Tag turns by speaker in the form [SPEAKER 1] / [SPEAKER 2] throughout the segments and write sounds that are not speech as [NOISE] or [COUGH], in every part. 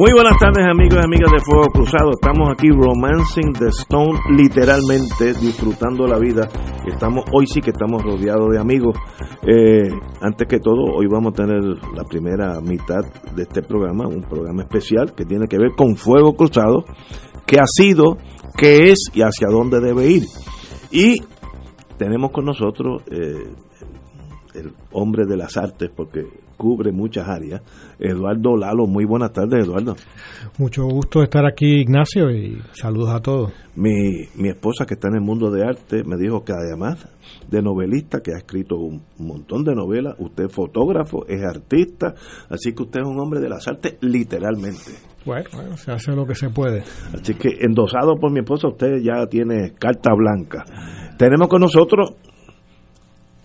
[SPEAKER 1] Muy buenas tardes amigos y amigas de Fuego Cruzado. Estamos aquí romancing the stone, literalmente disfrutando la vida. Estamos hoy sí que estamos rodeados de amigos. Eh, antes que todo, hoy vamos a tener la primera mitad de este programa, un programa especial que tiene que ver con Fuego Cruzado, qué ha sido, qué es y hacia dónde debe ir. Y tenemos con nosotros eh, el hombre de las artes, porque cubre muchas áreas. Eduardo Lalo, muy buenas tardes, Eduardo.
[SPEAKER 2] Mucho gusto estar aquí, Ignacio, y saludos a todos.
[SPEAKER 1] Mi, mi esposa, que está en el mundo de arte, me dijo que además de novelista, que ha escrito un montón de novelas, usted es fotógrafo, es artista, así que usted es un hombre de las artes, literalmente.
[SPEAKER 2] Bueno, bueno, se hace lo que se puede.
[SPEAKER 1] Así que endosado por mi esposa, usted ya tiene carta blanca. Tenemos con nosotros,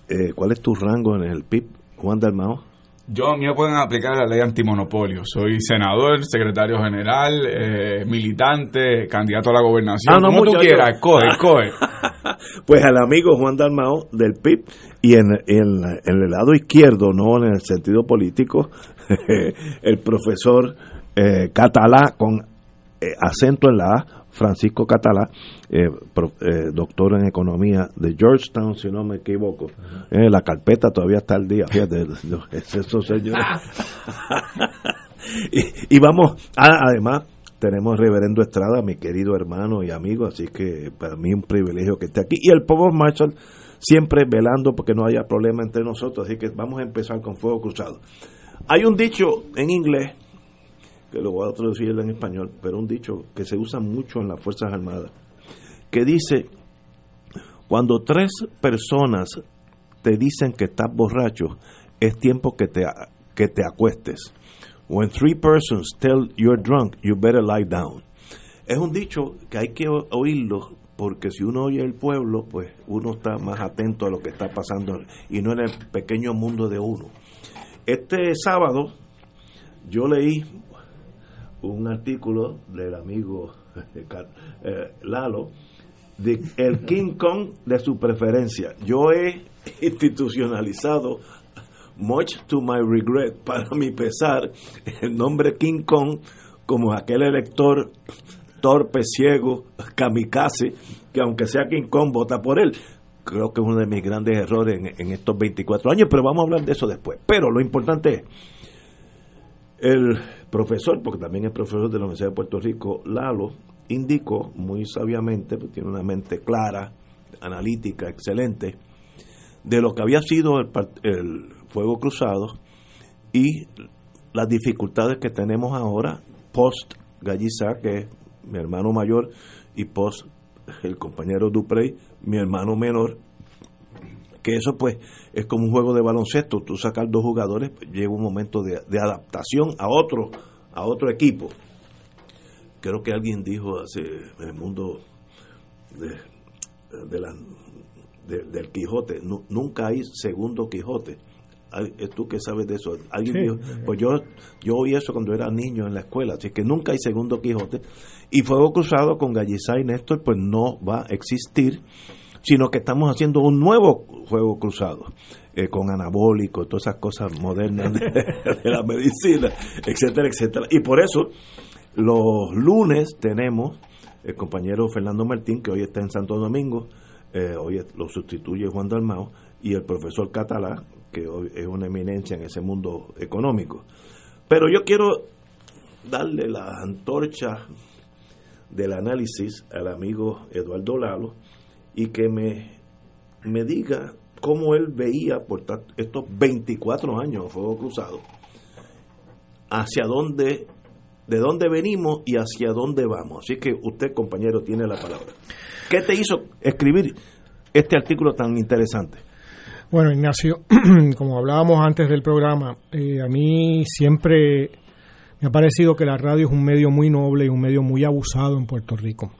[SPEAKER 1] eh, ¿cuál es tu rango en el PIB, Juan Dalmao?
[SPEAKER 3] Yo, a mí me pueden aplicar la ley antimonopolio. Soy senador, secretario general, eh, militante, candidato a la gobernación.
[SPEAKER 1] Ah, no,
[SPEAKER 3] Como tú
[SPEAKER 1] muchacho.
[SPEAKER 3] quieras, coge, coge. [LAUGHS]
[SPEAKER 1] Pues al amigo Juan Dalmao del PIB y en, en, en el lado izquierdo, no en el sentido político, [LAUGHS] el profesor eh, Catalá con eh, acento en la A, Francisco Catalá, eh, pro- eh, doctor en economía de Georgetown, si no me equivoco. Eh, la carpeta todavía está al día, fíjate, [LAUGHS] es eso, señor. [LAUGHS] y, y vamos, ah, además, tenemos reverendo Estrada, mi querido hermano y amigo, así que para mí un privilegio que esté aquí. Y el Povo Marshall siempre velando porque no haya problema entre nosotros, así que vamos a empezar con fuego cruzado. Hay un dicho en inglés, que lo voy a traducir en español, pero un dicho que se usa mucho en las Fuerzas Armadas, que dice, cuando tres personas te dicen que estás borracho, es tiempo que te, que te acuestes. When three persons tell you're drunk, you better lie down. Es un dicho que hay que oírlo porque si uno oye el pueblo, pues uno está más atento a lo que está pasando y no en el pequeño mundo de uno. Este sábado yo leí un artículo del amigo [LAUGHS] eh, Lalo de el King Kong de su preferencia. Yo he institucionalizado much to my regret, para mi pesar, el nombre King Kong como aquel elector torpe, ciego, kamikaze, que aunque sea King Kong, vota por él. Creo que es uno de mis grandes errores en, estos 24 años, pero vamos a hablar de eso después. Pero lo importante es, el profesor, porque también es profesor de la Universidad de Puerto Rico, Lalo, indicó muy sabiamente, porque tiene una mente clara, analítica, excelente, de lo que había sido el, fuego cruzado y las dificultades que tenemos ahora post Gallizá, que es mi hermano mayor, y post el compañero Duprey, mi hermano menor, que eso pues es como un juego de baloncesto, tú sacas dos jugadores, pues, llega un momento de, de adaptación a otro, a otro equipo. Creo que alguien dijo hace en el mundo de, de la- de- del Quijote, nu- nunca hay segundo Quijote. Eh, ¿Tú qué sabes de eso? Alguien
[SPEAKER 2] Sí.
[SPEAKER 1] dijo, pues yo, yo oí eso cuando era niño en la escuela, así que nunca hay segundo Quijote. Y Fuego Cruzado con Gallizá y Néstor, pues no va a existir, sino que estamos haciendo un nuevo Fuego Cruzado, eh, con anabólicos, todas esas cosas modernas de, [LAUGHS] de la medicina, etcétera, etcétera. Y por eso, los lunes tenemos el compañero Fernando Martín, que hoy está en Santo Domingo, eh, hoy lo sustituye Juan Dalmao, y el profesor Catalá, que hoy es una eminencia en ese mundo económico. Pero yo quiero darle la antorcha del análisis al amigo Eduardo Lalo y que me, me diga cómo él veía por estos 24 años de Fuego Cruzado, hacia dónde de dónde venimos y hacia dónde vamos. Así que usted, compañero, tiene la palabra. ¿Qué te hizo escribir este artículo tan interesante?
[SPEAKER 2] Bueno, Ignacio, [CLEARS THROAT] como hablábamos antes del programa, eh, a mí siempre me ha parecido que la radio es un medio muy noble y un medio muy abusado en Puerto Rico.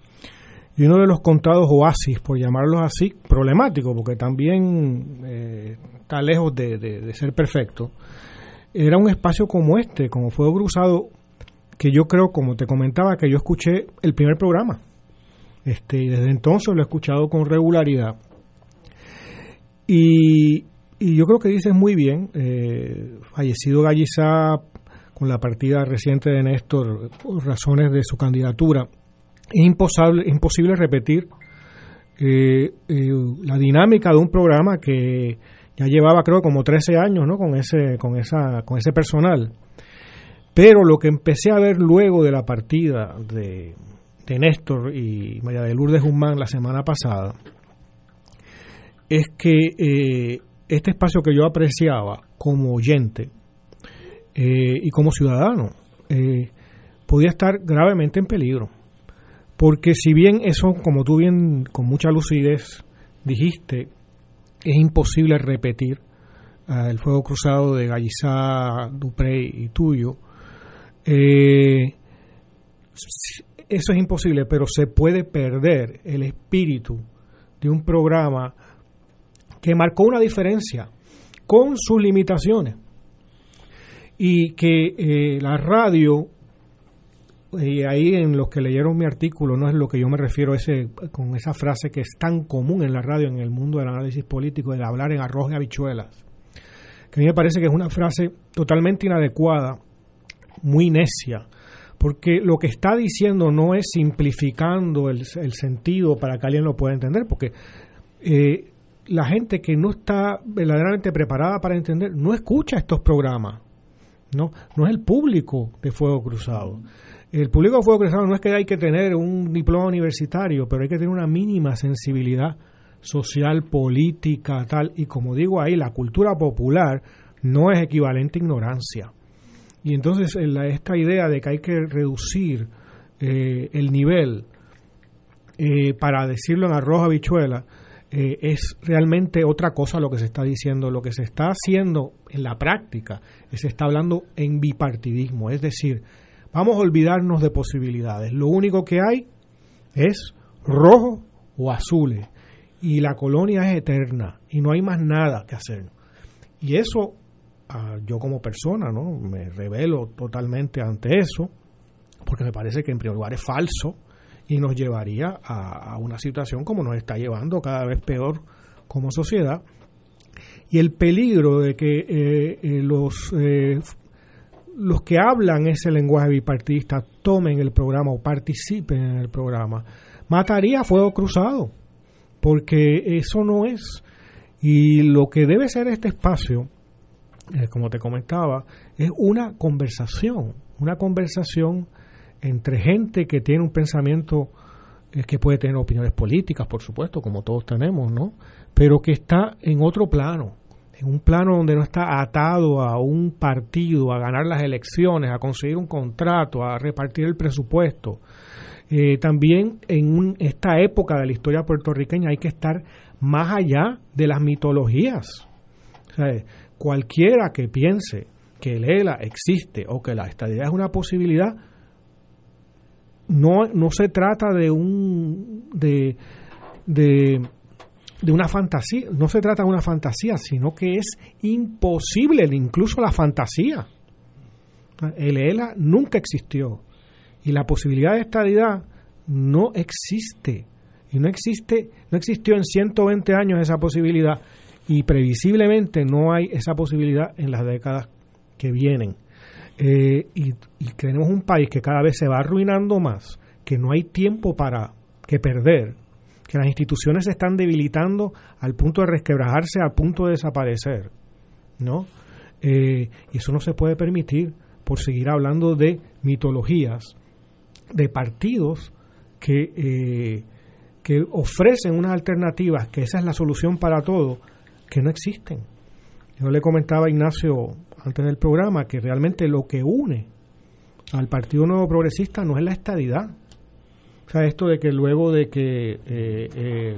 [SPEAKER 2] Y uno de los contados oasis, por llamarlos así, problemático, porque también eh, está lejos de, ser perfecto, era un espacio como este, como Fuego Cruzado, que yo creo, como te comentaba, que yo escuché el primer programa. Este, y desde entonces lo he escuchado con regularidad. Y, yo creo que dices muy bien, eh, fallecido Gallizá con la partida reciente de Néstor por razones de su candidatura, es imposible, imposible repetir eh, eh, la dinámica de un programa que ya llevaba creo como 13 años ¿no? con, ese, con, esa, con ese personal. Pero lo que empecé a ver luego de la partida de, de Néstor y María de Lourdes Guzmán la semana pasada es que eh, este espacio que yo apreciaba como oyente y como ciudadano podía estar gravemente en peligro. Porque si bien eso, como tú bien con mucha lucidez dijiste, es imposible repetir ah, el fuego cruzado de Gallizá, Dupré y tuyo, eh, eso es imposible, pero se puede perder el espíritu de un programa que marcó una diferencia con sus limitaciones y que eh, la radio y ahí en los que leyeron mi artículo no es lo que yo me refiero ese con esa frase que es tan común en la radio en el mundo del análisis político de hablar en arroz y habichuelas que a mí me parece que es una frase totalmente inadecuada muy necia porque lo que está diciendo no es simplificando el, sentido para que alguien lo pueda entender porque eh, la gente que no está verdaderamente preparada para entender no escucha estos programas no no es el público de Fuego Cruzado el público de fuego cruzado no es que hay que tener un diploma universitario, pero hay que tener una mínima sensibilidad social, política, tal. Y como digo ahí, la cultura popular no es equivalente a ignorancia. Y entonces esta idea de que hay que reducir eh, el nivel eh, para decirlo en arroz habichuela eh, es realmente otra cosa lo que se está diciendo. Lo que se está haciendo en la práctica se está hablando en bipartidismo, es decir, Vamos a olvidarnos de posibilidades. Lo único que hay es rojo o azules. Y la colonia es eterna y no hay más nada que hacer. Y eso, ah, yo como persona, ¿no? Me revelo totalmente ante eso, porque me parece que en primer lugar es falso y nos llevaría a, una situación como nos está llevando cada vez peor como sociedad. Y el peligro de que eh, eh, los eh, los que hablan ese lenguaje bipartidista tomen el programa o participen en el programa, mataría fuego cruzado, porque eso no es. Y lo que debe ser este espacio, eh, como te comentaba, es una conversación, una conversación entre gente que tiene un pensamiento eh, que puede tener opiniones políticas, por supuesto, como todos tenemos, ¿no? Pero que está en otro plano, en un plano donde no está atado a un partido, a ganar las elecciones, a conseguir un contrato, a repartir el presupuesto. Eh, también en esta época de la historia puertorriqueña hay que estar más allá de las mitologías. cualquiera que piense que el ELA existe o que la estadidad es una posibilidad, no, no se trata de un de de una fantasía, no se trata de una fantasía, sino que es imposible incluso la fantasía. El ELA nunca existió y la posibilidad de estadidad no existe. Y no existe, no existió en 120 años esa posibilidad y previsiblemente no hay esa posibilidad en las décadas que vienen. Eh, y, y tenemos un país que cada vez se va arruinando más, que no hay tiempo para que perder que las instituciones se están debilitando al punto de resquebrajarse, al punto de desaparecer, ¿no? Eh, y eso no se puede permitir por seguir hablando de mitologías, de partidos que, eh, que ofrecen unas alternativas, que esa es la solución para todo, que no existen. Yo le comentaba a Ignacio antes del programa que realmente lo que une al Partido Nuevo Progresista no es la estadidad. O sea, esto de que luego de que eh, eh,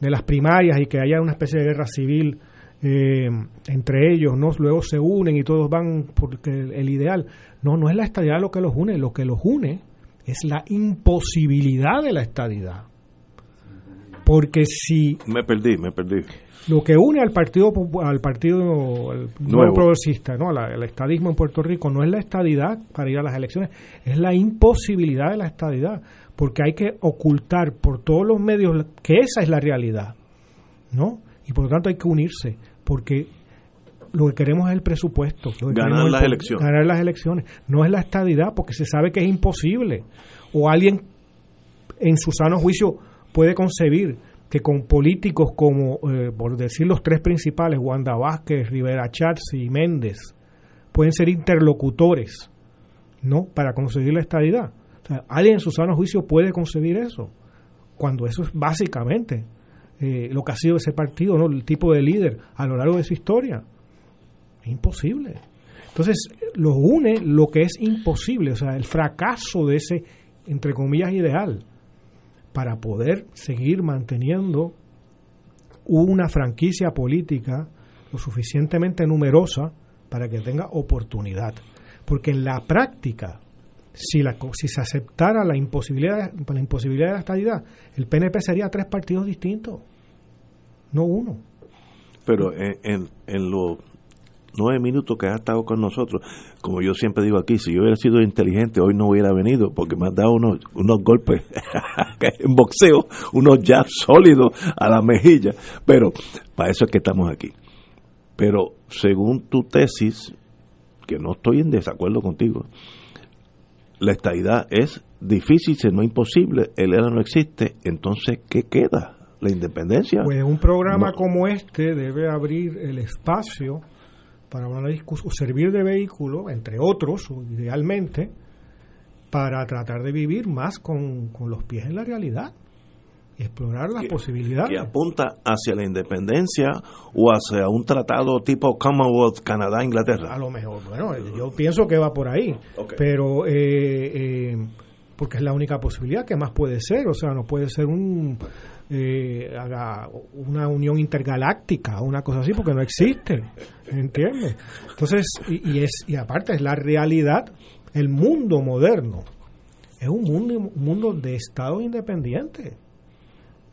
[SPEAKER 2] de las primarias y que haya una especie de guerra civil eh, entre ellos, ¿no? Luego se unen y todos van porque el ideal. No, no es la estadidad lo que los une, lo que los une es la imposibilidad de la estadidad. Porque si...
[SPEAKER 1] Me perdí, me perdí.
[SPEAKER 2] Lo que une al partido al partido nuevo, progresista, ¿no? al estadismo en Puerto Rico, no es la estadidad para ir a las elecciones, es la imposibilidad de la estadidad, porque hay que ocultar por todos los medios que esa es la realidad, ¿no? Y por lo tanto hay que unirse, porque lo que queremos es el presupuesto.
[SPEAKER 1] ganar las elecciones.
[SPEAKER 2] Ganar las elecciones. No es la estadidad, porque se sabe que es imposible. O alguien en su sano juicio puede concebir que con políticos como, eh, por decir los tres principales, Wanda Vázquez, Rivera Chats y Méndez, pueden ser interlocutores, ¿no? Para conseguir la estadidad. Alguien en su sano juicio puede concebir eso, cuando eso es básicamente eh, lo que ha sido ese partido, ¿no? El tipo de líder a lo largo de su historia. Es imposible. Entonces, los une lo que es imposible, o sea, el fracaso de ese, entre comillas, ideal, para poder seguir manteniendo una franquicia política lo suficientemente numerosa para que tenga oportunidad. Porque en la práctica, si, la, si se aceptara la imposibilidad, la imposibilidad de la estadidad, el PNP sería tres partidos distintos, no uno.
[SPEAKER 1] Pero en, en, en lo nueve minutos que ha estado con nosotros, como yo siempre digo aquí, si yo hubiera sido inteligente hoy no hubiera venido porque me han dado unos, unos golpes [LAUGHS] en boxeo, unos jabs sólidos a la mejilla, pero para eso es que estamos aquí. Pero según tu tesis, que no estoy en desacuerdo contigo, la estadidad es difícil, si no imposible, el ERA no existe, entonces, ¿qué queda? ¿La independencia?
[SPEAKER 2] Pues un programa como este debe abrir el espacio para una discusión, servir de vehículo, entre otros, idealmente, para tratar de vivir más con, los pies en la realidad explorar las posibilidades.
[SPEAKER 1] Que apunta hacia la independencia o hacia un tratado tipo Commonwealth, Canadá, Inglaterra.
[SPEAKER 2] A lo mejor, bueno, yo pienso que va por ahí, pero eh, eh, porque es la única posibilidad que más puede ser, o sea, no puede ser un eh, una unión intergaláctica o una cosa así, porque no existe, ¿entiendes? Entonces, y, es y aparte es la realidad, el mundo moderno es un mundo, un mundo de estados independientes,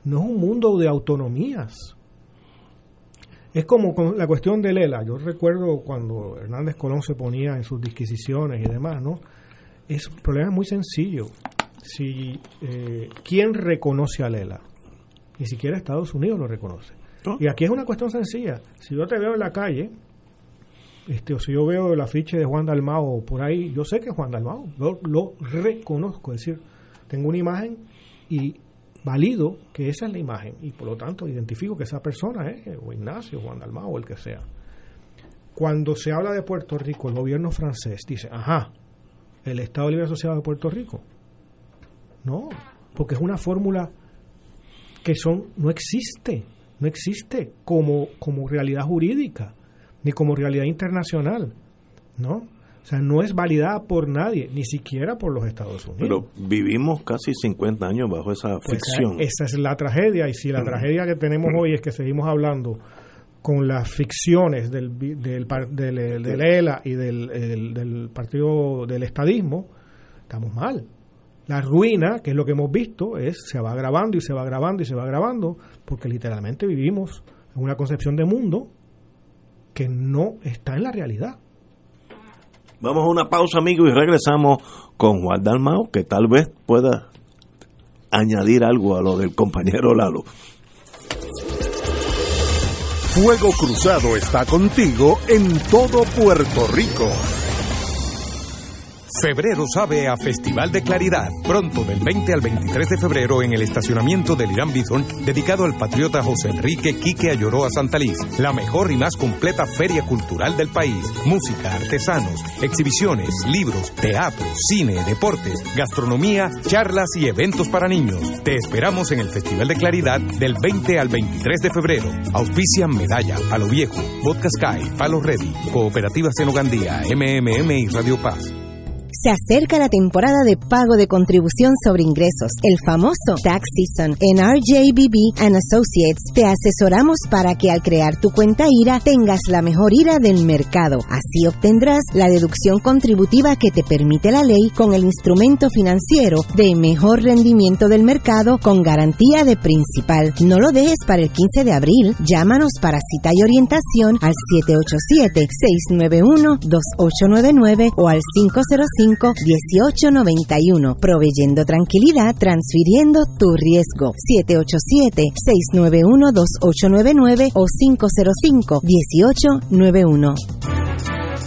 [SPEAKER 2] no es un mundo de autonomías. Es como con la cuestión de Lela. Yo recuerdo cuando Hernández Colón se ponía en sus disquisiciones y demás, ¿no? Es un problema muy sencillo. Si eh, quién reconoce a Lela, ni siquiera Estados Unidos lo reconoce. Y aquí es una cuestión sencilla. Si yo te veo en la calle, este, o si yo veo el afiche de Juan Dalmao por ahí, yo sé que es Juan Dalmao, lo, lo reconozco, es decir, tengo una imagen y valido que esa es la imagen y por lo tanto identifico que esa persona es o Ignacio, Juan Dalmao o el que sea. Cuando se habla de Puerto Rico, el gobierno francés dice, ajá, el Estado Libre Asociado de Puerto Rico. No, porque es una fórmula que son no existe, no existe como, como realidad jurídica, ni como realidad internacional, ¿no? O sea, no es validada por nadie, ni siquiera por los Estados Unidos.
[SPEAKER 1] Pero vivimos casi 50 años bajo esa pues ficción.
[SPEAKER 2] Esa es la tragedia, y si la tragedia que tenemos hoy es que seguimos hablando con las ficciones del, del, del, del ELA y del, del partido del estadismo, estamos mal. La ruina, que es lo que hemos visto, es se va agravando y se va agravando y se va agravando, porque literalmente vivimos en una concepción de mundo que no está en la realidad.
[SPEAKER 1] Vamos a una pausa, amigos, y regresamos con Juan Dalmao, que tal vez pueda añadir algo a lo del compañero Lalo.
[SPEAKER 4] Fuego Cruzado está contigo en todo Puerto Rico.
[SPEAKER 5] Febrero sabe a Festival de Claridad. Pronto, del 20 al 23 de febrero, en el estacionamiento del Irán Bison, dedicado al patriota José Enrique Quique Ayoroa Santaliz. La mejor y más completa feria cultural del país. Música, artesanos, exhibiciones, libros, teatro, cine, deportes, gastronomía, charlas y eventos para niños. Te esperamos en el Festival de Claridad del 20 al 23 de febrero. Auspician Medalla, Palo Viejo, Vodka Sky, Palo Ready, Cooperativa Senogandía, MMM y Radio Paz.
[SPEAKER 6] Se acerca la temporada de pago de contribución sobre ingresos, el famoso Tax Season. En RJBB and Associates te asesoramos para que al crear tu cuenta IRA tengas la mejor IRA del mercado. Así obtendrás la deducción contributiva que te permite la ley con el instrumento financiero de mejor rendimiento del mercado con garantía de principal. No lo dejes para el 15 de abril. Llámanos para cita y orientación al 787-691-2899 o al 505-1891. Proveyendo tranquilidad, transfiriendo tu riesgo. 787-691-2899 o 505-1891.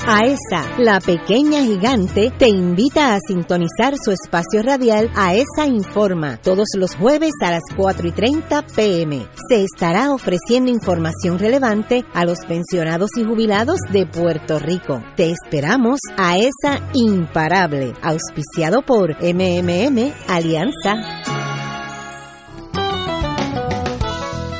[SPEAKER 6] AESA, la pequeña gigante, te invita a sintonizar su espacio radial AESA Informa todos los jueves a las 4 y 30 pm. Se estará ofreciendo información relevante a los pensionados y jubilados de Puerto Rico. Te esperamos a esa Imparable, auspiciado por MMM Alianza.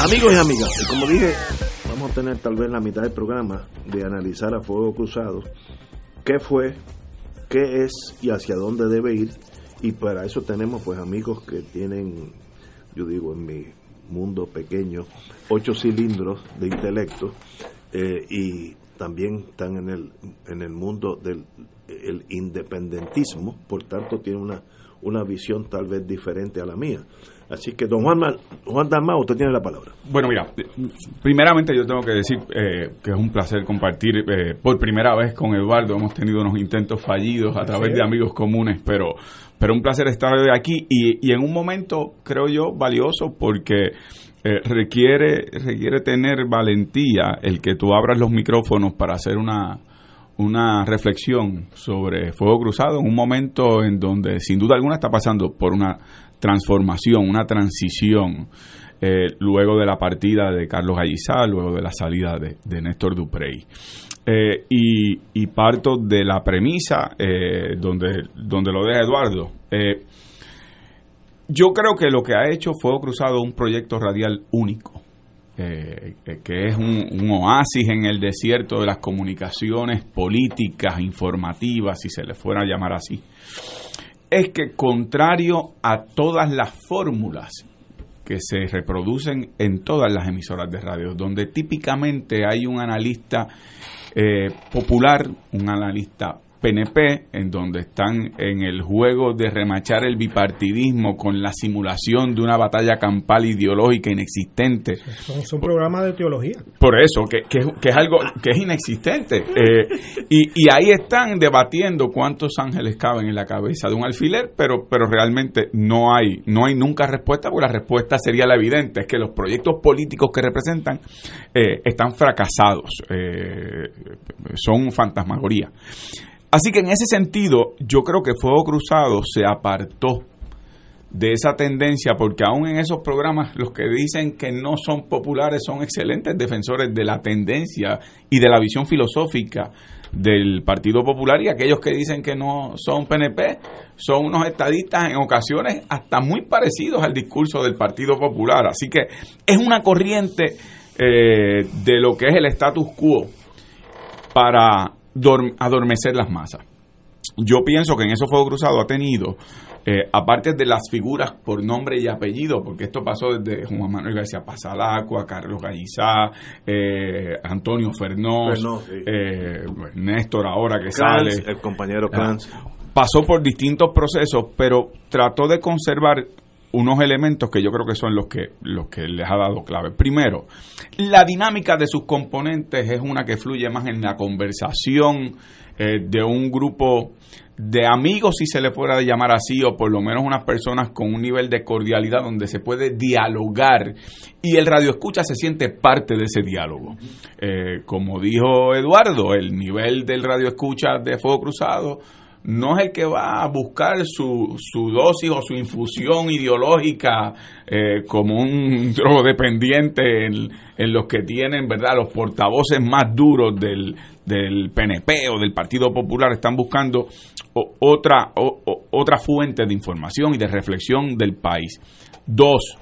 [SPEAKER 1] Amigos y amigas, como dije, vamos a tener tal vez la mitad del programa de analizar a fuego cruzado qué fue, qué es y hacia dónde debe ir. Y para eso tenemos pues amigos que tienen, yo digo en mi mundo pequeño, ocho cilindros de intelecto eh, y también están en el, en el mundo del el independentismo, por tanto tiene una, una visión tal vez diferente a la mía. Así que, don Juan, Juan Dalmau, usted tiene la palabra.
[SPEAKER 3] Bueno, mira, primeramente yo tengo que decir eh, que es un placer compartir eh, por primera vez con Eduardo. Hemos tenido unos intentos fallidos a través de amigos comunes, pero, pero un placer estar hoy aquí y, y en un momento, creo yo, valioso porque eh, requiere, requiere tener valentía el que tú abras los micrófonos para hacer una, una reflexión sobre Fuego Cruzado en un momento en donde sin duda alguna está pasando por una transformación, una transición, eh, luego de la partida de Carlos Gallizá, luego de la salida de, Néstor Duprey. Eh, y, parto de la premisa eh, donde, donde lo deja Eduardo. yo creo que lo que ha hecho Fuego Cruzado un proyecto radial único, que es un, un, oasis en el desierto de las comunicaciones políticas, informativas, si se le fuera a llamar así es que contrario a todas las fórmulas que se reproducen en todas las emisoras de radio, donde típicamente hay un analista eh, popular, un analista PNP, en donde están en el juego de remachar el bipartidismo con la simulación de una batalla campal ideológica inexistente.
[SPEAKER 2] Son, programas de teología.
[SPEAKER 3] Por eso, que, que, es algo que es inexistente. Eh, y, y, ahí están debatiendo cuántos ángeles caben en la cabeza de un alfiler, pero, pero realmente no hay, no hay nunca respuesta, porque la respuesta sería la evidente, es que los proyectos políticos que representan eh, están fracasados, eh, son fantasmagoría. Así que en ese sentido, yo creo que Fuego Cruzado se apartó de esa tendencia, porque aún en esos programas los que dicen que no son populares son excelentes defensores de la tendencia y de la visión filosófica del Partido Popular y aquellos que dicen que no son PNP son unos estadistas en ocasiones hasta muy parecidos al discurso del Partido Popular. Así que es una corriente eh, de lo que es el status quo para adormecer las masas. Yo pienso que en eso Fuego Cruzado ha tenido, eh, aparte de las figuras por nombre y apellido, porque esto pasó desde Juan Manuel García Pasalacua, Carlos Gallizá, eh, Antonio Fernós, eh, Néstor ahora que sale.
[SPEAKER 1] El compañero Clance.
[SPEAKER 3] pasó por distintos procesos, pero trató de conservar unos elementos que yo creo que son los que, los que les ha dado clave. Primero, la dinámica de sus componentes es una que fluye más en la conversación eh, de un grupo de amigos, si se le fuera a llamar así, o por lo menos unas personas con un nivel de cordialidad donde se puede dialogar y el radio escucha se siente parte de ese diálogo. Eh, como dijo Eduardo, el nivel del radio escucha de Fuego Cruzado no es el que va a buscar su, su dosis o su infusión ideológica eh, como un [LAUGHS] drogodependiente en, los que tienen, ¿verdad?, los portavoces más duros del, del PNP o del Partido Popular están buscando otra, otra fuente de información y de reflexión del país. Dos,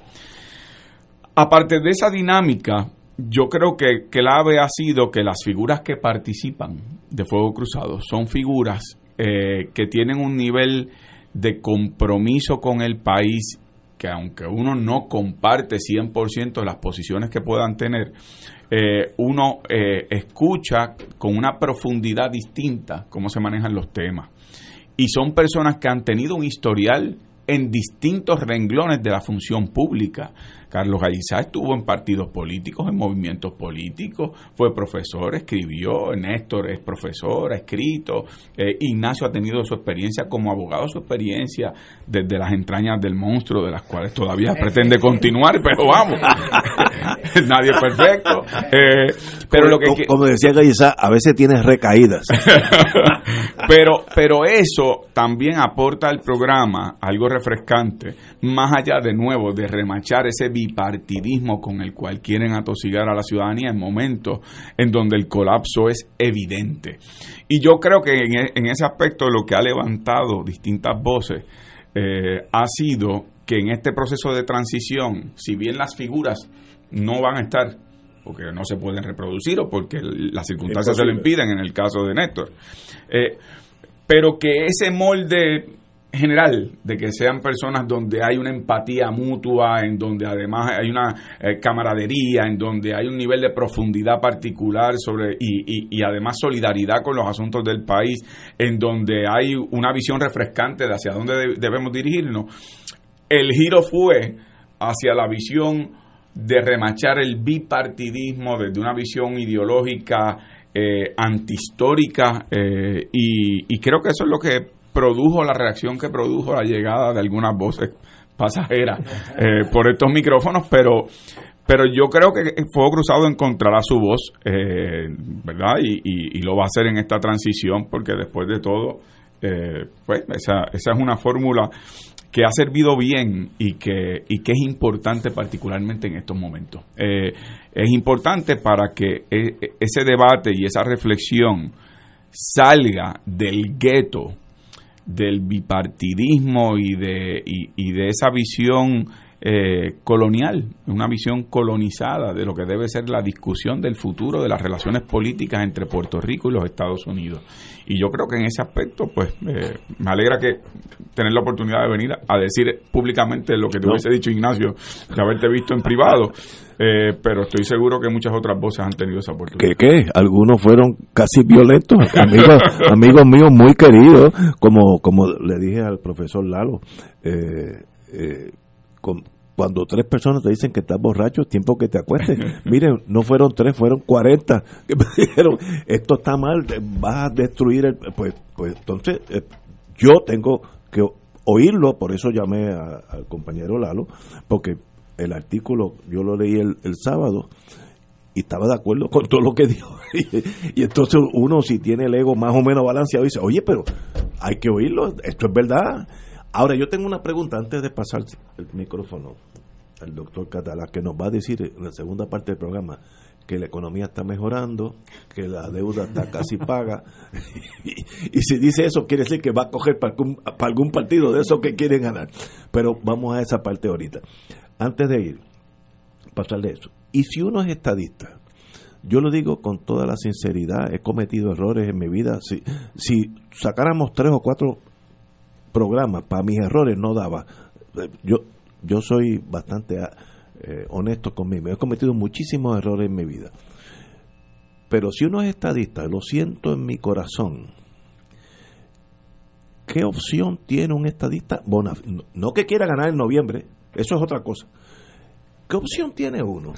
[SPEAKER 3] aparte de esa dinámica, yo creo que, que la ave ha sido que las figuras que participan de Fuego Cruzado son figuras eh, que tienen un nivel de compromiso con el país que aunque uno no comparte 100% las posiciones que puedan tener, eh, uno eh, escucha con una profundidad distinta cómo se manejan los temas. Y son personas que han tenido un historial en distintos renglones de la función pública. Carlos Gallizá estuvo en partidos políticos, en movimientos políticos, fue profesor, escribió, Néstor es profesor, ha escrito, eh, Ignacio ha tenido su experiencia como abogado, su experiencia desde las entrañas del monstruo, de las cuales todavía pretende [LAUGHS] continuar, pero vamos, [LAUGHS] nadie es perfecto. Eh, pero lo que,
[SPEAKER 1] como decía Gallizá, a veces tienes recaídas. [LAUGHS]
[SPEAKER 3] pero, pero eso también aporta al programa algo refrescante, más allá de nuevo de remachar ese bipartidismo con el cual quieren atosigar a la ciudadanía en momentos en donde el colapso es evidente. Y yo creo que en, e, ese aspecto lo que ha levantado distintas voces eh, ha sido que en este proceso de transición, si bien las figuras no van a estar porque no se pueden reproducir o porque las circunstancias se lo impiden en el caso de Néstor. Eh, pero que ese molde general de que sean personas donde hay una empatía mutua, en donde además hay una eh, camaradería, en donde hay un nivel de profundidad particular sobre y, y, además solidaridad con los asuntos del país, en donde hay una visión refrescante de hacia dónde debemos dirigirnos. El giro fue hacia la visión de remachar el bipartidismo desde una visión ideológica eh, antihistórica eh, y, y creo que eso es lo que produjo la reacción que produjo la llegada de algunas voces pasajeras eh, por estos micrófonos, pero pero yo creo que Fuego Cruzado encontrará su voz, eh, ¿verdad? Y, lo va a hacer en esta transición, porque después de todo, eh, pues esa, esa es una fórmula que ha servido bien y que, y que es importante particularmente en estos momentos. es importante para que ese debate y esa reflexión salga del gueto del bipartidismo y de, y, de esa visión eh, colonial, una visión colonizada de lo que debe ser la discusión del futuro de las relaciones políticas entre Puerto Rico y los Estados Unidos. Y yo creo que en ese aspecto, pues, eh, me alegra que tener la oportunidad de venir a, decir públicamente lo que te hubiese dicho Ignacio, de haberte visto en privado. [LAUGHS] Eh, pero estoy seguro que muchas otras voces han tenido esa oportunidad.
[SPEAKER 1] ¿Qué qué? Algunos fueron casi violentos, [LAUGHS] amigos, amigos míos muy queridos, como, como le dije al profesor Lalo, eh, eh, cuando tres personas te dicen que estás borracho, es tiempo que te acuestes. [LAUGHS] Miren, no fueron tres, fueron cuarenta que [LAUGHS] me dijeron, esto está mal, vas a destruir el... Pues, pues entonces, yo tengo que oírlo, por eso llamé al compañero Lalo, porque el artículo, yo lo leí el, sábado y estaba de acuerdo con todo lo que dijo. [LAUGHS] y, entonces uno si tiene el ego más o menos balanceado dice, oye, pero hay que oírlo, esto es verdad. Ahora yo tengo una pregunta antes de pasar el micrófono al doctor Catalá, que nos va a decir en la segunda parte del programa que la economía está mejorando, que la deuda está casi [LAUGHS] paga. y, si dice eso, quiere decir que va a coger para algún, para algún partido de esos que quieren ganar. Pero vamos a esa parte ahorita antes de ir, pasarle eso. Y si uno es estadista, yo lo digo con toda la sinceridad, he cometido errores en mi vida. Si, si sacáramos tres o cuatro programas para mis errores, no daba. Yo, yo soy bastante eh, honesto conmigo. He cometido muchísimos errores en mi vida. Pero si uno es estadista, lo siento en mi corazón, ¿qué opción tiene un estadista? No que quiera ganar en noviembre, Eso es otra cosa. ¿Qué opción tiene uno?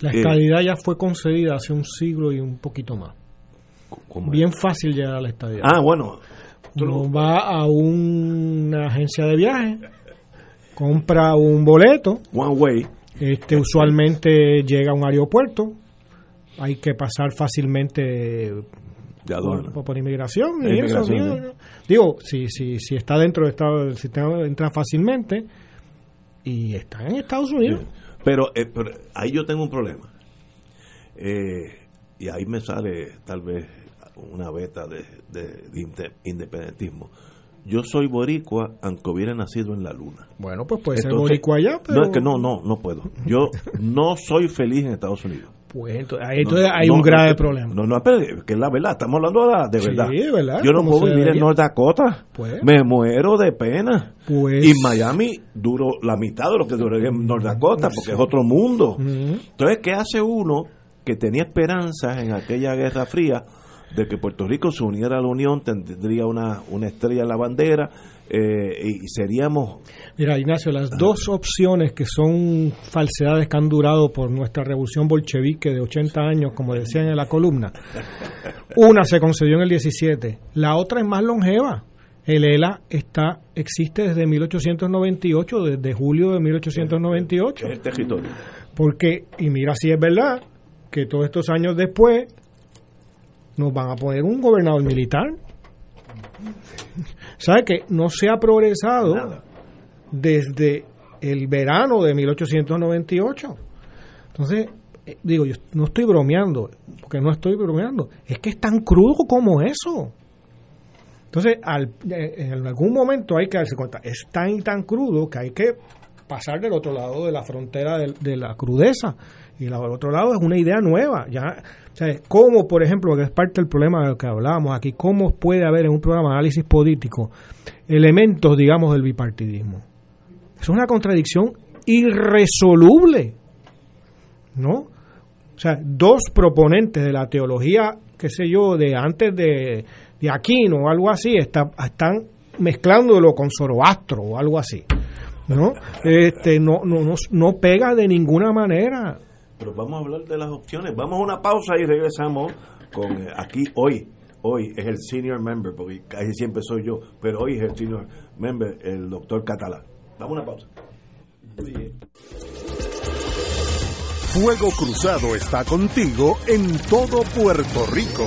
[SPEAKER 2] La
[SPEAKER 1] Eh,
[SPEAKER 2] estadidad ya fue concedida hace un siglo y un poquito más. Bien fácil llegar a la estadidad.
[SPEAKER 1] Ah, bueno.
[SPEAKER 2] Uno va a una agencia de viaje, compra un boleto,
[SPEAKER 1] One way.
[SPEAKER 2] este usualmente llega a un aeropuerto, hay que pasar fácilmente
[SPEAKER 1] De aduana.
[SPEAKER 2] por, por inmigración y eso, digo, digo, si, si, si está dentro del, estado, del sistema, entra fácilmente y está en Estados Unidos.
[SPEAKER 1] Sí. Pero, eh, pero ahí yo tengo un problema. Eh, y ahí me sale tal vez una beta de, de- independentismo. Yo soy boricua aunque hubiera nacido en la luna.
[SPEAKER 2] Bueno, pues puede ser boricua allá, pero...
[SPEAKER 1] No, es que no, no, no puedo. Yo no soy feliz en Estados Unidos.
[SPEAKER 2] Pues entonces, entonces
[SPEAKER 1] No,
[SPEAKER 2] hay
[SPEAKER 1] no,
[SPEAKER 2] un grave problema.
[SPEAKER 1] No, no, pero es que es la verdad, estamos hablando de, la- de
[SPEAKER 2] Sí,
[SPEAKER 1] verdad.
[SPEAKER 2] verdad,
[SPEAKER 1] Yo no puedo vivir en
[SPEAKER 2] debería.
[SPEAKER 1] North Dakota.
[SPEAKER 2] Pues.
[SPEAKER 1] Me muero de pena.
[SPEAKER 2] Pues-
[SPEAKER 1] Y Miami duro la mitad de lo que duraría en North Dakota, porque es otro mundo. Entonces, ¿qué hace uno que tenía esperanzas en aquella Guerra Fría de que Puerto Rico se uniera a la Unión, tendría una, una estrella en la bandera eh, y seríamos...
[SPEAKER 2] Mira, Ignacio, las dos opciones que son falsedades que han durado por nuestra revolución bolchevique de 80 años, como decían en la columna, una se concedió en el 17, la otra es más longeva. El ELA está, existe desde 1898, desde julio de 1898.
[SPEAKER 1] Es el territorio.
[SPEAKER 2] Porque, y mira si es verdad, que todos estos años después nos van a poner un gobernador militar. ¿Sabe que no se ha progresado
[SPEAKER 1] Nada.
[SPEAKER 2] desde el verano de 1898? Entonces, eh, digo, yo no estoy bromeando, porque no estoy bromeando, es que es tan crudo como eso. Entonces, al- eh, en algún momento hay que darse cuenta, es tan y tan crudo que hay que pasar del otro lado de la frontera de, de la crudeza. Y del otro lado es una idea nueva. Ya, ¿Cómo, por ejemplo, que es parte del problema del que hablábamos aquí, cómo puede haber en un programa de análisis político elementos, digamos, del bipartidismo? Es una contradicción irresoluble. ¿No? O sea, dos proponentes de la teología, qué sé yo, de antes de, de Aquino o algo así, está- están mezclándolo con Zoroastro o algo así. ¿No? Este, no, no, no, no pega de ninguna manera.
[SPEAKER 1] Pero vamos a hablar de las opciones. Vamos a una pausa y regresamos con eh, aquí hoy. Hoy es el senior member, porque casi siempre soy yo, pero hoy es el senior member, el doctor Catalá. Vamos a una pausa.
[SPEAKER 4] Fuego Cruzado está contigo en todo Puerto Rico.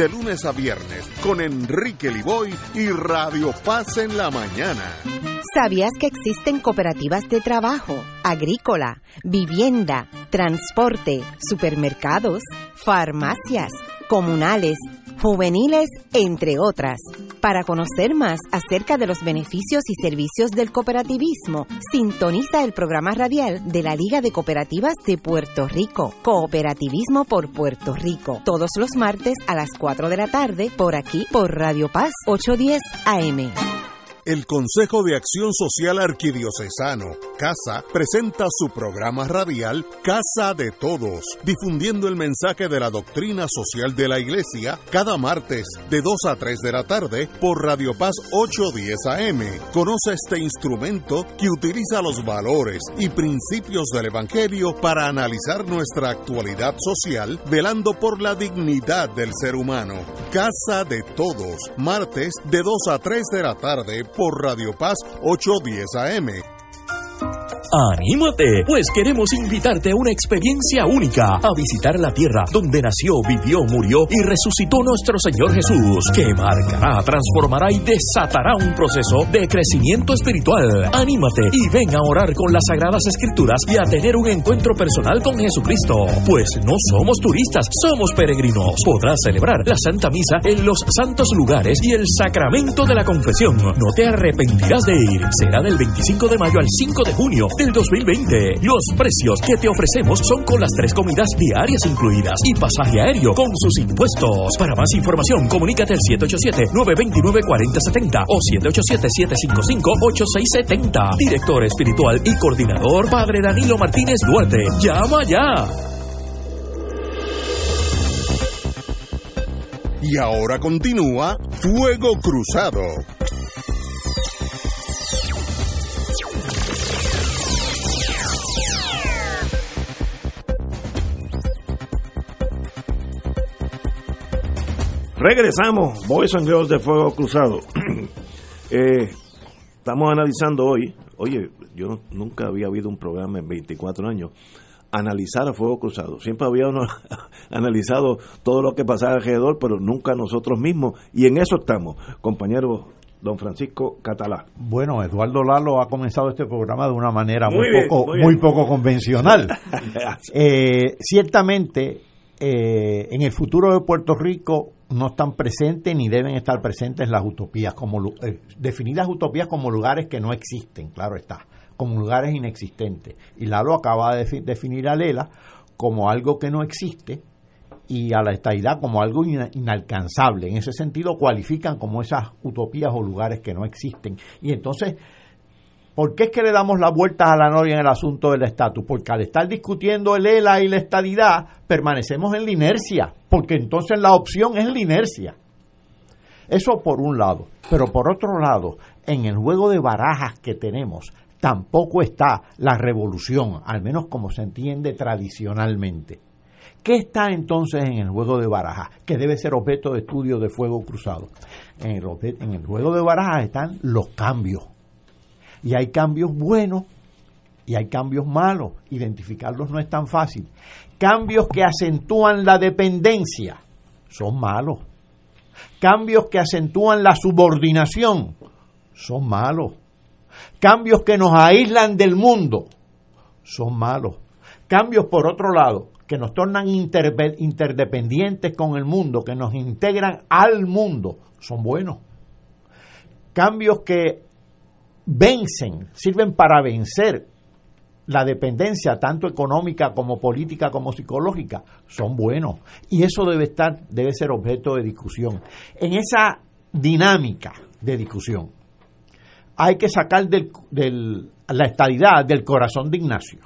[SPEAKER 4] de lunes a viernes con Enrique Liboy y Radio Paz en la mañana.
[SPEAKER 6] ¿Sabías que existen cooperativas de trabajo, agrícola, vivienda, transporte, supermercados, farmacias, comunales, juveniles, entre otras? Para conocer más acerca de los beneficios y servicios del cooperativismo, sintoniza el programa radial de la Liga de Cooperativas de Puerto Rico, Cooperativismo por Puerto Rico, todos los martes a las 4 de la tarde por aquí por Radio Paz 810 AM.
[SPEAKER 4] El Consejo de Acción Social Arquidiocesano, CASA, presenta su programa radial Casa de Todos, difundiendo el mensaje de la doctrina social de la Iglesia cada martes de 2 a 3 de la tarde por Radio Paz 810 AM. Conoce este instrumento que utiliza los valores y principios del Evangelio para analizar nuestra actualidad social, velando por la dignidad del ser humano. Casa de Todos, martes de 2 a 3 de la tarde por Radio Paz 810 AM.
[SPEAKER 7] ¡Anímate! Pues queremos invitarte a una experiencia única, a visitar la tierra donde nació, vivió, murió y resucitó nuestro Señor Jesús, que marcará, transformará y desatará un proceso de crecimiento espiritual. Anímate y ven a orar con las Sagradas Escrituras y a tener un encuentro personal con Jesucristo. Pues no somos turistas, somos peregrinos. Podrás celebrar la Santa Misa en los santos lugares y el sacramento de la confesión. No te arrepentirás de ir. Será del 25 de mayo al 5 de junio del 2020. Los precios que te ofrecemos son con las tres comidas diarias incluidas y pasaje aéreo con sus impuestos. Para más información, comunícate al 787-929-4070 o 787-755-8670. Director espiritual y coordinador, Padre Danilo Martínez Duarte. Llama ya.
[SPEAKER 4] Y ahora continúa Fuego Cruzado.
[SPEAKER 1] Regresamos, Boys and Girls de Fuego Cruzado. [CLEARS THROAT] Eh, estamos analizando hoy, oye, yo nunca había habido un programa en 24 años, analizar a Fuego Cruzado. Siempre habíamos [LAUGHS] analizado todo lo que pasaba alrededor, pero nunca nosotros mismos. Y en eso estamos, compañero don Francisco Catalá.
[SPEAKER 8] Bueno, Eduardo Lalo ha comenzado este programa de una manera muy, poco, muy, poco convencional. [LAUGHS] Eh, ciertamente, eh, en el futuro de Puerto Rico no están presentes ni deben estar presentes las utopías, como eh, definidas utopías como lugares que no existen, claro está, como lugares inexistentes. Y Lalo acaba de definir a Lela como algo que no existe y a la estadidad como algo inalcanzable. En ese sentido cualifican como esas utopías o lugares que no existen. Y entonces ¿Por qué es que le damos la vuelta a la novia en el asunto del estatus? Porque al estar discutiendo el ELA y la estadidad, permanecemos en la inercia, porque entonces la opción es la inercia. Eso por un lado. Pero por otro lado, en el juego de barajas que tenemos, tampoco está la revolución, al menos como se entiende tradicionalmente. ¿Qué está entonces en el juego de barajas? Que debe ser objeto de estudio de fuego cruzado. En el, en el juego de barajas están los cambios y hay cambios buenos y hay cambios malos. Identificarlos no es tan fácil. Cambios que acentúan la dependencia son malos. Cambios que acentúan la subordinación son malos. Cambios que nos aíslan del mundo son malos. Cambios, por otro lado, que nos tornan interdependientes con el mundo, que nos integran al mundo, son buenos. Cambios que vencen, sirven para vencer la dependencia tanto económica como política como psicológica. Son buenos. Y eso debe estar debe ser objeto de discusión. En esa dinámica de discusión hay que sacar del, la estadidad del corazón de Ignacio.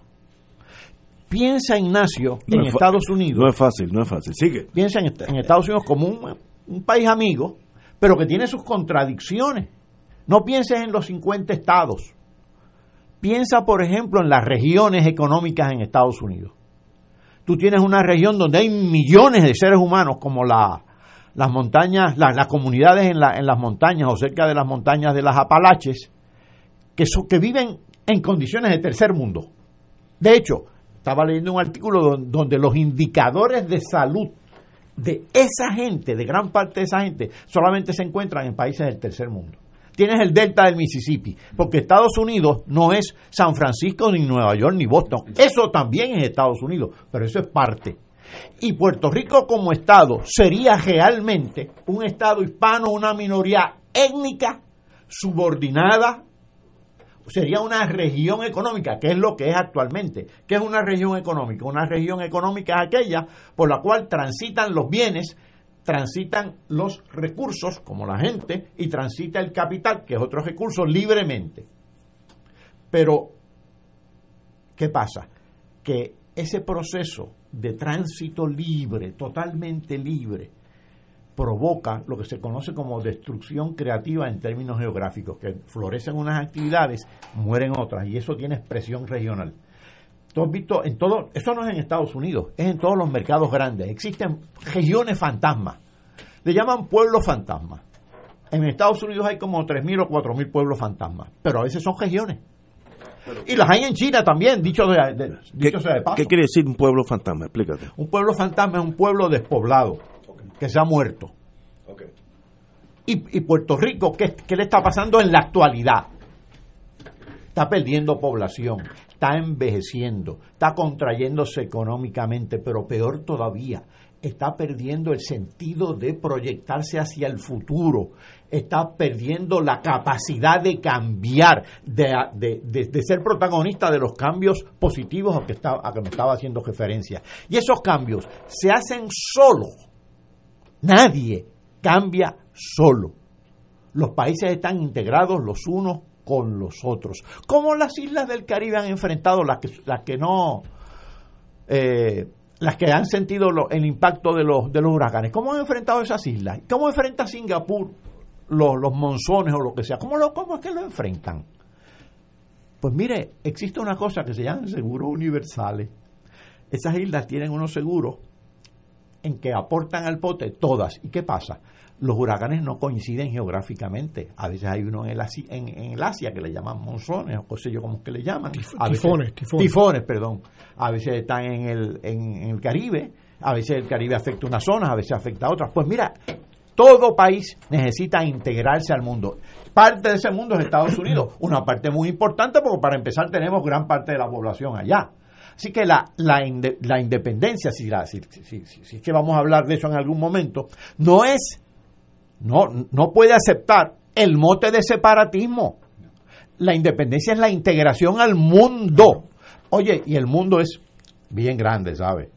[SPEAKER 8] Piensa Ignacio en Estados Unidos.
[SPEAKER 1] no es fácil no es fácil. Sigue.
[SPEAKER 8] Piensa en, en Estados Unidos como un, un país amigo pero que tiene sus contradicciones no pienses en los 50 estados. Piensa, por ejemplo, en las regiones económicas en Estados Unidos. Tú tienes una región donde hay millones de seres humanos, como la, las montañas, las comunidades en, en, las montañas o cerca de las montañas de las Apalaches, que, que viven en condiciones de tercer mundo. De hecho, estaba leyendo un artículo donde los indicadores de salud de esa gente, de gran parte de esa gente, solamente se encuentran en países del tercer mundo tienes el delta del Mississippi, porque Estados Unidos no es San Francisco, ni Nueva York, ni Boston. Eso también es Estados Unidos, pero eso es parte. Y Puerto Rico como Estado sería realmente un Estado hispano, una minoría étnica subordinada, sería una región económica, que es lo que es actualmente. ¿Qué es una región económica? Una región económica es aquella por la cual transitan los bienes transitan los recursos, como la gente, y transita el capital, que es otro recurso, libremente. Pero, ¿qué pasa? Que ese proceso de tránsito libre, totalmente libre, provoca lo que se conoce como destrucción creativa en términos geográficos, que florecen unas actividades, mueren otras, y eso tiene expresión regional. Tú has visto en todo, eso no es en Estados Unidos, es en todos los mercados grandes. Existen regiones fantasmas. Le llaman pueblos fantasmas. En Estados Unidos hay como 3.000 o 4.000 pueblos fantasmas, pero a veces son regiones. Y las hay en China también, dicho, de,
[SPEAKER 1] dicho sea de paso. ¿Qué quiere decir un pueblo fantasma? Explícate.
[SPEAKER 8] Un pueblo fantasma es un pueblo despoblado, que se ha muerto. Y, Puerto Rico, ¿qué, ¿qué le está pasando en la actualidad? Está perdiendo población, está envejeciendo, está contrayéndose económicamente, pero peor todavía, está perdiendo el sentido de proyectarse hacia el futuro, está perdiendo la capacidad de cambiar, de, ser protagonista de los cambios positivos a que, a que me estaba haciendo referencia. Y esos cambios se hacen solos. Nadie cambia solo. Los países están integrados los unos con los otros. ¿Cómo las islas del Caribe han enfrentado las que, las que no... Eh, las que han sentido el impacto de los, de los huracanes. ¿Cómo han enfrentado esas islas? ¿Cómo enfrenta Singapur los, los monzones o lo que sea? ¿Cómo, ¿Cómo es que lo enfrentan? Pues mire, existe una cosa que se llama seguros universales. Esas islas tienen unos seguros en que aportan al pote todas. ¿Y qué pasa? Los huracanes no coinciden geográficamente. A veces hay uno en el, Asia, en, el Asia que le llaman monzones o sé yo como que le llaman.
[SPEAKER 2] tifones,
[SPEAKER 8] tifones. Tifones, perdón. A veces están en el, en, el Caribe. A veces el Caribe afecta unas zonas, a veces afecta a otras. Pues mira, todo país necesita integrarse al mundo. Parte de ese mundo es Estados Unidos, [CLEARS THROAT] una parte muy importante porque para empezar tenemos gran parte de la población allá. Así que la, la, la independencia, si, la, si, si, es que vamos a hablar de eso en algún momento, no es, no, no puede aceptar el mote de separatismo. La independencia es la integración al mundo. Oye, y el mundo es bien grande, ¿sabe?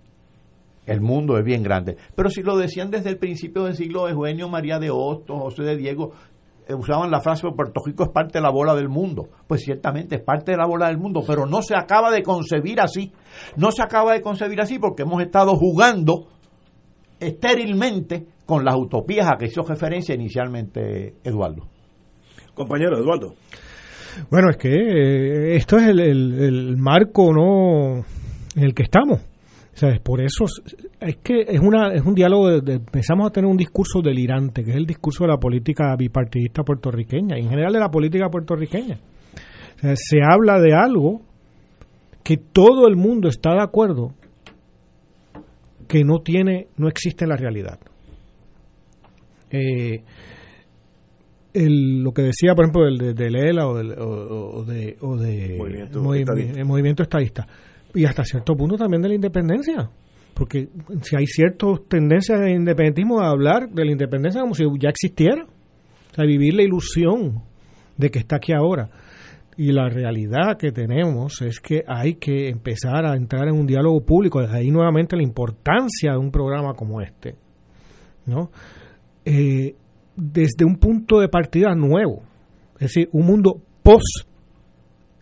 [SPEAKER 8] El mundo es bien grande. Pero si lo decían desde el principio del siglo, Eugenio María de Hostos, José de Diego, eh, usaban la frase Puerto Rico es parte de la bola del mundo. Pues ciertamente es parte de la bola del mundo, pero no se acaba de concebir así. No se acaba de concebir así porque hemos estado jugando estérilmente con las utopías a que hizo referencia inicialmente Eduardo.
[SPEAKER 1] Compañero Eduardo.
[SPEAKER 2] Bueno, es que eh, esto es el marco no en el que estamos. ¿Sabes? Por eso es que es una es un diálogo, de, empezamos a tener un discurso delirante, que es el discurso de la política bipartidista puertorriqueña, y en general de la política puertorriqueña. se habla de algo que todo el mundo está de acuerdo que no tiene, no existe en la realidad. Eh, lo que decía, por ejemplo, el de, Lela o, de, o de, movimiento estadista y hasta cierto punto también de la independencia. Porque si hay ciertas tendencias de independentismo a hablar de la independencia como si ya existiera. O sea, vivir la ilusión de que está aquí ahora. Y la realidad que tenemos es que hay que empezar a entrar en un diálogo público. Desde ahí nuevamente la importancia de un programa como este. ¿no? Eh, desde un punto de partida nuevo. Es decir, un mundo post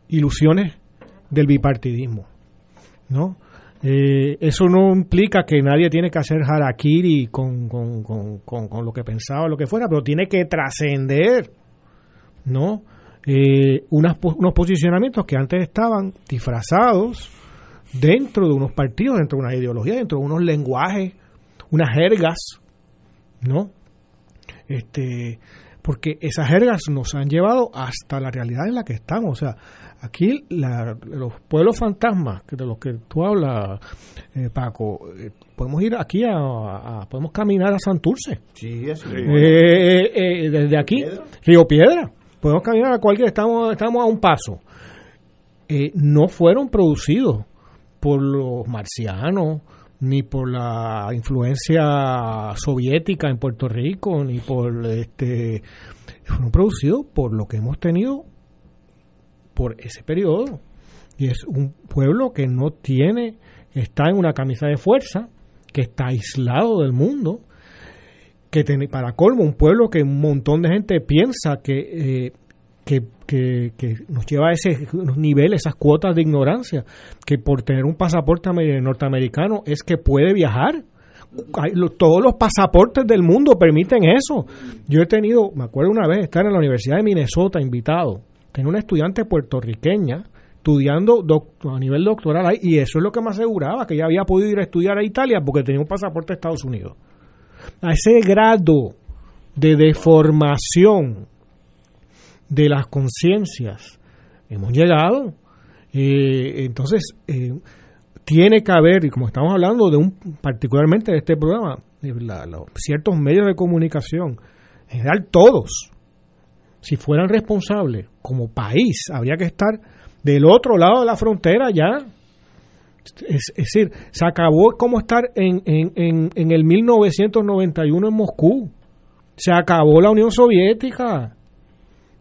[SPEAKER 2] ilusiones del bipartidismo. ¿no? Eh, eso no implica que nadie tiene que hacer harakiri con, con, con, lo que pensaba lo que fuera, pero tiene que trascender, ¿no? Eh, unos posicionamientos que antes estaban disfrazados dentro de unos partidos, dentro de una ideología, dentro de unos lenguajes, unas jergas, ¿no? Este, porque esas jergas nos han llevado hasta la realidad en la que estamos. O sea, aquí los pueblos fantasmas de los que tú hablas, eh, Paco, eh, podemos ir aquí a, podemos caminar a Santurce.
[SPEAKER 8] Sí, es
[SPEAKER 2] eh, desde aquí, Río Piedra. Podemos caminar a cualquier, estamos, estamos a un paso. no fueron producidos por los marcianos, ni por la influencia soviética en Puerto Rico, ni por este fueron producidos por lo que hemos tenido por ese periodo. Y es un pueblo que no tiene, está en una camisa de fuerza, que está aislado del mundo, que tiene, para colmo, un pueblo que un montón de gente piensa que, eh, que, que, nos lleva a ese nivel, esas cuotas de ignorancia, que por tener un pasaporte norteamericano es que puede viajar. todos los pasaportes del mundo permiten eso. Yo he tenido, me acuerdo una vez, estar en la Universidad de Minnesota invitado tenía una estudiante puertorriqueña estudiando a nivel doctoral ahí, y eso es lo que me aseguraba, que ella había podido ir a estudiar a Italia porque tenía un pasaporte de Estados Unidos. A ese grado de deformación de las conciencias hemos llegado. Entonces, eh, tiene que haber, y como estamos hablando de un, particularmente de este programa, ciertos medios de comunicación, en general todos, si fueran responsables como país, habría que estar del otro lado de la frontera ya. Es, decir, se acabó como estar en, en, en, en el 1991 en Moscú. Se acabó la Unión Soviética.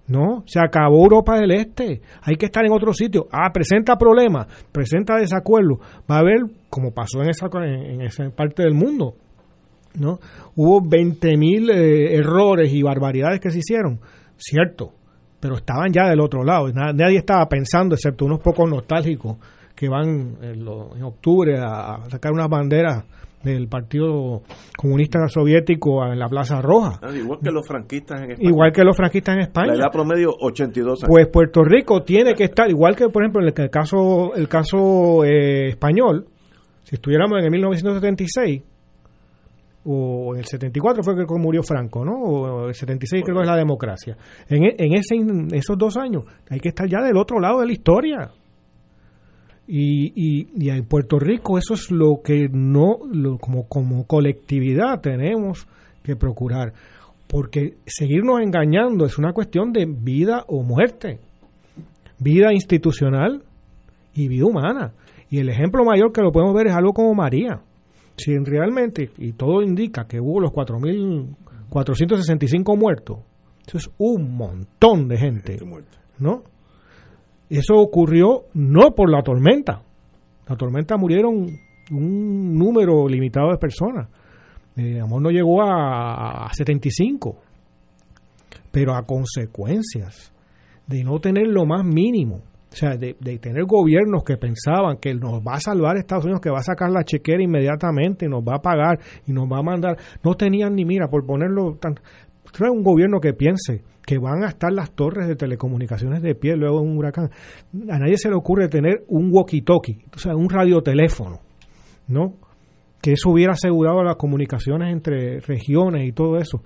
[SPEAKER 2] No, se acabó Europa del Este. Hay que estar en otro sitio. Ah, presenta problemas, presenta desacuerdos. Va a haber, como pasó en esa, en esa parte del mundo, ¿no? Hubo 20.000 eh, errores y barbaridades que se hicieron, cierto, pero estaban ya del otro lado. Nadie estaba pensando, excepto unos pocos nostálgicos que van en, octubre a, sacar unas banderas del Partido Comunista Soviético en la Plaza Roja.
[SPEAKER 1] Ah, igual que los franquistas en España.
[SPEAKER 2] Igual que los franquistas en España.
[SPEAKER 1] La edad promedio 82 años.
[SPEAKER 2] Pues Puerto Rico tiene que estar, igual que por ejemplo en el caso, el caso eh, español, si estuviéramos en el 1976, o en el 74 fue que murió Franco, ¿no? O el 76 creo que es la democracia. En, e, en, ese, esos dos años hay que estar ya del otro lado de la historia. Y, y, y en Puerto Rico eso es lo que no, lo, como, como colectividad tenemos que procurar. Porque seguirnos engañando es una cuestión de vida o muerte. Vida institucional y vida humana. Y el ejemplo mayor que lo podemos ver es algo como María si realmente, y todo indica que hubo los 4.465 muertos, eso es un montón de gente, ¿no? Eso ocurrió no por la tormenta. La tormenta murieron un número limitado de personas. Eh, amor no llegó a, a 75, pero a consecuencias de no tener lo más mínimo o sea, de, tener gobiernos que pensaban que nos va a salvar Estados Unidos, que va a sacar la chequera inmediatamente nos va a pagar y nos va a mandar. No tenían ni mira, por ponerlo tan. Trae un gobierno que piense que van a estar las torres de telecomunicaciones de pie luego de un huracán. A nadie se le ocurre tener un walkie-talkie, o sea, un radioteléfono, ¿no? Que eso hubiera asegurado las comunicaciones entre regiones y todo eso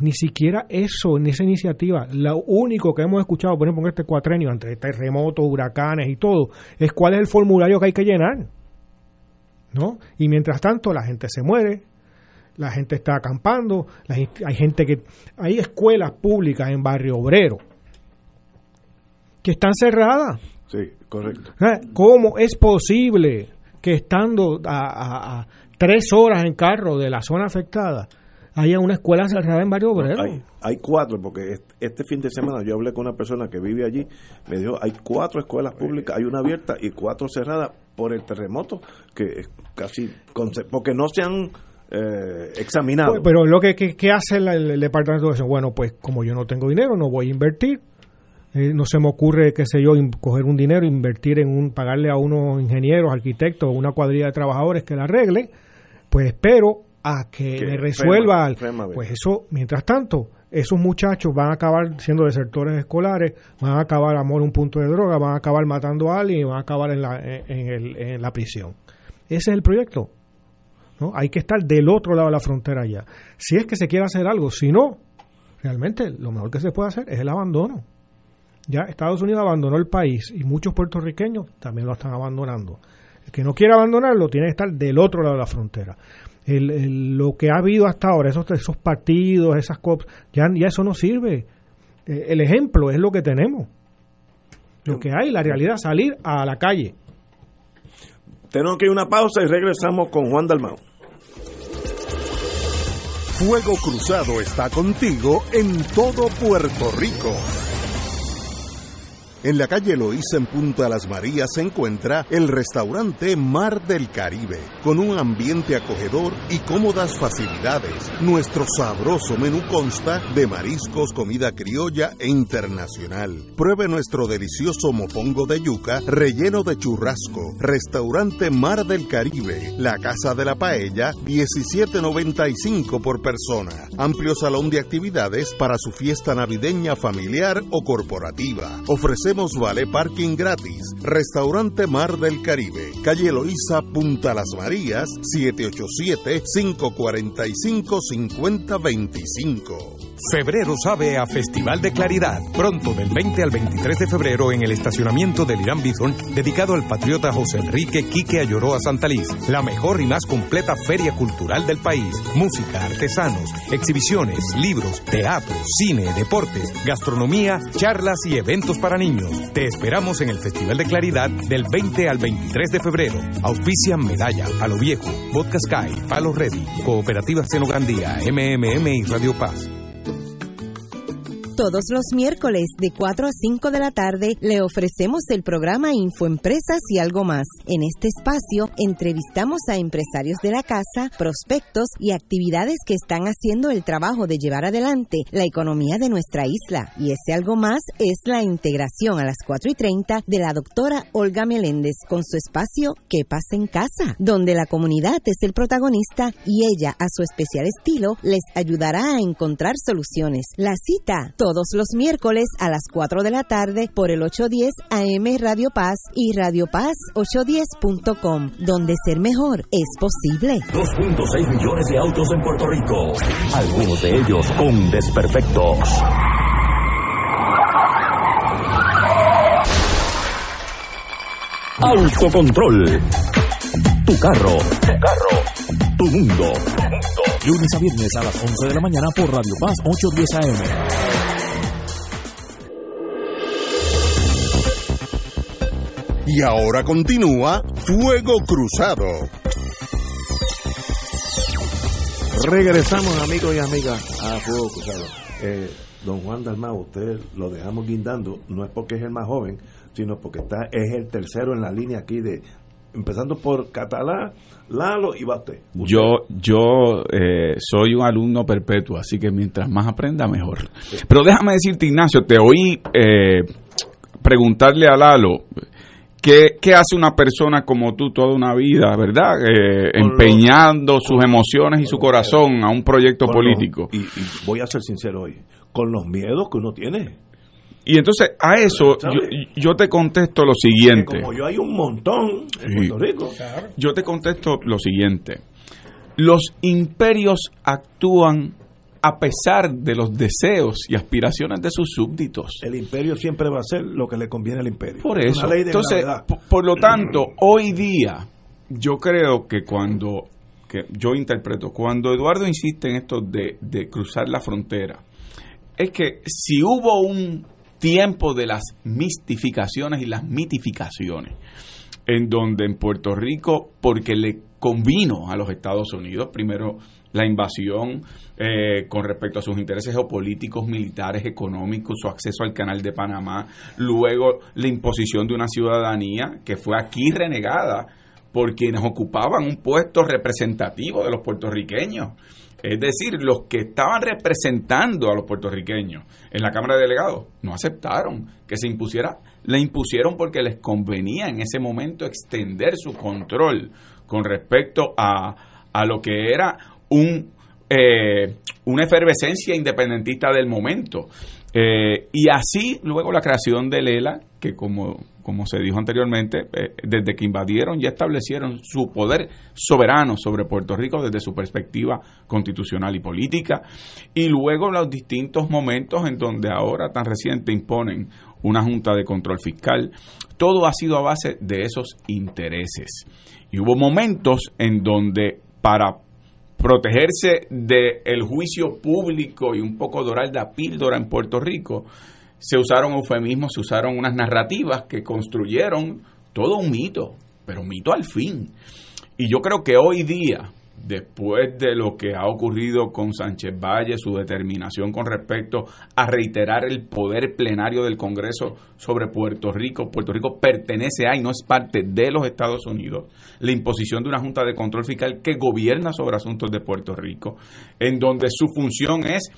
[SPEAKER 2] ni siquiera eso, en esa iniciativa, lo único que hemos escuchado, por ejemplo, en este cuatrenio, entre terremotos, huracanes y todo, es cuál es el formulario que hay que llenar. ¿No? Y mientras tanto, la gente se muere, la gente está acampando, hay gente que. Hay escuelas públicas en Barrio Obrero que están cerradas.
[SPEAKER 1] Sí, correcto.
[SPEAKER 2] ¿Eh? ¿Cómo es posible que estando a tres horas en carro de la zona afectada, hay una escuela cerrada en Barrio Obrero.
[SPEAKER 1] hay, cuatro, porque este fin de semana yo hablé con una persona que vive allí, me dijo, hay cuatro escuelas públicas, hay una abierta y cuatro cerradas por el terremoto, que casi, porque no se han eh, examinado. Pues,
[SPEAKER 2] pero lo que, que, hace el, departamento de educación, bueno, pues como yo no tengo dinero, no voy a invertir, eh, no se me ocurre, qué sé yo, coger un dinero, invertir en un, pagarle a unos ingenieros, arquitectos, una cuadrilla de trabajadores que la arregle, pues espero a que, le resuelva. pues eso, mientras tanto, esos muchachos van a acabar siendo desertores escolares, van a acabar a morir un punto de droga, van a acabar matando a alguien y van a acabar en la, en, el, en la prisión. Ese es el proyecto. ¿No? Hay que estar del otro lado de la frontera ya. Si es que se quiere hacer algo, si no, realmente lo mejor que se puede hacer es el abandono. Ya Estados Unidos abandonó el país y muchos puertorriqueños también lo están abandonando. El que no quiere abandonarlo tiene que estar del otro lado de la frontera el, lo que ha habido hasta ahora, esos, esos partidos, esas COPs, ya, ya eso no sirve. Eh, el ejemplo es lo que tenemos. Lo que hay, la realidad, salir a la calle.
[SPEAKER 1] Tenemos que ir una pausa y regresamos con Juan Dalmau.
[SPEAKER 4] Fuego Cruzado está contigo en todo Puerto Rico. En la calle Loíza en Punta Las Marías se encuentra el restaurante Mar del Caribe, con un ambiente acogedor y cómodas facilidades. Nuestro sabroso menú consta de mariscos, comida criolla e internacional. Pruebe nuestro delicioso mopongo de yuca relleno de churrasco. Restaurante Mar del Caribe, la Casa de la Paella, 17.95 por persona. Amplio salón de actividades para su fiesta navideña familiar o corporativa. Ofrecemos ofrecemos vale parking gratis. Restaurante Mar del Caribe, calle Loíza, Punta Las Marías, 787-545-5025.
[SPEAKER 5] Febrero sabe a Festival de Claridad. Pronto, del 20 al 23 de febrero, en el estacionamiento del Irán Bithorn, dedicado al patriota José Enrique Quique Ayoroa Santaliz. La mejor y más completa feria cultural del país. Música, artesanos, exhibiciones, libros, teatro, cine, deportes, gastronomía, charlas y eventos para niños. Te esperamos en el Festival de Claridad del 20 al 23 de febrero. Auspician Medalla, Palo Viejo, Vodka Sky, Palo Ready, Cooperativa Cenogandía, MMM y Radio Paz.
[SPEAKER 6] Todos los miércoles de 4 a 5 de la tarde le ofrecemos el programa Infoempresas y algo más. En este espacio entrevistamos a empresarios de la casa, prospectos y actividades que están haciendo el trabajo de llevar adelante la economía de nuestra isla. Y ese algo más es la integración a las 4 y 30 de la doctora Olga Meléndez con su espacio ¿Qué pasa en casa? Donde la comunidad es el protagonista y ella a su especial estilo les ayudará a encontrar soluciones. La cita todos los miércoles a las 4 de la tarde por el 810 AM Radio Paz y Radio Paz 810.com, donde ser mejor es posible.
[SPEAKER 7] 2.6 millones de autos en Puerto Rico, algunos de ellos con desperfectos. Autocontrol. Tu carro. Tu carro. Tu mundo. Lunes a viernes a las 11 de la mañana por Radio Paz 810 AM.
[SPEAKER 4] Y ahora continúa Fuego Cruzado.
[SPEAKER 1] Regresamos, amigos y amigas, a Fuego Cruzado. Eh, don Juan Dalmau, usted lo dejamos guindando, no es porque es el más joven, sino porque está es el tercero en la línea aquí de empezando por Catalá, Lalo y Bate.
[SPEAKER 3] Yo, yo eh, soy un alumno perpetuo, así que mientras más aprenda, mejor. Pero déjame decirte, Ignacio, te oí eh, preguntarle a Lalo ¿Qué, hace una persona como tú toda una vida, verdad? Eh, empeñando sus emociones y su corazón a un proyecto político.
[SPEAKER 1] y, voy a ser sincero hoy, con los miedos que uno tiene.
[SPEAKER 3] Y entonces a eso yo, te contesto lo siguiente.
[SPEAKER 1] como yo hay un montón en Puerto Rico.
[SPEAKER 3] Yo te contesto lo siguiente. Los imperios actúan a pesar de los deseos y aspiraciones de sus súbditos.
[SPEAKER 1] El imperio siempre va a ser lo que le conviene al imperio.
[SPEAKER 3] Por eso. Entonces, por, lo tanto, hoy día, yo creo que cuando, que yo interpreto, cuando Eduardo insiste en esto de, de cruzar la frontera, es que si hubo un tiempo de las mistificaciones y las mitificaciones, en donde en Puerto Rico, porque le convino a los Estados Unidos, primero la invasión eh, con respecto a sus intereses geopolíticos, militares, económicos, su acceso al canal de Panamá, luego la imposición de una ciudadanía que fue aquí renegada por quienes ocupaban un puesto representativo de los puertorriqueños. Es decir, los que estaban representando a los puertorriqueños en la Cámara de Delegados no aceptaron que se impusiera, le impusieron porque les convenía en ese momento extender su control con respecto a, a lo que era un, eh, una efervescencia independentista del momento. Eh, y así luego la creación de Lela, que como, como se dijo anteriormente, eh, desde que invadieron ya establecieron su poder soberano sobre Puerto Rico desde su perspectiva constitucional y política, y luego los distintos momentos en donde ahora tan reciente imponen una junta de control fiscal, todo ha sido a base de esos intereses. Y hubo momentos en donde para protegerse del juicio público y un poco dorar la píldora en Puerto Rico, se usaron eufemismos, se usaron unas narrativas que construyeron todo un mito, pero un mito al fin. Y yo creo que hoy día, después de lo que ha ocurrido con Sánchez Valle, su determinación con respecto a reiterar el poder plenario del Congreso sobre Puerto Rico, Puerto Rico pertenece a y no es parte de los Estados Unidos, la imposición de una Junta de Control Fiscal que gobierna sobre asuntos de Puerto Rico, en donde su función es,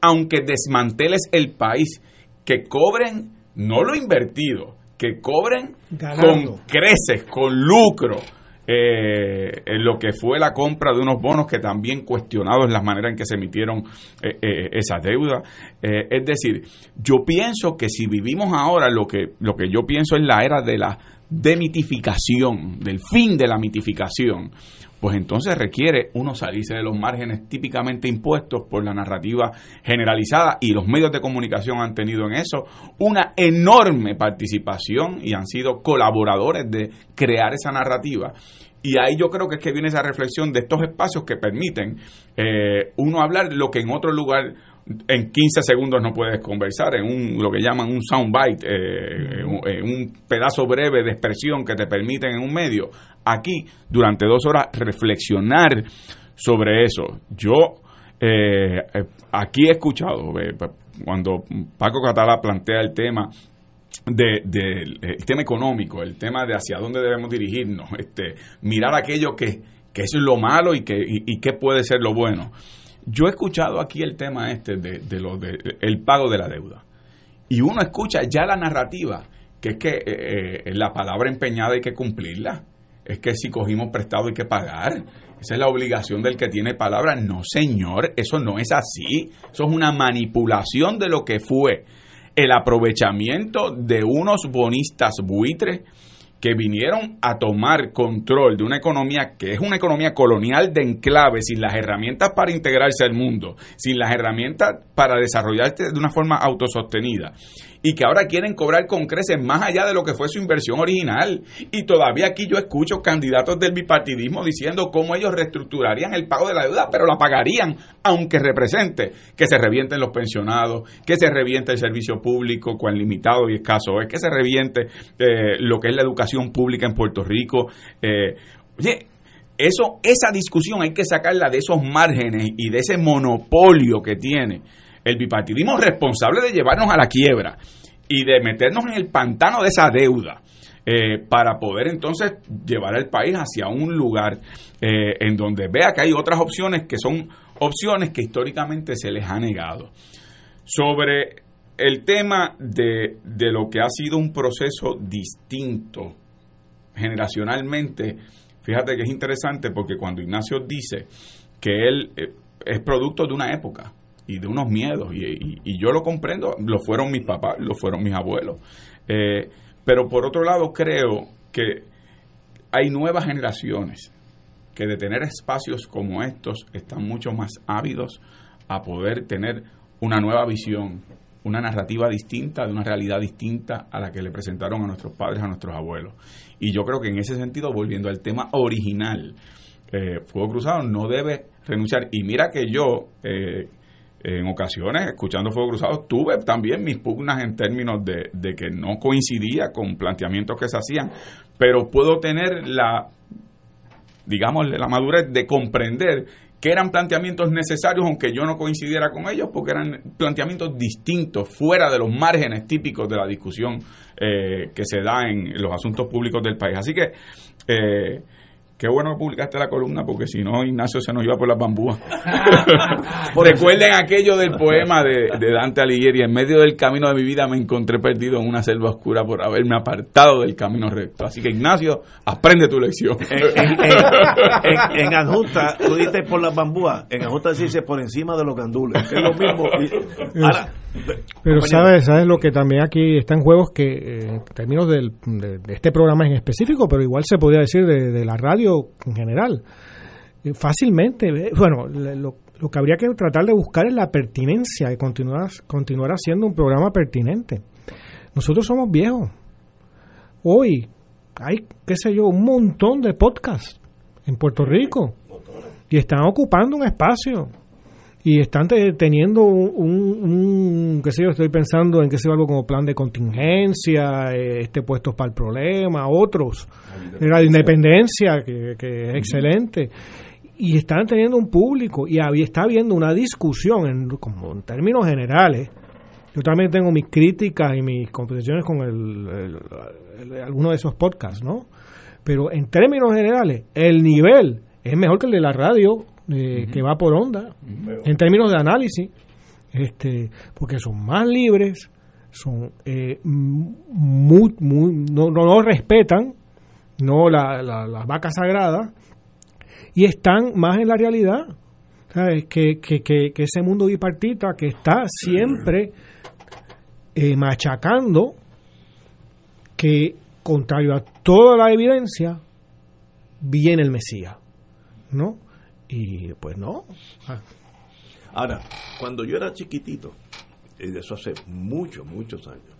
[SPEAKER 3] aunque desmanteles el país, que cobren no lo invertido, que cobren con creces, con lucro, eh, lo que fue la compra de unos bonos que también cuestionados en la manera en que se emitieron eh, eh, esas deudas. es decir, yo pienso que si vivimos ahora lo que, lo que yo pienso es la era de la demitificación, del fin de la mitificación, pues entonces requiere uno salirse de los márgenes típicamente impuestos por la narrativa generalizada y los medios de comunicación han tenido en eso una enorme participación y han sido colaboradores de crear esa narrativa. Y ahí yo creo que es que viene esa reflexión de estos espacios que permiten eh, uno hablar lo que en otro lugar en 15 segundos no puedes conversar, en un, lo que llaman un soundbite, eh, en un pedazo breve de expresión que te permiten en un medio. Aquí, durante dos horas, reflexionar sobre eso. Yo eh, eh, aquí he escuchado, cuando Paco Catala plantea el tema del de, tema económico, el tema de hacia dónde debemos dirigirnos, este, mirar aquello que, que es lo malo y que y qué puede ser lo bueno. Yo he escuchado aquí el tema este de, lo de el pago de la deuda. Y uno escucha ya la narrativa, que es que eh, eh, la palabra empeñada hay que cumplirla. Es que si cogimos prestado hay que pagar. Esa es la obligación del que tiene palabra. No, señor, eso no es así. Eso es una manipulación de lo que fue el aprovechamiento de unos bonistas buitres que vinieron a tomar control de una economía que es una economía colonial de enclave, sin las herramientas para integrarse al mundo, sin las herramientas para desarrollarse de una forma autosostenida y que ahora quieren cobrar con creces más allá de lo que fue su inversión original. Y todavía aquí yo escucho candidatos del bipartidismo diciendo cómo ellos reestructurarían el pago de la deuda, pero la pagarían, aunque represente que se revienten los pensionados, que se reviente el servicio público, cuán limitado y escaso es, que se reviente eh, lo que es la educación pública en Puerto Rico. Eh, oye, eso, esa discusión hay que sacarla de esos márgenes y de ese monopolio que tiene el bipartidismo responsable de llevarnos a la quiebra y de meternos en el pantano de esa deuda. Eh, para poder entonces llevar al país hacia un lugar eh, en donde vea que hay otras opciones que son opciones que históricamente se les ha negado. Sobre el tema de, de lo que ha sido un proceso distinto generacionalmente, fíjate que es interesante porque cuando Ignacio dice que él eh, es producto de una época, y de unos miedos. Y, yo lo comprendo, lo fueron mis papás, lo fueron mis abuelos. Eh, pero por otro lado, creo que hay nuevas generaciones que de tener espacios como estos están mucho más ávidos a poder tener una nueva visión, una narrativa distinta de una realidad distinta a la que le presentaron a nuestros padres, a nuestros abuelos. Y yo creo que en ese sentido, volviendo al tema original, eh, Fuego Cruzado no debe renunciar. Y mira que yo, eh, en ocasiones, escuchando Fuego Cruzado, tuve también mis pugnas en términos de, que no coincidía con planteamientos que se hacían, pero puedo tener la, digamos, la madurez de comprender que eran planteamientos necesarios, aunque yo no coincidiera con ellos, porque eran planteamientos distintos, fuera de los márgenes típicos de la discusión eh, que se da en los asuntos públicos del país. Así que eh, Qué bueno que publicaste la columna, porque si no, Ignacio se nos iba por las bambúas. [LAUGHS] Recuerden aquello del poema de, Dante Alighieri: En medio del camino de mi vida me encontré perdido en una selva oscura por haberme apartado del camino recto. Así que, Ignacio, aprende tu lección.
[SPEAKER 1] En, adjunta, tú dices por las bambúas, en adjunta dice por encima de los gandules, es lo mismo.
[SPEAKER 2] Pero sabes, sabes lo que también aquí está en juego que eh, en términos de, este programa en específico, pero igual se podría decir de la radio en general. Eh, fácilmente, bueno, lo, que habría que tratar de buscar es la pertinencia y continuar, continuar haciendo un programa pertinente. Nosotros somos viejos. Hoy hay, qué sé yo, un montón de podcasts en Puerto Rico y están ocupando un espacio y están teniendo un, qué sé yo, estoy pensando en qué sé yo, algo como plan de contingencia, eh, este puestos para el problema, otros, la independencia, que, es excelente, y están teniendo un público y había, está habiendo una discusión en, como en términos generales. Yo también tengo mis críticas y mis competiciones con el, alguno de esos podcasts, ¿no? Pero en términos generales, el nivel es mejor que el de la radio eh, que va por onda, en términos de análisis, este, porque son más libres, son eh, muy, muy, no, no, respetan no la, la, vaca sagrada, y están más en la realidad. ¿sabes? Que, que, que, ese mundo bipartita que está siempre eh, machacando que, contrario a toda la evidencia, viene el Mesías. ¿No? Y pues no.
[SPEAKER 1] Ah. Ahora, cuando yo era chiquitito, y de eso hace muchos, muchos años,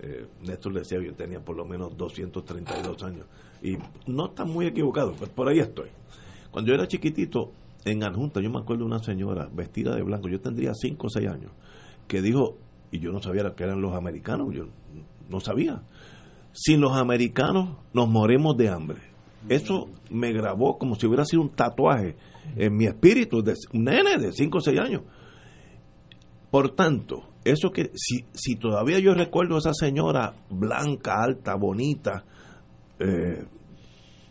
[SPEAKER 1] eh, Néstor decía que yo tenía por lo menos 232 años, y no está muy equivocado, pues por ahí estoy. Cuando yo era chiquitito, en Adjunta, yo me acuerdo de una señora vestida de blanco, yo tendría 5 o 6 años, que dijo, y yo no sabía que eran los americanos, yo no sabía, sin los americanos nos morimos de hambre. Eso me grabó como si hubiera sido un tatuaje en mi espíritu de un nene de 5 o 6 años. Por tanto, eso que si, si todavía yo recuerdo a esa señora blanca, alta, bonita, eh,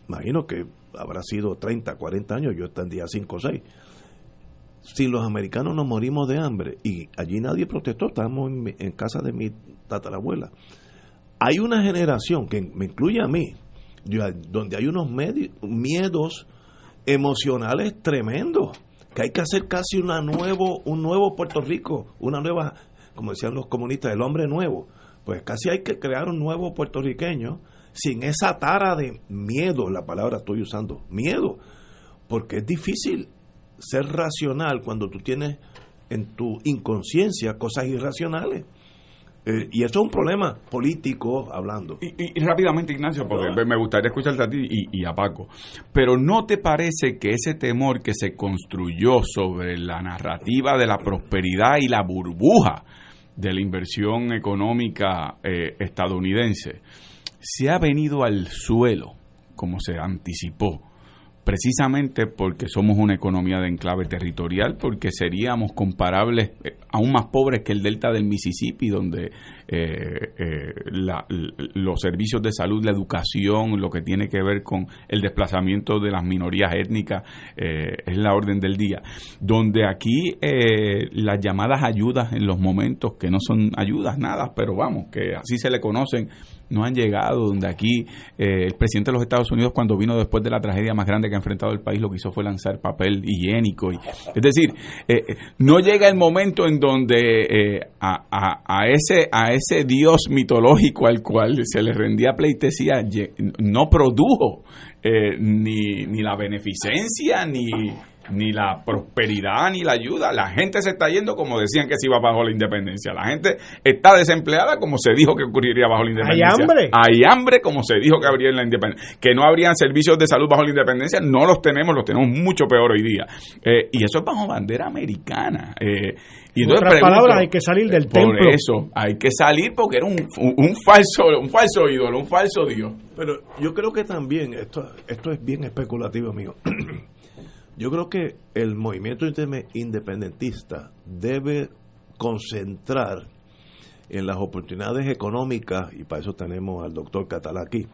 [SPEAKER 1] imagino que habrá sido 30, 40 años, yo tendría 5 o 6. Si los americanos nos morimos de hambre, y allí nadie protestó, estábamos en, casa de mi tatarabuela, hay una generación que me incluye a mí, donde hay unos miedos emocionales tremendos, que hay que hacer casi una nuevo, un nuevo Puerto Rico, una nueva, como decían los comunistas, el hombre nuevo. Pues casi hay que crear un nuevo puertorriqueño sin esa tara de miedo, la palabra estoy usando, miedo, porque es difícil ser racional cuando tú tienes en tu inconsciencia cosas irracionales. Eh, y eso es un problema político hablando.
[SPEAKER 3] Y, rápidamente, Ignacio, porque me gustaría escucharte a ti y, a Paco. Pero ¿no te parece que ese temor que se construyó sobre la narrativa de la prosperidad y la burbuja de la inversión económica eh, estadounidense se ha venido al suelo, como se anticipó? Precisamente porque somos una economía de enclave territorial, porque seríamos comparables, eh, aún más pobres que el delta del Mississippi, donde eh, eh, los servicios de salud, la educación, lo que tiene que ver con el desplazamiento de las minorías étnicas, es la orden del día. Donde aquí las llamadas ayudas en los momentos, que no son ayudas, nada, pero vamos, que así se le conocen, no han llegado, donde aquí eh, el presidente de los Estados Unidos cuando vino después de la tragedia más grande que ha enfrentado el país, lo que hizo fue lanzar papel higiénico. Y, es decir, eh, eh, no llega el momento en donde a, a, ese, a ese dios mitológico al cual se le rendía pleitesía no produjo ni, ni la beneficencia ni ni la prosperidad ni la ayuda. La gente se está yendo como decían que se iba bajo la independencia. La gente está desempleada como se dijo que ocurriría bajo la independencia.
[SPEAKER 2] Hay hambre.
[SPEAKER 3] Hay hambre como se dijo que habría en la independencia. Que no habrían servicios de salud bajo la independencia, no los tenemos, los tenemos mucho peor hoy día. Eh, y eso es bajo bandera americana. Eh, y
[SPEAKER 2] en otras palabras, hay que salir del templo.
[SPEAKER 3] Por eso, hay que salir porque era un, un, falso un falso ídolo, un falso dios.
[SPEAKER 1] Pero yo creo que también, esto, esto es bien especulativo, amigo. [CLEARS THROAT] Yo creo que el movimiento independentista debe concentrar en las oportunidades económicas, y para eso tenemos al doctor Catalá aquí,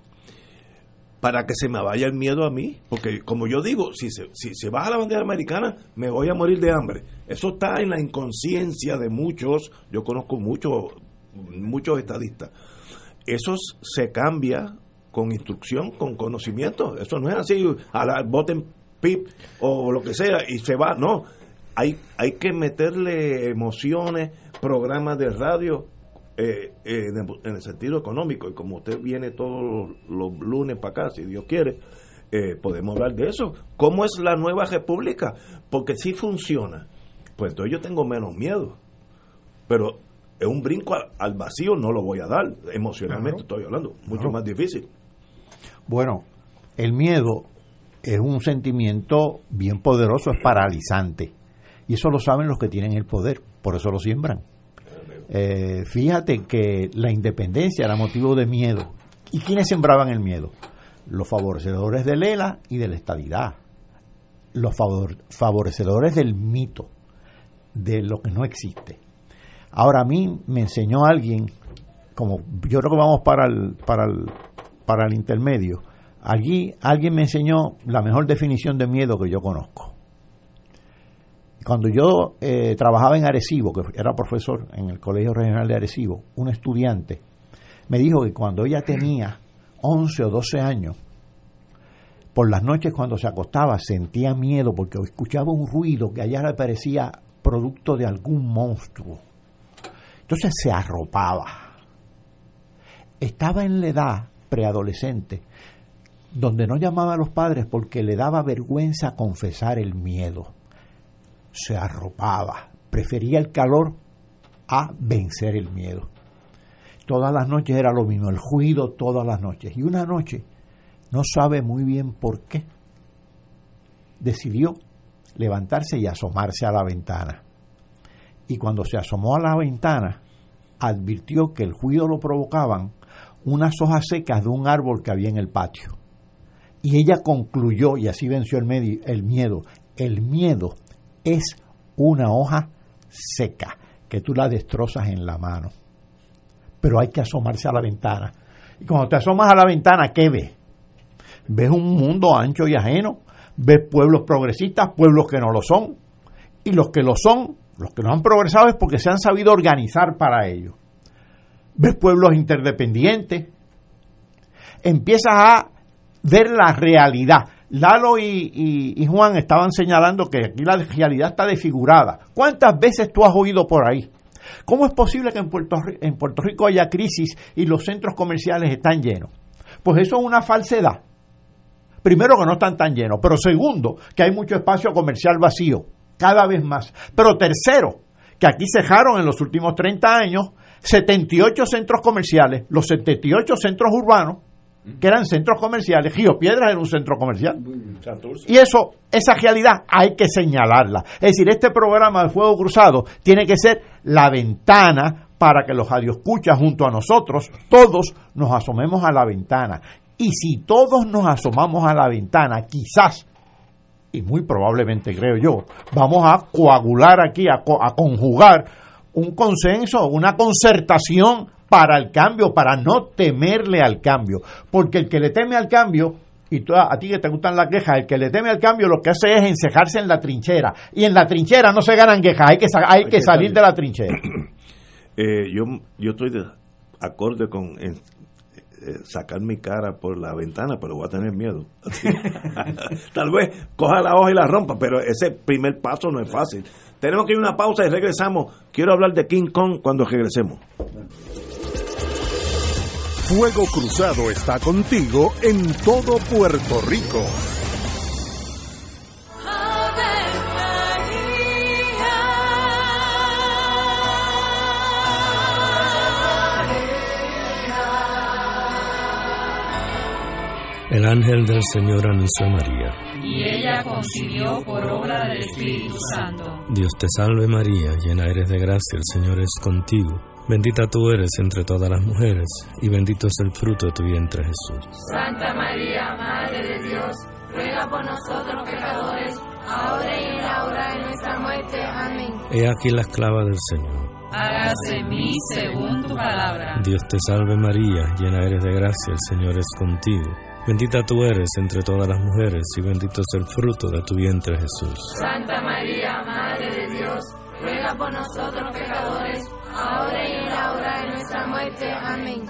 [SPEAKER 1] para que se me vaya el miedo a mí, porque como yo digo, si se, si se baja la bandera americana, me voy a morir de hambre. Eso está en la inconsciencia de muchos, yo conozco muchos, muchos estadistas. Eso se cambia con instrucción, con conocimiento. Eso no es así, a la, voten PIB o lo que sea y se va. No, hay, hay que meterle emociones, programas de radio eh, eh, en el sentido económico. Y como usted viene todos los, lunes para acá, si Dios quiere, eh, podemos hablar de eso. ¿Cómo es la nueva república? Porque si funciona, pues entonces yo tengo menos miedo. Pero es un brinco al, vacío, no lo voy a dar. Emocionalmente estoy hablando, mucho más difícil.
[SPEAKER 8] Bueno, el miedo es un sentimiento bien poderoso, es paralizante. Y eso lo saben los que tienen el poder, por eso lo siembran. Eh, fíjate que la independencia era motivo de miedo. ¿Y quiénes sembraban el miedo? Los favorecedores de Lela y de la estabilidad. Los favorecedores del mito, de lo que no existe. Ahora a mí me enseñó alguien, como yo creo que vamos para el, para el, para el intermedio, Allí alguien me enseñó la mejor definición de miedo que yo conozco. Cuando yo eh, trabajaba en Arecibo, que era profesor en el Colegio Regional de Arecibo, un estudiante me dijo que cuando ella tenía 11 o 12 años, por las noches cuando se acostaba sentía miedo porque escuchaba un ruido que allá le parecía producto de algún monstruo. Entonces se arropaba. Estaba en la edad preadolescente donde no llamaba a los padres porque le daba vergüenza confesar el miedo. Se arropaba, prefería el calor a vencer el miedo. Todas las noches era lo mismo, el ruido todas las noches. Y una noche, no sabe muy bien por qué, decidió levantarse y asomarse a la ventana. Y cuando se asomó a la ventana, advirtió que el ruido lo provocaban unas hojas secas de un árbol que había en el patio. Y ella concluyó, y así venció el, medio, el miedo, el miedo es una hoja seca que tú la destrozas en la mano. Pero hay que asomarse a la ventana. Y cuando te asomas a la ventana, ¿qué ves? Ves un mundo ancho y ajeno, ves pueblos progresistas, pueblos que no lo son, y los que lo son, los que no han progresado es porque se han sabido organizar para ello. Ves pueblos interdependientes, empiezas a ver la realidad. Lalo y, Juan estaban señalando que aquí la realidad está desfigurada. ¿Cuántas veces tú has oído por ahí? ¿Cómo es posible que en Puerto, Rico haya crisis y los centros comerciales están llenos? Pues eso es una falsedad. Primero que no están tan llenos, pero segundo que hay mucho espacio comercial vacío, cada vez más. Pero tercero, que aquí cejaron en los últimos 30 años 78 centros comerciales, los 78 centros urbanos, que eran centros comerciales. Río Piedras era un centro comercial. Y eso, esa realidad hay que señalarla. Es decir, este programa de Fuego Cruzado tiene que ser la ventana para que los radioescuchas junto a nosotros, todos nos asomemos a la ventana. Y si todos nos asomamos a la ventana, quizás, y muy probablemente creo yo, vamos a coagular aquí, a, a conjugar un consenso, una concertación para el cambio, para no temerle al cambio. Porque el que le teme al cambio, y a, ti que te gustan las quejas, el que le teme al cambio lo que hace es encejarse en la trinchera. Y en la trinchera no se ganan quejas, hay que, hay, que, salir, de la trinchera. [CLEARS THROAT]
[SPEAKER 1] Eh, yo, yo estoy de acorde con eh, sacar mi cara por la ventana, pero voy a tener miedo. [LAUGHS] Tal vez coja la hoja y la rompa, pero ese primer paso no es fácil. Tenemos que ir a una pausa y regresamos. Quiero hablar de King Kong cuando regresemos.
[SPEAKER 4] Fuego Cruzado está contigo en todo Puerto Rico.
[SPEAKER 9] El ángel del Señor anunció a María.
[SPEAKER 10] Y ella concibió por obra del Espíritu Santo.
[SPEAKER 9] Dios te salve María, llena eres de gracia, el Señor es contigo. Bendita tú eres entre todas las mujeres, y bendito es el fruto de tu vientre Jesús.
[SPEAKER 10] Santa María, Madre de Dios, ruega por nosotros pecadores, ahora y en la hora de nuestra muerte. Amén.
[SPEAKER 9] He aquí la esclava del Señor.
[SPEAKER 10] Hágase en mí según tu palabra.
[SPEAKER 9] Dios te salve María, llena eres de gracia, el Señor es contigo. Bendita tú eres entre todas las mujeres, y bendito es el fruto de tu vientre Jesús.
[SPEAKER 10] Santa María, Madre de Dios, ruega por nosotros pecadores, ahora y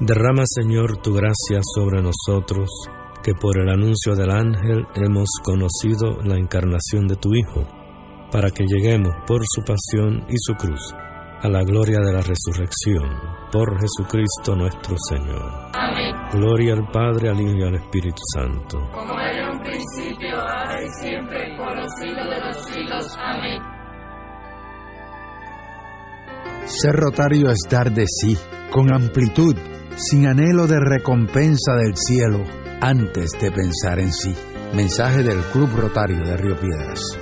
[SPEAKER 9] Derrama, Señor, tu gracia sobre nosotros, que por el anuncio del ángel hemos conocido la encarnación de tu Hijo, para que lleguemos por su pasión y su cruz a la gloria de la resurrección, por Jesucristo nuestro Señor.
[SPEAKER 10] Amén.
[SPEAKER 9] Gloria al Padre, al Hijo y al Espíritu Santo.
[SPEAKER 10] Como era en un principio, ahora y siempre, por los siglos de los siglos. Amén.
[SPEAKER 11] Ser rotario es dar de sí, con amplitud, sin anhelo de recompensa del cielo, antes de pensar en sí. Mensaje del Club Rotario de Río Piedras.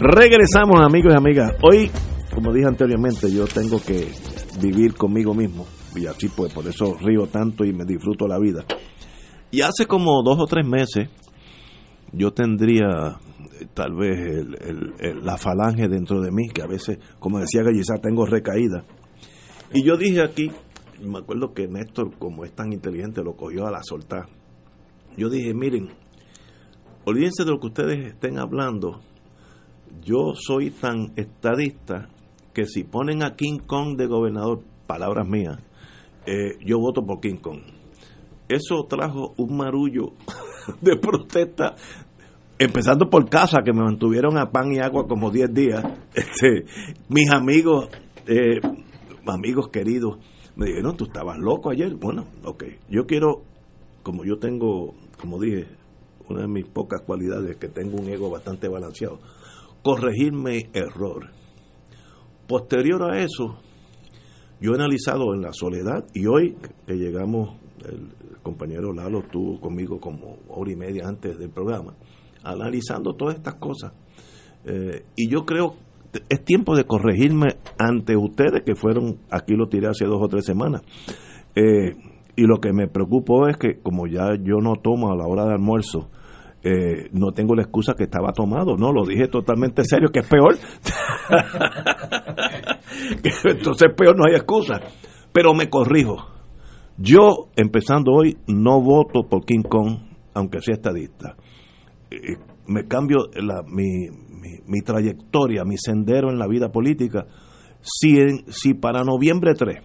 [SPEAKER 1] Regresamos amigos y amigas. Hoy, como dije anteriormente, yo tengo que vivir conmigo mismo. Y así pues, por eso río tanto y me disfruto la vida. Y hace como dos o tres meses, yo tendría eh, tal vez la falange dentro de mí, que a veces, como decía Gallizar, tengo recaída. Y yo dije aquí, me acuerdo que Néstor, como es tan inteligente, lo cogió a la soltar. Yo dije, miren, olvídense de lo que ustedes estén hablando. Yo soy tan estadista que si ponen a King Kong de gobernador, palabras mías, eh, yo voto por King Kong. Eso trajo un marullo [LAUGHS] de protesta empezando por casa, que me mantuvieron a pan y agua como 10 días, [LAUGHS] este, mis amigos, eh, amigos queridos, me dijeron, tú estabas loco ayer. Bueno, ok, yo quiero, como yo tengo, como dije, una de mis pocas cualidades, que tengo un ego bastante balanceado, corregir mi error. Posterior a eso, yo he analizado en la soledad y hoy que llegamos, el compañero Lalo estuvo conmigo como hora y media antes del programa, analizando todas estas cosas. Eh, y yo creo es tiempo de corregirme ante ustedes que fueron, aquí lo tiré hace dos o tres semanas. Eh, y lo que me preocupó es que como ya yo no tomo a la hora de almuerzo, eh, no tengo la excusa que estaba tomado, no, lo dije totalmente serio, que es peor. [LAUGHS] Entonces peor no hay excusa. Pero me corrijo. Yo, empezando hoy, no voto por King Kong, aunque sea estadista. Eh, me cambio la, mi, mi, trayectoria, mi sendero en la vida política. Si, en, si para noviembre 3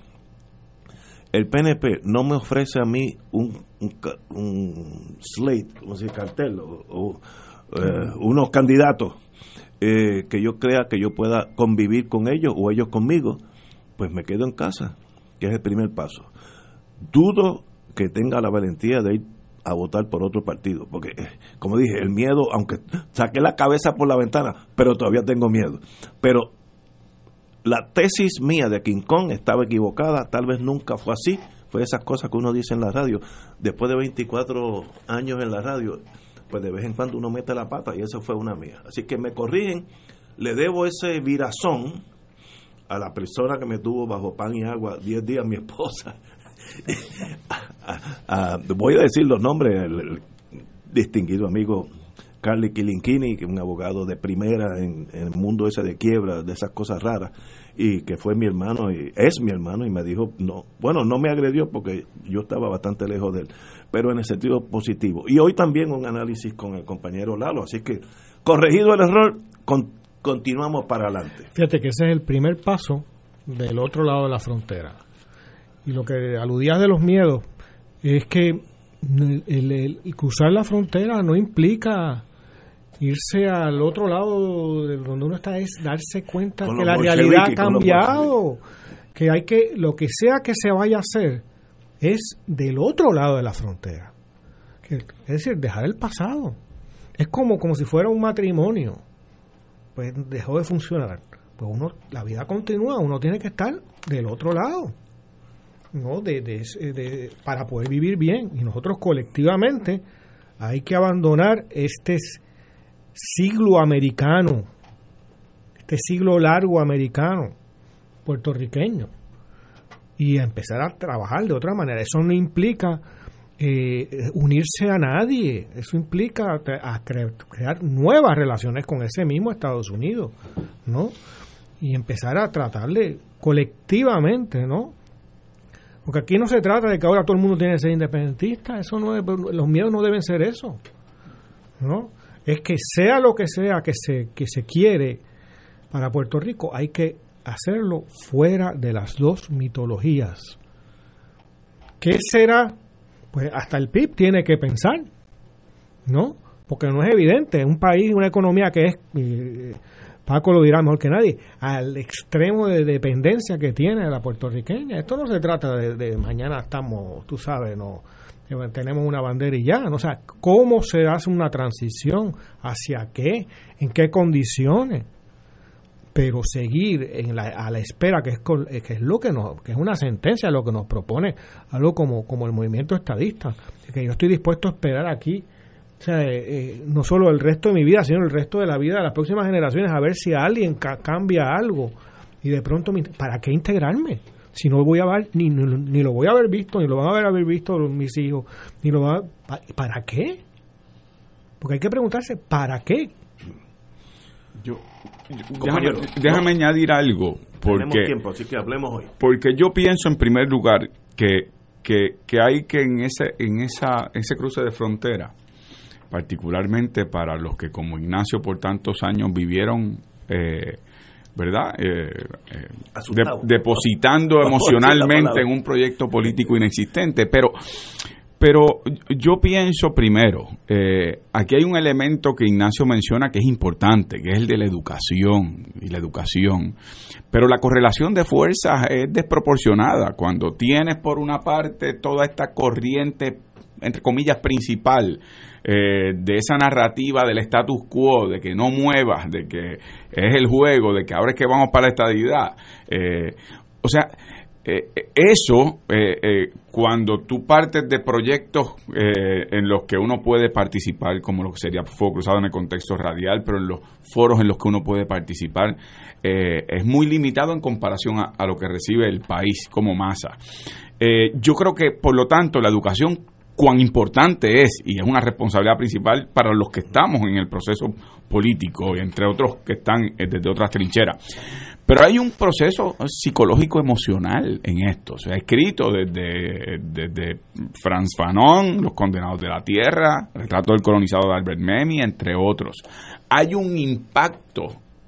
[SPEAKER 1] el PNP no me ofrece a mí un, un, un slate, se cartel, o, eh, unos candidatos eh, que yo crea que yo pueda convivir con ellos o ellos conmigo, pues me quedo en casa, que es el primer paso. Dudo que tenga la valentía de ir a votar por otro partido, porque como dije, el miedo, aunque saqué la cabeza por la ventana, pero todavía tengo miedo. Pero la tesis mía de King Kong estaba equivocada, tal vez nunca fue así, fue esas cosas que uno dice en la radio. Después de 24 años en la radio, pues de vez en cuando uno mete la pata y esa fue una mía. Así que me corrigen, le debo ese virazón a la persona que me tuvo bajo pan y agua 10 días, mi esposa. [LAUGHS] voy a decir los nombres, el distinguido amigo Carly Kilinchini, que es un abogado de primera en, el mundo ese de quiebra, de esas cosas raras, y que fue mi hermano, y es mi hermano, y me dijo, no, bueno, no me agredió porque yo estaba bastante lejos de él, pero en el sentido positivo. Y hoy también un análisis con el compañero Lalo, así que corregido el error, con, continuamos para adelante.
[SPEAKER 2] Fíjate que ese es el primer paso del otro lado de la frontera. Y lo que aludías de los miedos es que el cruzar la frontera no implica irse al otro lado de donde uno está es darse cuenta que la realidad ha cambiado, que hay que lo que sea que se vaya a hacer es del otro lado de la frontera. Que, es decir, dejar el pasado. Es como como si fuera un matrimonio. Pues dejó de funcionar. Pues uno la vida continúa, uno tiene que estar del otro lado. ¿no? De, de, de, para poder vivir bien. Y nosotros colectivamente hay que abandonar este siglo americano, este siglo largo americano, puertorriqueño, y empezar a trabajar de otra manera. Eso no implica eh, unirse a nadie, eso implica a cre crear nuevas relaciones con ese mismo Estados Unidos, ¿no? Y empezar a tratarle colectivamente, ¿no? Porque aquí no se trata de que ahora todo el mundo tiene que ser independentista, eso no es, los miedos no deben ser eso, ¿no? Es que sea lo que sea que se, que se quiere para Puerto Rico, hay que hacerlo fuera de las dos mitologías ¿qué será? Pues hasta el PIB tiene que pensar, ¿no? Porque no es evidente. Un país, una economía que es, eh, Paco lo dirá mejor que nadie, al extremo de dependencia que tiene la puertorriqueña. Esto no se trata de, de mañana estamos, tú sabes, no tenemos una bandera y ya. ¿no? O sea, ¿cómo se hace una transición? ¿Hacia qué? ¿En qué condiciones? Pero seguir en la, a la espera, que es, que es lo que nos, que es una sentencia, lo que nos propone algo como, como el movimiento estadista, que yo estoy dispuesto a esperar aquí eh, eh, no solo el resto de mi vida, sino el resto de la vida de las próximas generaciones, a ver si alguien cambia algo. Y de pronto, ¿para qué integrarme? Si no voy a ver, ni, ni, lo voy a haber visto, ni lo van a haber, haber visto mis hijos, ni lo van a, ¿Para qué? Porque hay que preguntarse, ¿para qué?
[SPEAKER 3] Yo, déjame, añadir algo. Porque,
[SPEAKER 1] tiempo, así que hablemos hoy.
[SPEAKER 3] Porque yo pienso, en primer lugar, que, que, que hay que en ese, en esa, ese cruce de frontera particularmente para los que como Ignacio por tantos años vivieron, eh, ¿verdad? Eh, eh, depositando [LAUGHS] emocionalmente en un proyecto político inexistente. Pero, pero yo pienso primero, aquí hay un elemento que Ignacio menciona que es importante, que es el de la educación y la educación. Pero la correlación de fuerzas es desproporcionada. Cuando tienes por una parte toda esta corriente, entre comillas, principal, eh, de esa narrativa del status quo, de que no muevas, de que es el juego, de que ahora es que vamos para la estadidad. Eh, o sea, eh, eso, cuando tú partes de proyectos en los que uno puede participar, como lo que sería Fuego Cruzado en el contexto radial, pero en los foros en los que uno puede participar, es muy limitado en comparación a, a, lo que recibe el país como masa. yo creo que, por lo tanto, la educación cuán importante es y es una responsabilidad principal para los que estamos en el proceso político, entre otros que están eh, desde otras trincheras. Pero hay un proceso psicológico emocional en esto. Se ha escrito desde, desde Franz Fanon, Los Condenados de la Tierra, Retrato del Colonizado de Albert Memmi, entre otros. Hay un impacto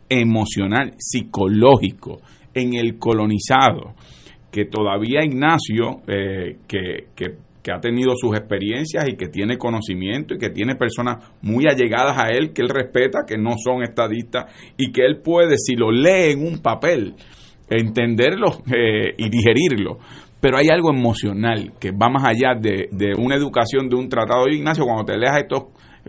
[SPEAKER 3] emocional, psicológico en el colonizado que todavía Ignacio, eh, que, que que ha tenido sus experiencias y que tiene conocimiento y que tiene personas muy allegadas a él que él respeta, que no son estadistas y que él puede, si lo lee en un papel, entenderlo eh, y digerirlo. Pero hay algo emocional que va más allá de, una educación de un tratado de Ignacio. Cuando te leas estos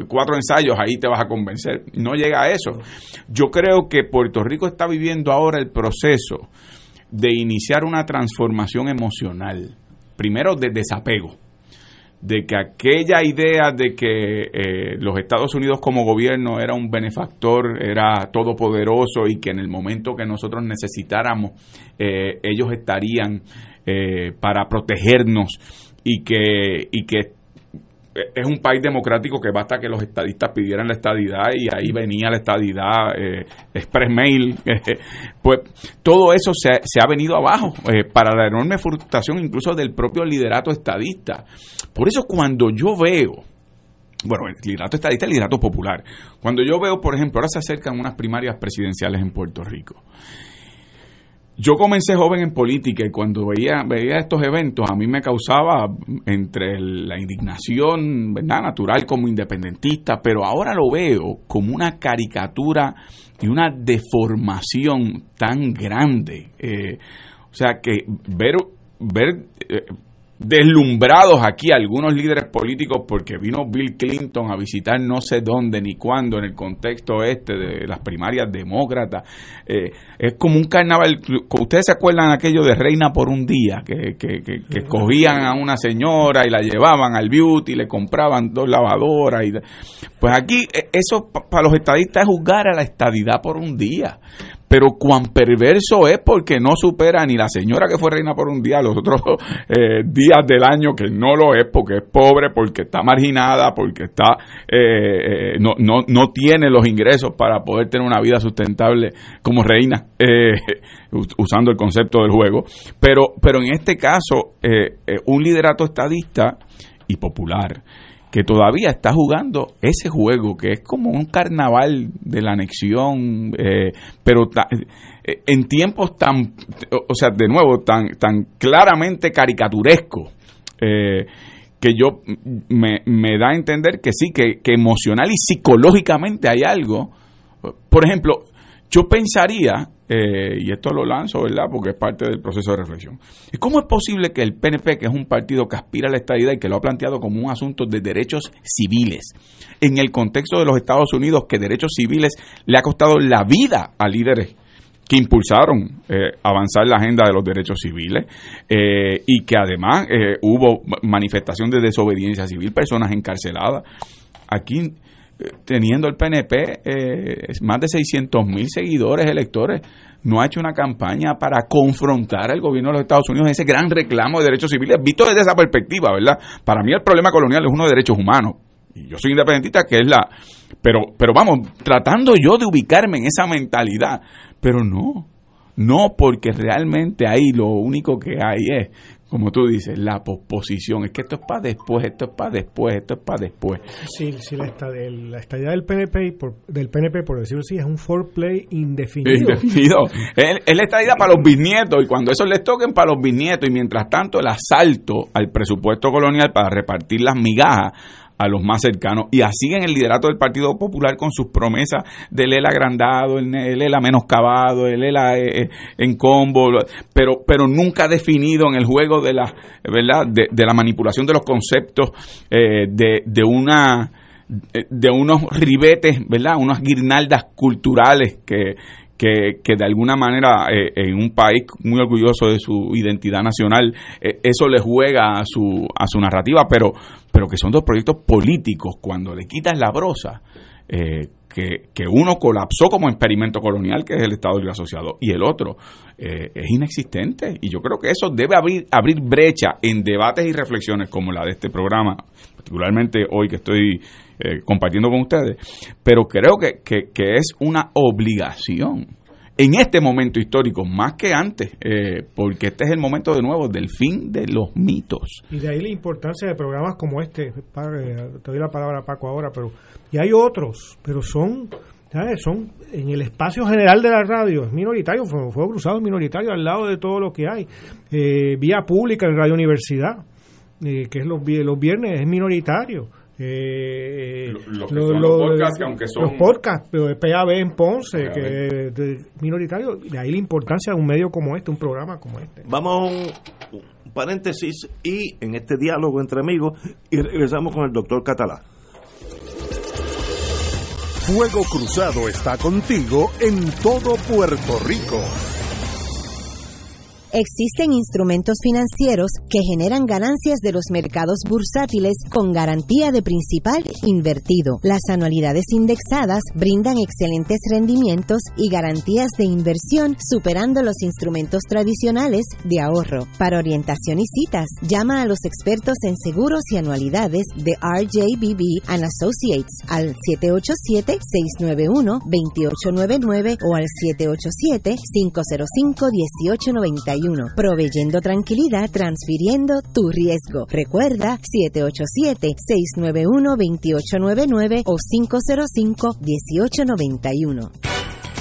[SPEAKER 3] cuatro ensayos, ahí te vas a convencer. No llega a eso. Yo creo que Puerto Rico está viviendo ahora el proceso de iniciar una transformación emocional. Primero de desapego de que aquella idea de que eh, los Estados Unidos como gobierno era un benefactor, era todopoderoso y que en el momento que nosotros necesitáramos eh, ellos estarían eh, para protegernos y que, y que es un país democrático que basta que los estadistas pidieran la estadidad y ahí venía la estadidad, eh, express mail, [LAUGHS] pues todo eso se, ha venido abajo eh, para la enorme frustración incluso del propio liderato estadista. Por eso cuando yo veo, bueno, el liderato estadista, el liderato popular, cuando yo veo, por ejemplo, ahora se acercan unas primarias presidenciales en Puerto Rico, yo comencé joven en política y cuando veía, veía estos eventos a mí me causaba entre la indignación natural como independentista, pero ahora lo veo como una caricatura y una deformación tan grande. Eh, o sea que ver, ver eh, deslumbrados aquí algunos líderes políticos porque vino Bill Clinton a visitar no sé dónde ni cuándo en el contexto este de las primarias demócratas. Eh, es como un carnaval. Ustedes se acuerdan aquello de Reina por un día, que, que, que, cogían a una señora y la llevaban al beauty, le compraban dos lavadoras. Y, pues aquí eh, eso para los estadistas es juzgar a la estadidad por un día pero cuán perverso es porque no supera ni la señora que fue reina por un día los otros [LAUGHS] eh, días del año que no lo es porque es pobre, porque está marginada, porque está eh, eh, no, no, no tiene los ingresos para poder tener una vida sustentable como reina, [LAUGHS] usando el concepto del juego. Pero, pero en este caso, un liderato estadista y popular que todavía está jugando ese juego, que es como un carnaval de la anexión, eh, pero eh, en tiempos tan, o sea, de nuevo, tan, tan claramente caricaturesco eh, que yo me, me, da a entender que sí, que, que emocional y psicológicamente hay algo. Por ejemplo, yo pensaría, eh, y esto lo lanzo, ¿verdad? Porque es parte del proceso de reflexión. ¿Cómo es posible que el PNP, que es un partido que aspira a la estabilidad y que lo ha planteado como un asunto de derechos civiles, en el contexto de los Estados Unidos, que derechos civiles le ha costado la vida a líderes que impulsaron eh, avanzar la agenda de los derechos civiles eh, y que además eh, hubo manifestación de desobediencia civil, personas encarceladas. Aquí, teniendo el PNP más de 600 mil seguidores electores, no ha hecho una campaña para confrontar al gobierno de los Estados Unidos ese gran reclamo de derechos civiles, visto desde esa perspectiva, ¿verdad? Para mí el problema colonial es uno de derechos humanos. Y yo soy independentista, que es la... Pero, pero vamos, tratando yo de ubicarme en esa mentalidad, pero no, no porque realmente ahí lo único que hay es, como tú dices, la posposición. Es que esto es para después, esto es para después, esto es para después.
[SPEAKER 2] Sí, sí la, estadía del PNP, por, del PNP, por decirlo así, es un foreplay indefinido.
[SPEAKER 3] Indefinido. es, es la estadía para los bisnietos y cuando eso les toquen para los bisnietos y mientras tanto el asalto al presupuesto colonial para repartir las migajas a los más cercanos y así en el liderato del Partido Popular con sus promesas del ELA agrandado, el, ELA menoscabado, el ELA eh, eh, en combo, pero pero nunca definido en el juego de la verdad de, la manipulación de los conceptos eh, de, de una de unos ribetes, ¿verdad? Unas guirnaldas culturales que, que, que, de alguna manera en un país muy orgulloso de su identidad nacional, eso le juega a su, a su narrativa, pero, pero que son dos proyectos políticos, cuando le quitas la brosa, eh, que, que, uno colapsó como experimento colonial, que es el Estado Libre Asociado, y el otro eh, es inexistente. Y yo creo que eso debe abrir, abrir brecha en debates y reflexiones como la de este programa, particularmente hoy que estoy eh, compartiendo con ustedes, pero creo que, que, es una obligación en este momento histórico, más que antes, eh, porque este es el momento de nuevo del fin de los mitos.
[SPEAKER 2] Y de ahí la importancia de programas como este. Te doy la palabra a Paco ahora, pero y hay otros, pero son, ¿sabes? Son en el espacio general de la radio, es minoritario, fue, fue cruzado minoritario al lado de todo lo que hay. Eh, vía pública en Radio Universidad, eh, que es los viernes, es minoritario. Eh,
[SPEAKER 3] los, podcasts, aunque son.
[SPEAKER 2] Los podcasts, pero de PAB en Ponce, que de minoritario, de ahí la importancia de un medio como este, un programa como este.
[SPEAKER 1] Vamos a un, paréntesis y en este diálogo entre amigos, y regresamos con el doctor Catalá.
[SPEAKER 4] Fuego Cruzado está contigo en todo Puerto Rico.
[SPEAKER 6] Existen instrumentos financieros que generan ganancias de los mercados bursátiles con garantía de principal invertido. Las anualidades indexadas brindan excelentes rendimientos y garantías de inversión superando los instrumentos tradicionales de ahorro. Para orientación y citas, llama a los expertos en seguros y anualidades de RJBB and Associates al 787-691-2899 o al 787-505-1891 proveyendo tranquilidad, transfiriendo tu riesgo. Recuerda 787-691-2899 o 505-1891.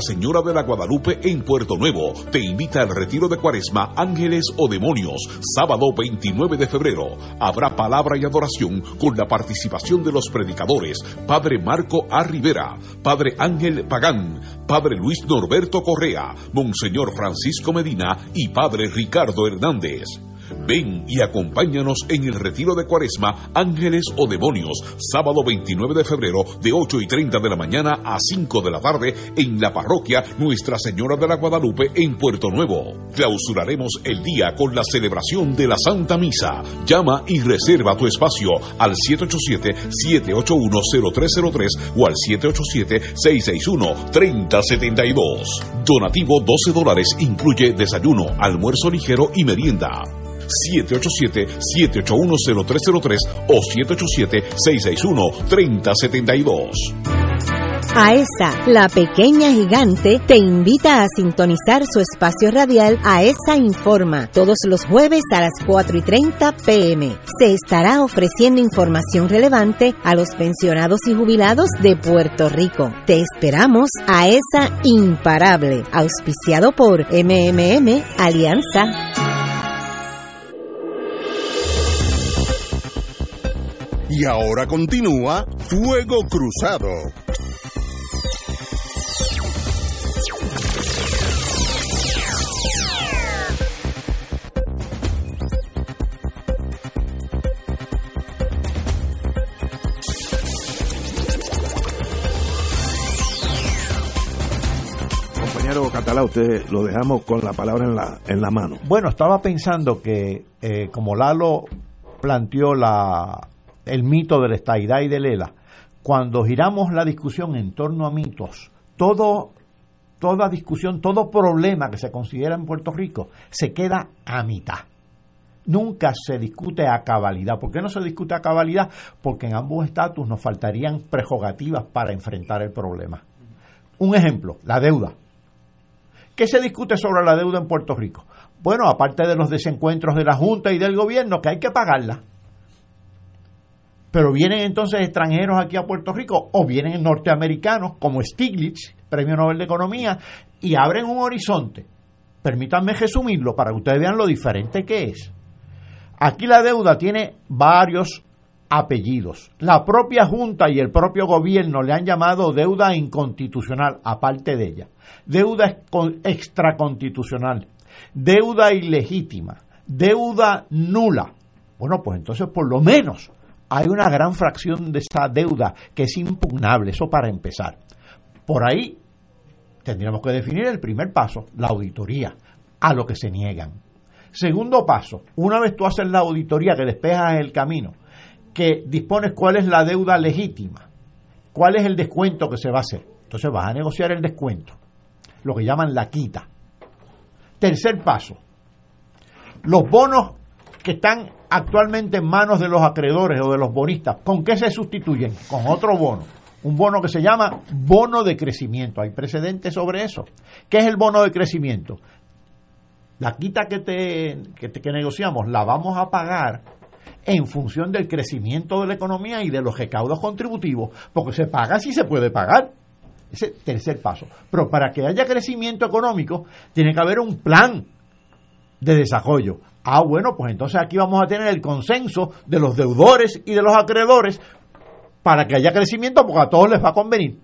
[SPEAKER 12] Señora de la Guadalupe en Puerto Nuevo te invita al retiro de Cuaresma Ángeles o Demonios, sábado 29 de febrero. Habrá palabra y adoración con la participación de los predicadores Padre Marco A. Rivera, Padre Ángel Pagán, Padre Luis Norberto Correa, Monseñor Francisco Medina y Padre Ricardo Hernández. Ven y acompáñanos en el retiro de Cuaresma Ángeles o Demonios, sábado 29 de febrero de 8 y 30 de la mañana a 5 de la tarde en la parroquia Nuestra Señora de la Guadalupe en Puerto Nuevo. Clausuraremos el día con la celebración de la Santa Misa. Llama y reserva tu espacio al 787-781-0303 o al 787-661-3072. Donativo 12 dólares incluye desayuno, almuerzo ligero y merienda. 787-781-0303 o 787-661-3072.
[SPEAKER 6] AESA, la pequeña gigante, te invita a sintonizar su espacio radial AESA Informa todos los jueves a las 4 y 30 pm. Se estará ofreciendo información relevante a los pensionados y jubilados de Puerto Rico. Te esperamos AESA Imparable, auspiciado por MMM Alianza.
[SPEAKER 4] Y ahora continúa Fuego Cruzado.
[SPEAKER 1] Compañero Catalá, usted lo dejamos con la palabra en la, en la mano.
[SPEAKER 8] Bueno, estaba pensando que eh, como Lalo planteó la, el mito de la estaidad y de Lela, cuando giramos la discusión en torno a mitos, todo, toda discusión, todo problema que se considera en Puerto Rico se queda a mitad. Nunca se discute a cabalidad. ¿Por qué no se discute a cabalidad? Porque en ambos estatus nos faltarían prerrogativas para enfrentar el problema. Un ejemplo, la deuda. ¿Qué se discute sobre la deuda en Puerto Rico? Bueno, aparte de los desencuentros de la Junta y del gobierno, que hay que pagarla. Pero vienen entonces extranjeros aquí a Puerto Rico o vienen norteamericanos como Stiglitz, Premio Nobel de Economía, y abren un horizonte. Permítanme resumirlo para que ustedes vean lo diferente que es. Aquí la deuda tiene varios apellidos. La propia Junta y el propio gobierno le han llamado deuda inconstitucional, aparte de ella. Deuda extraconstitucional, deuda ilegítima, deuda nula. Bueno, pues entonces por lo menos hay una gran fracción de esa deuda que es impugnable, eso para empezar. Por ahí tendríamos que definir el primer paso, la auditoría, a lo que se niegan. Segundo paso, una vez tú haces la auditoría que despejas el camino, que dispones cuál es la deuda legítima, cuál es el descuento que se va a hacer. Entonces vas a negociar el descuento, lo que llaman la quita. Tercer paso, los bonos que están actualmente en manos de los acreedores o de los bonistas, ¿con qué se sustituyen? Con otro bono. Un bono que se llama bono de crecimiento. Hay precedentes sobre eso. ¿Qué es el bono de crecimiento? La quita que, te, que, negociamos la vamos a pagar en función del crecimiento de la economía y de los recaudos contributivos, porque se paga si se puede pagar. Ese es el tercer paso. Pero para que haya crecimiento económico, tiene que haber un plan de desarrollo. Ah, bueno, pues entonces aquí vamos a tener el consenso de los deudores y de los acreedores para que haya crecimiento, porque a todos les va a convenir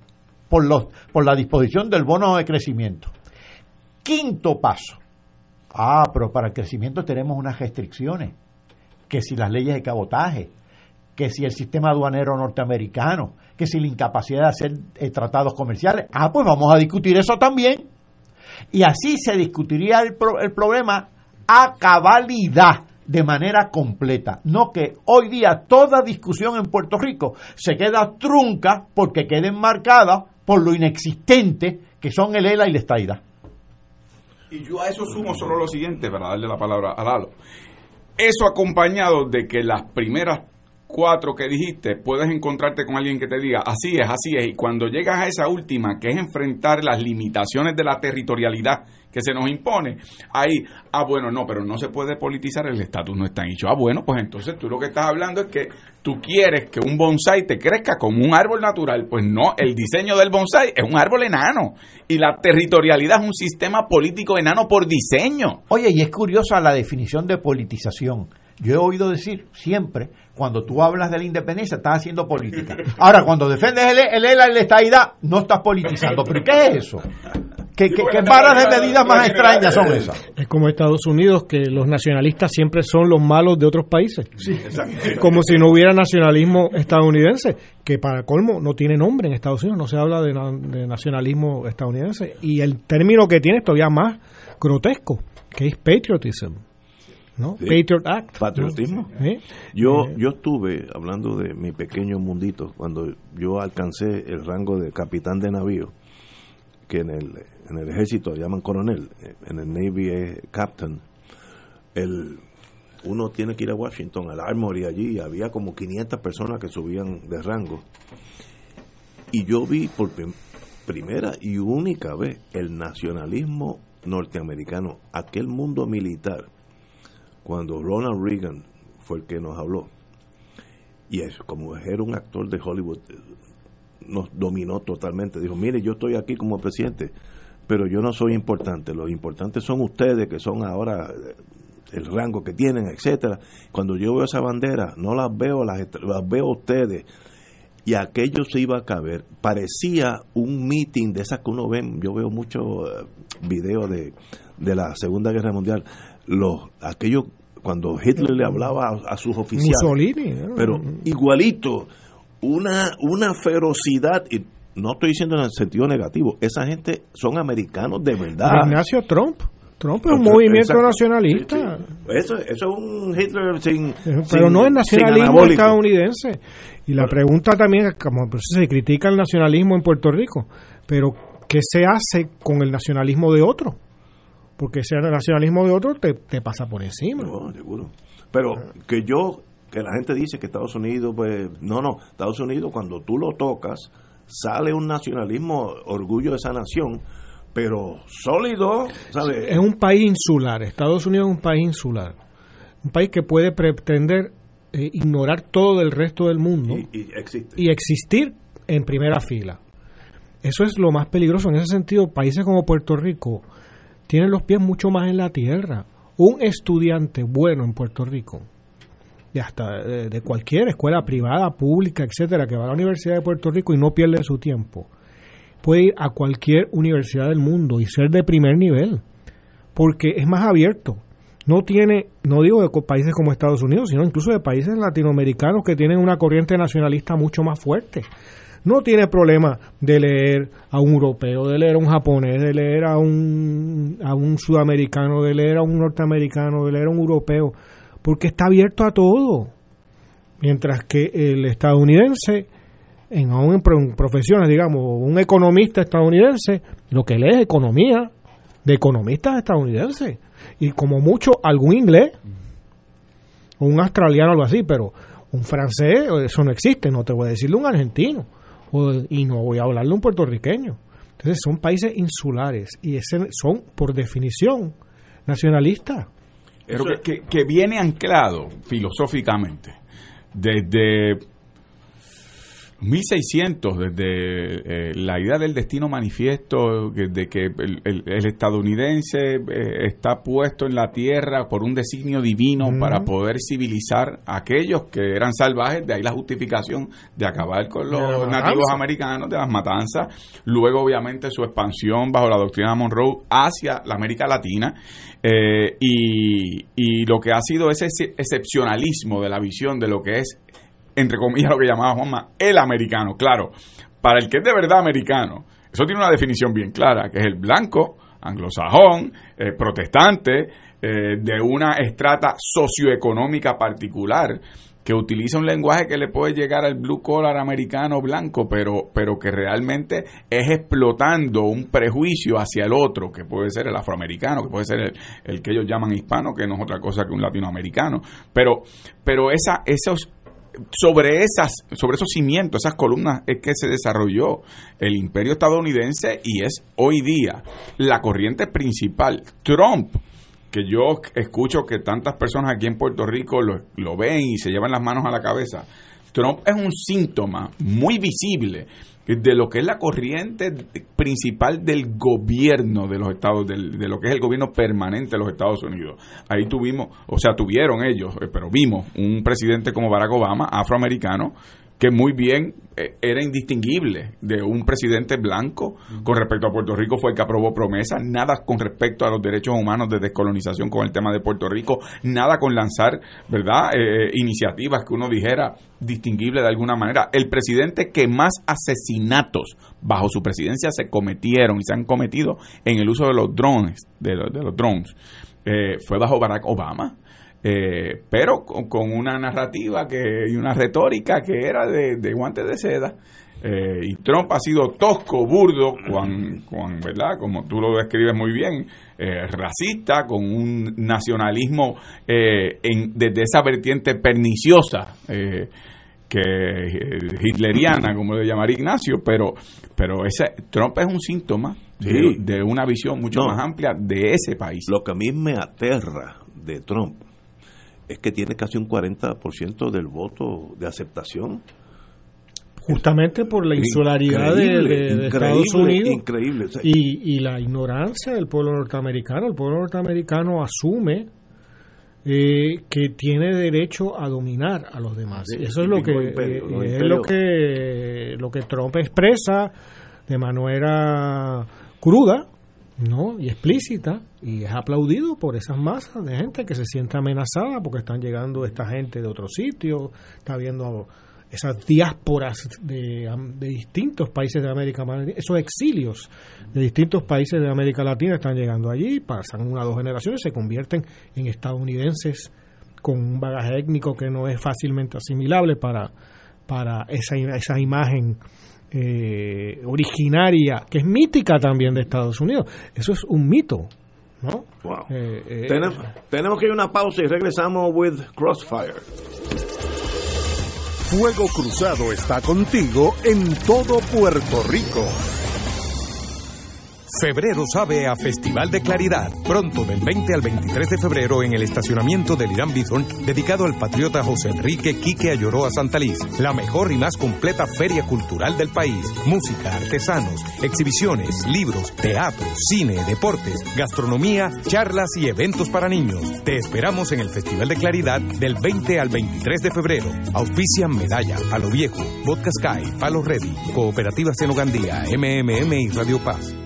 [SPEAKER 8] por, los, por la disposición del bono de crecimiento. Quinto paso. Ah, pero para el crecimiento tenemos unas restricciones, que si las leyes de cabotaje, que si el sistema aduanero norteamericano, que si la incapacidad de hacer eh, tratados comerciales. Ah, pues vamos a discutir eso también. Y así se discutiría el, pro, el problema a cabalidad, de manera completa. No que hoy día toda discusión en Puerto Rico se queda trunca porque queda enmarcada por lo inexistente que son el ELA y la estaida.
[SPEAKER 3] Y yo a eso sumo solo lo siguiente, para darle la palabra a Lalo. Eso acompañado de que las primeras cuatro que dijiste, puedes encontrarte con alguien que te diga, así es, así es, y cuando llegas a esa última, que es enfrentar las limitaciones de la territorialidad que se nos impone, ahí, ah, bueno, no, pero no se puede politizar, el estatus no está dicho. Ah, bueno, pues entonces tú lo que estás hablando es que tú quieres que un bonsai te crezca como un árbol natural. Pues no, el diseño del bonsai es un árbol enano y la territorialidad es un sistema político enano por diseño.
[SPEAKER 8] Oye, y es curiosa la definición de politización. Yo he oído decir siempre, cuando tú hablas de la independencia, estás haciendo política. Ahora, cuando defendes el, el ELA y la estadidad, no estás politizando. ¿Pero qué es eso? ¿Qué, qué, qué varas de medidas más extrañas son esas?
[SPEAKER 2] Es como Estados Unidos, que los nacionalistas siempre son los malos de otros países.
[SPEAKER 8] Sí,
[SPEAKER 2] como si no hubiera nacionalismo estadounidense, que para colmo no tiene nombre en Estados Unidos, no se habla de, de nacionalismo estadounidense. Y el término que tiene es todavía más grotesco, que es patriotism. ¿No?
[SPEAKER 1] Sí.
[SPEAKER 2] Patriot Act.
[SPEAKER 1] Patriotismo.
[SPEAKER 2] ¿Sí?
[SPEAKER 1] Yo, yo estuve, hablando de mi pequeño mundito, cuando yo alcancé el rango de capitán de navío, que en el, en el ejército le llaman coronel, en el Navy es captain, el, uno tiene que ir a Washington, al Armory allí, había como 500 personas que subían de rango. Y yo vi por primera y única vez el nacionalismo norteamericano, aquel mundo militar, cuando Ronald Reagan fue el que nos habló. Y eso, como era un actor de Hollywood, nos dominó totalmente. Dijo, mire, yo estoy aquí como presidente, pero yo no soy importante. Los importantes son ustedes, que son ahora el rango que tienen, etcétera. Cuando yo veo esa bandera, no las veo, las, veo ustedes. Y aquello se iba a caber. Parecía un meeting de esas que uno ve. Yo veo muchos eh, videos de, de la Segunda Guerra Mundial. Los, aquellos, cuando Hitler le hablaba a, sus oficiales.
[SPEAKER 2] Mussolini.
[SPEAKER 1] Pero igualito. Una, una ferocidad. Y no estoy diciendo en el sentido negativo. Esa gente son americanos de verdad.
[SPEAKER 2] Ignacio Trump. Trump es un movimiento nacionalista.
[SPEAKER 1] Eso, eso, es un Hitler sin.
[SPEAKER 2] Pero no es nacionalismo estadounidense. Y la pregunta también es: como pues, se critica el nacionalismo en Puerto Rico, pero ¿qué se hace con el nacionalismo de otro? Porque ese nacionalismo de otro te, te pasa por encima.
[SPEAKER 1] No, seguro. Pero que yo, que la gente dice que Estados Unidos, pues. No, no. Estados Unidos, cuando tú lo tocas, sale un nacionalismo, orgullo de esa nación pero sólido.
[SPEAKER 2] Es un país insular. Estados Unidos es un país insular. Un país que puede pretender eh, ignorar todo el resto del mundo
[SPEAKER 1] y,
[SPEAKER 2] y, existir en primera fila. Eso es lo más peligroso. En ese sentido, países como Puerto Rico tienen los pies mucho más en la tierra. Un estudiante bueno en Puerto Rico, de hasta de cualquier escuela privada, pública, etcétera, que va a la Universidad de Puerto Rico y no pierde su tiempo, puede ir a cualquier universidad del mundo y ser de primer nivel, porque es más abierto. No tiene, no digo de países como Estados Unidos, sino incluso de países latinoamericanos que tienen una corriente nacionalista mucho más fuerte. No tiene problema de leer a un europeo, de leer a un japonés, de leer a un, a un sudamericano, de leer a un norteamericano, de leer a un europeo, porque está abierto a todo. Mientras que el estadounidense en, aún en profesiones, digamos, un economista estadounidense, lo que lee es economía de economistas estadounidenses. Y como mucho, algún inglés, o un australiano, algo así, pero un francés, eso no existe, no te voy a decirle un argentino, y no voy a hablarle un puertorriqueño. Entonces son países insulares y ese, son, por definición, nacionalistas.
[SPEAKER 3] Pero que, que viene anclado filosóficamente desde 1600, desde eh, la idea del destino manifiesto, de que el, estadounidense eh, está puesto en la tierra por un designio divino para poder civilizar a aquellos que eran salvajes, de ahí la justificación de acabar con los nativos americanos, de las matanzas, luego obviamente su expansión bajo la doctrina de Monroe hacia la América Latina, eh, y, y lo que ha sido ese excepcionalismo de la visión de lo que es entre comillas, lo que llamaba Juanma, el americano. Claro, para el que es de verdad americano, eso tiene una definición bien clara, que es el blanco, anglosajón, eh, protestante, eh, de una estrata socioeconómica particular, que utiliza un lenguaje que le puede llegar al blue collar americano blanco, pero, pero que realmente es explotando un prejuicio hacia el otro, que puede ser el afroamericano, que puede ser el, el que ellos llaman hispano, que no es otra cosa que un latinoamericano. Pero, pero esa, esos sobre esas sobre esos cimientos, esas columnas es que se desarrolló el imperio estadounidense y es hoy día la corriente principal. Trump, que yo escucho que tantas personas aquí en Puerto Rico lo, lo ven y se llevan las manos a la cabeza. Trump es un síntoma muy visible de lo que es la corriente principal del gobierno de los Estados, de, lo que es el gobierno permanente de los Estados Unidos. Ahí tuvimos, o sea, tuvieron ellos, eh, pero vimos un presidente como Barack Obama, afroamericano, que muy bien eh, era indistinguible de un presidente blanco con respecto a Puerto Rico fue el que aprobó promesas, nada con respecto a los derechos humanos de descolonización con el tema de Puerto Rico, nada con lanzar, ¿verdad?, eh, iniciativas que uno dijera distinguible de alguna manera. El presidente que más asesinatos bajo su presidencia se cometieron y se han cometido en el uso de los drones, de, los drones, eh, fue bajo Barack Obama eh, pero con, una narrativa que y una retórica que era de, de guantes de seda. Eh, y Trump ha sido tosco, burdo, con, con, ¿verdad? Como tú lo describes muy bien, eh, racista, con un nacionalismo eh, en, desde esa vertiente perniciosa que hitleriana, como le llamaría Ignacio, pero, pero ese Trump es un síntoma de, una visión mucho más amplia de ese país.
[SPEAKER 1] Lo que a mí me aterra de Trump es que tiene casi un 40% del voto de aceptación
[SPEAKER 2] justamente por la insularidad de, Estados Unidos
[SPEAKER 1] increíble,
[SPEAKER 2] y, la ignorancia del pueblo norteamericano. El pueblo norteamericano asume eh, que tiene derecho a dominar a los demás. Eso es lo que eh, es lo que lo que Trump expresa de manera cruda, ¿no? y explícita y es aplaudido por esas masas de gente que se siente amenazada porque están llegando esta gente de otro sitio, está viendo esas diásporas de, distintos países de América Latina, esos exilios de distintos países de América Latina están llegando allí, pasan una o dos generaciones, se convierten en estadounidenses con un bagaje étnico que no es fácilmente asimilable para, para esa, esa imagen eh, originaria, que es mítica también de Estados Unidos. Eso es un mito. ¿no?
[SPEAKER 1] Eh, eh, tenemos, tenemos que ir a una pausa y regresamos with Crossfire.
[SPEAKER 4] Fuego Cruzado está contigo en todo Puerto Rico.
[SPEAKER 5] Febrero sabe a Festival de Claridad. Pronto, del 20 al 23 de febrero, en el estacionamiento del Irán Bithorn, dedicado al patriota José Enrique Quique Ayoroa Santaliz. La mejor y más completa feria cultural del país. Música, artesanos, exhibiciones, libros, teatro, cine, deportes, gastronomía, charlas y eventos para niños. Te esperamos en el Festival de Claridad del 20 al 23 de febrero. Auspician Medalla, Palo Viejo, Vodka Sky, Palo Ready, Cooperativa Senogandía, MMM y Radio Paz.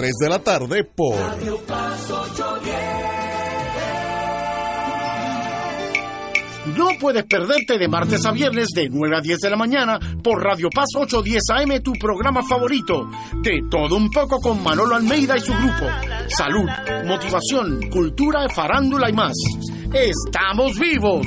[SPEAKER 4] de la tarde por Radio Paz 810.
[SPEAKER 13] No puedes perderte de martes a viernes de 9 a 10 de la mañana por Radio Paz 810 AM, tu programa favorito. De todo un poco con Manolo Almeida y su grupo. Salud, motivación, cultura, farándula y más. ¡Estamos vivos!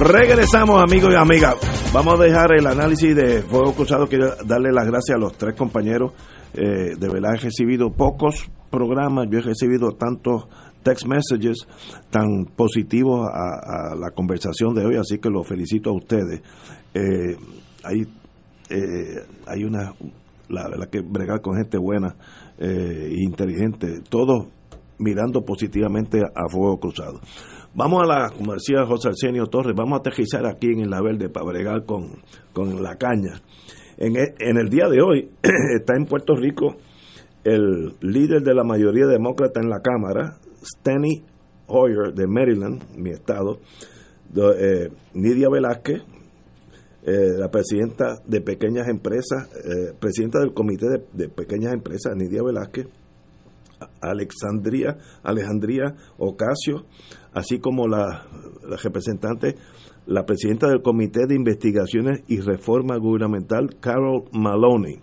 [SPEAKER 1] Regresamos, amigos y amigas. Vamos a dejar el análisis de Fuego Cruzado. Quiero darle las gracias a los tres compañeros. Eh, de verdad he recibido pocos programas, yo he recibido tantos text messages tan positivos a, la conversación de hoy, así que los felicito a ustedes. Eh, hay, eh, hay una, la verdad que bregar con gente buena e inteligente, todos mirando positivamente a Fuego Cruzado. Vamos a la, como decía José Arsenio Torres, vamos a aterrizar aquí en La Verde para bregar con, con la caña. En, e, el día de hoy [CLEARS THROAT] está en Puerto Rico el líder de la mayoría demócrata en la Cámara, Steny Hoyer de Maryland, mi estado, eh, Nidia Velázquez, eh, la presidenta de pequeñas empresas, eh, presidenta del comité de, pequeñas empresas, Nidia Velázquez, Alexandria, Alejandría Ocasio, así como la, la, representante, la presidenta del comité de investigaciones y reforma gubernamental, Carol Maloney.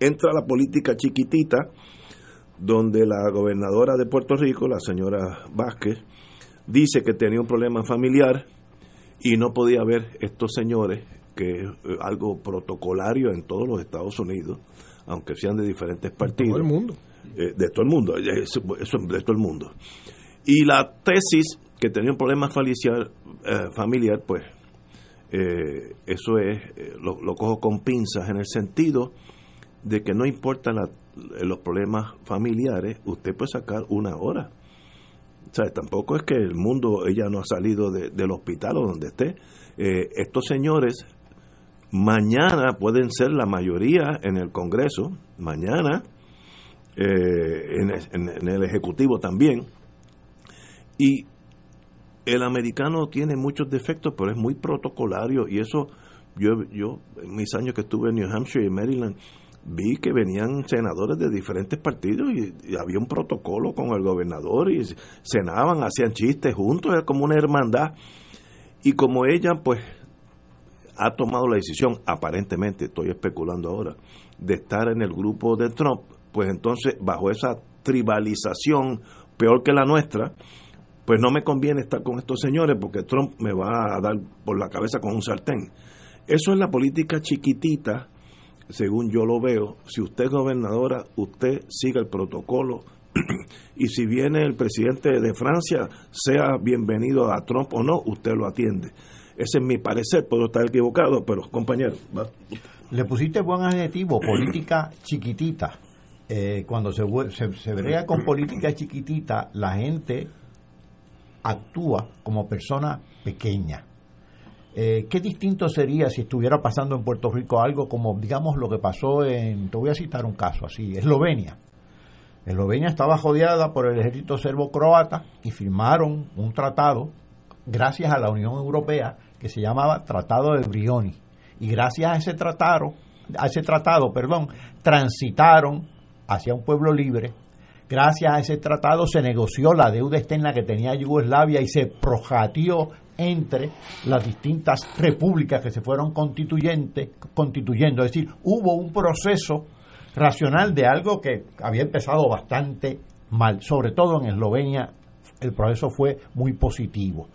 [SPEAKER 1] Entra la política chiquitita, donde la gobernadora de Puerto Rico, la señora Vázquez, dice que tenía un problema familiar y no podía ver estos señores, que es eh, algo protocolario en todos los Estados Unidos, aunque sean de diferentes partidos.
[SPEAKER 2] De todo el mundo.
[SPEAKER 1] Eh, de todo el mundo, eso, de todo el mundo. Y la tesis que tenía un problema familiar, eh, familiar pues eso es, lo, lo, cojo con pinzas en el sentido de que no importa los problemas familiares, usted puede sacar una hora tampoco es que el mundo, ella no ha salido del hospital o donde esté. Eh, estos señores mañana pueden ser la mayoría en el Congreso, mañana eh, en, el Ejecutivo también. Y el americano tiene muchos defectos, pero es muy protocolario y eso yo, yo en mis años que estuve en New Hampshire y Maryland, vi que venían senadores de diferentes partidos y, había un protocolo con el gobernador y cenaban, hacían chistes juntos, era como una hermandad. Y como ella, pues, ha tomado la decisión, aparentemente, estoy especulando ahora, de estar en el grupo de Trump, pues entonces, bajo esa tribalización peor que la nuestra, pues no me conviene estar con estos señores porque Trump me va a dar por la cabeza con un sartén. Eso es la política chiquitita según yo lo veo, si usted es gobernadora, usted siga el protocolo [CLEARS THROAT] y si viene el presidente de Francia, sea bienvenido a Trump o no, usted lo atiende. Ese es mi parecer, puedo estar equivocado, pero compañero.
[SPEAKER 8] Le pusiste buen adjetivo, política [CLEARS THROAT] chiquitita. Eh, cuando se, se, se con política chiquitita, la gente actúa como persona pequeña. Eh, ¿Qué distinto sería si estuviera pasando en Puerto Rico algo como, digamos, lo que pasó en, te voy a citar un caso así, Eslovenia? Eslovenia estaba jodeada por el ejército serbo-croata y firmaron un tratado gracias a la Unión Europea que se llamaba Tratado de Brioni. Y gracias a ese tratado, a ese tratado, perdón, transitaron hacia un pueblo libre. Gracias a ese tratado se negoció la deuda externa que tenía Yugoslavia y se projatió entre las distintas repúblicas que se fueron constituyendo. Es decir, hubo un proceso racional de algo que había empezado bastante mal, sobre todo en Eslovenia el proceso fue muy positivo.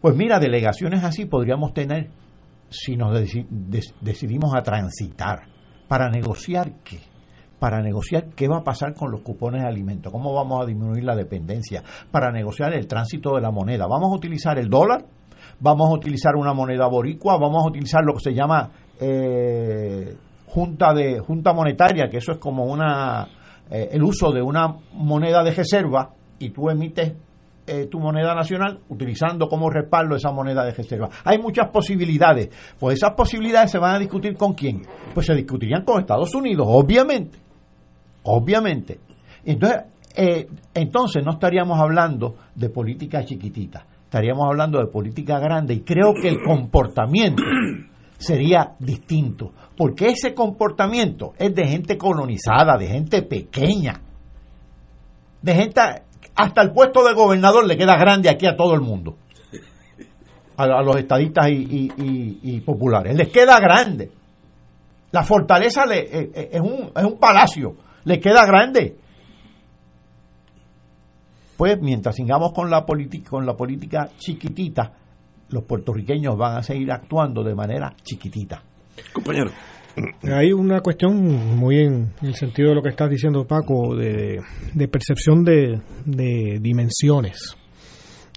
[SPEAKER 8] Pues mira, delegaciones así podríamos tener si nos decidimos a transitar para negociar qué para negociar qué va a pasar con los cupones de alimentos, cómo vamos a disminuir la dependencia, para negociar el tránsito de la moneda. ¿Vamos a utilizar el dólar? ¿Vamos a utilizar una moneda boricua? ¿Vamos a utilizar lo que se llama eh, junta, de, junta monetaria, que eso es como una eh, el uso de una moneda de reserva y tú emites eh, tu moneda nacional utilizando como respaldo esa moneda de reserva. Hay muchas posibilidades. Pues esas posibilidades se van a discutir con quién? Pues se discutirían con Estados Unidos, obviamente obviamente. Entonces, eh, entonces no estaríamos hablando de política chiquitita, estaríamos hablando de política grande y creo que el comportamiento sería distinto, porque ese comportamiento es de gente colonizada, de gente pequeña, de gente, hasta el puesto de gobernador le queda grande aquí a todo el mundo, a, los estadistas y, populares, les queda grande. La fortaleza eh, eh, es un palacio le queda grande. Pues mientras sigamos con la política, con la política chiquitita, los puertorriqueños van a seguir actuando de manera chiquitita.
[SPEAKER 1] Compañero.
[SPEAKER 2] Hay una cuestión muy en el sentido de lo que estás diciendo, Paco, de, percepción de, dimensiones.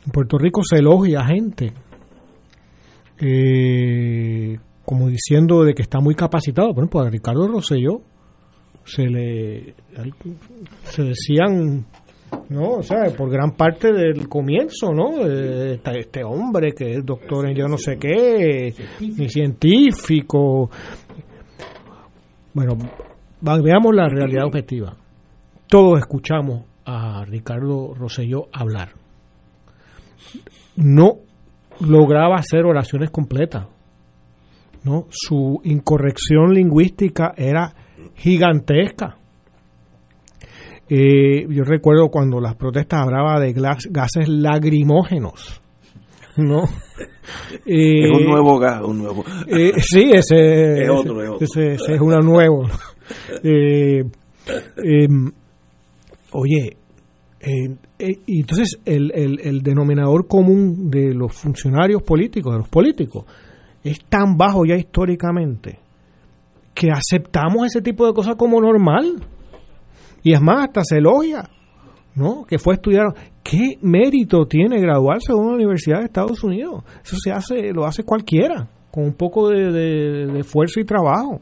[SPEAKER 2] En Puerto Rico se elogia a gente eh, como diciendo de que está muy capacitado. Por ejemplo, a Ricardo Rosselló se le se decían no o sea por gran parte del comienzo no este hombre que es doctor en yo no sé qué ni científico bueno veamos la realidad objetiva. Todos escuchamos a Ricardo Rosselló hablar. No lograba hacer oraciones completas. ¿no? Su incorrección lingüística era gigantesca. Eh, yo recuerdo cuando las protestas hablaba de gases lagrimógenos. [LAUGHS] ¿no?
[SPEAKER 1] es un nuevo gas, un nuevo.
[SPEAKER 2] Eh, sí, ese [LAUGHS] es otro, es otro. Ese, es uno nuevo. [LAUGHS] Eh, em, oye, y entonces el, el, el denominador común de los funcionarios políticos, de los políticos, es tan bajo ya históricamente que aceptamos ese tipo de cosas como normal. Y es más, hasta se elogia, ¿no? Que fue estudiar. ¿Qué mérito tiene graduarse de una universidad de Estados Unidos? Eso se hace, lo hace cualquiera, con un poco de, de esfuerzo y trabajo.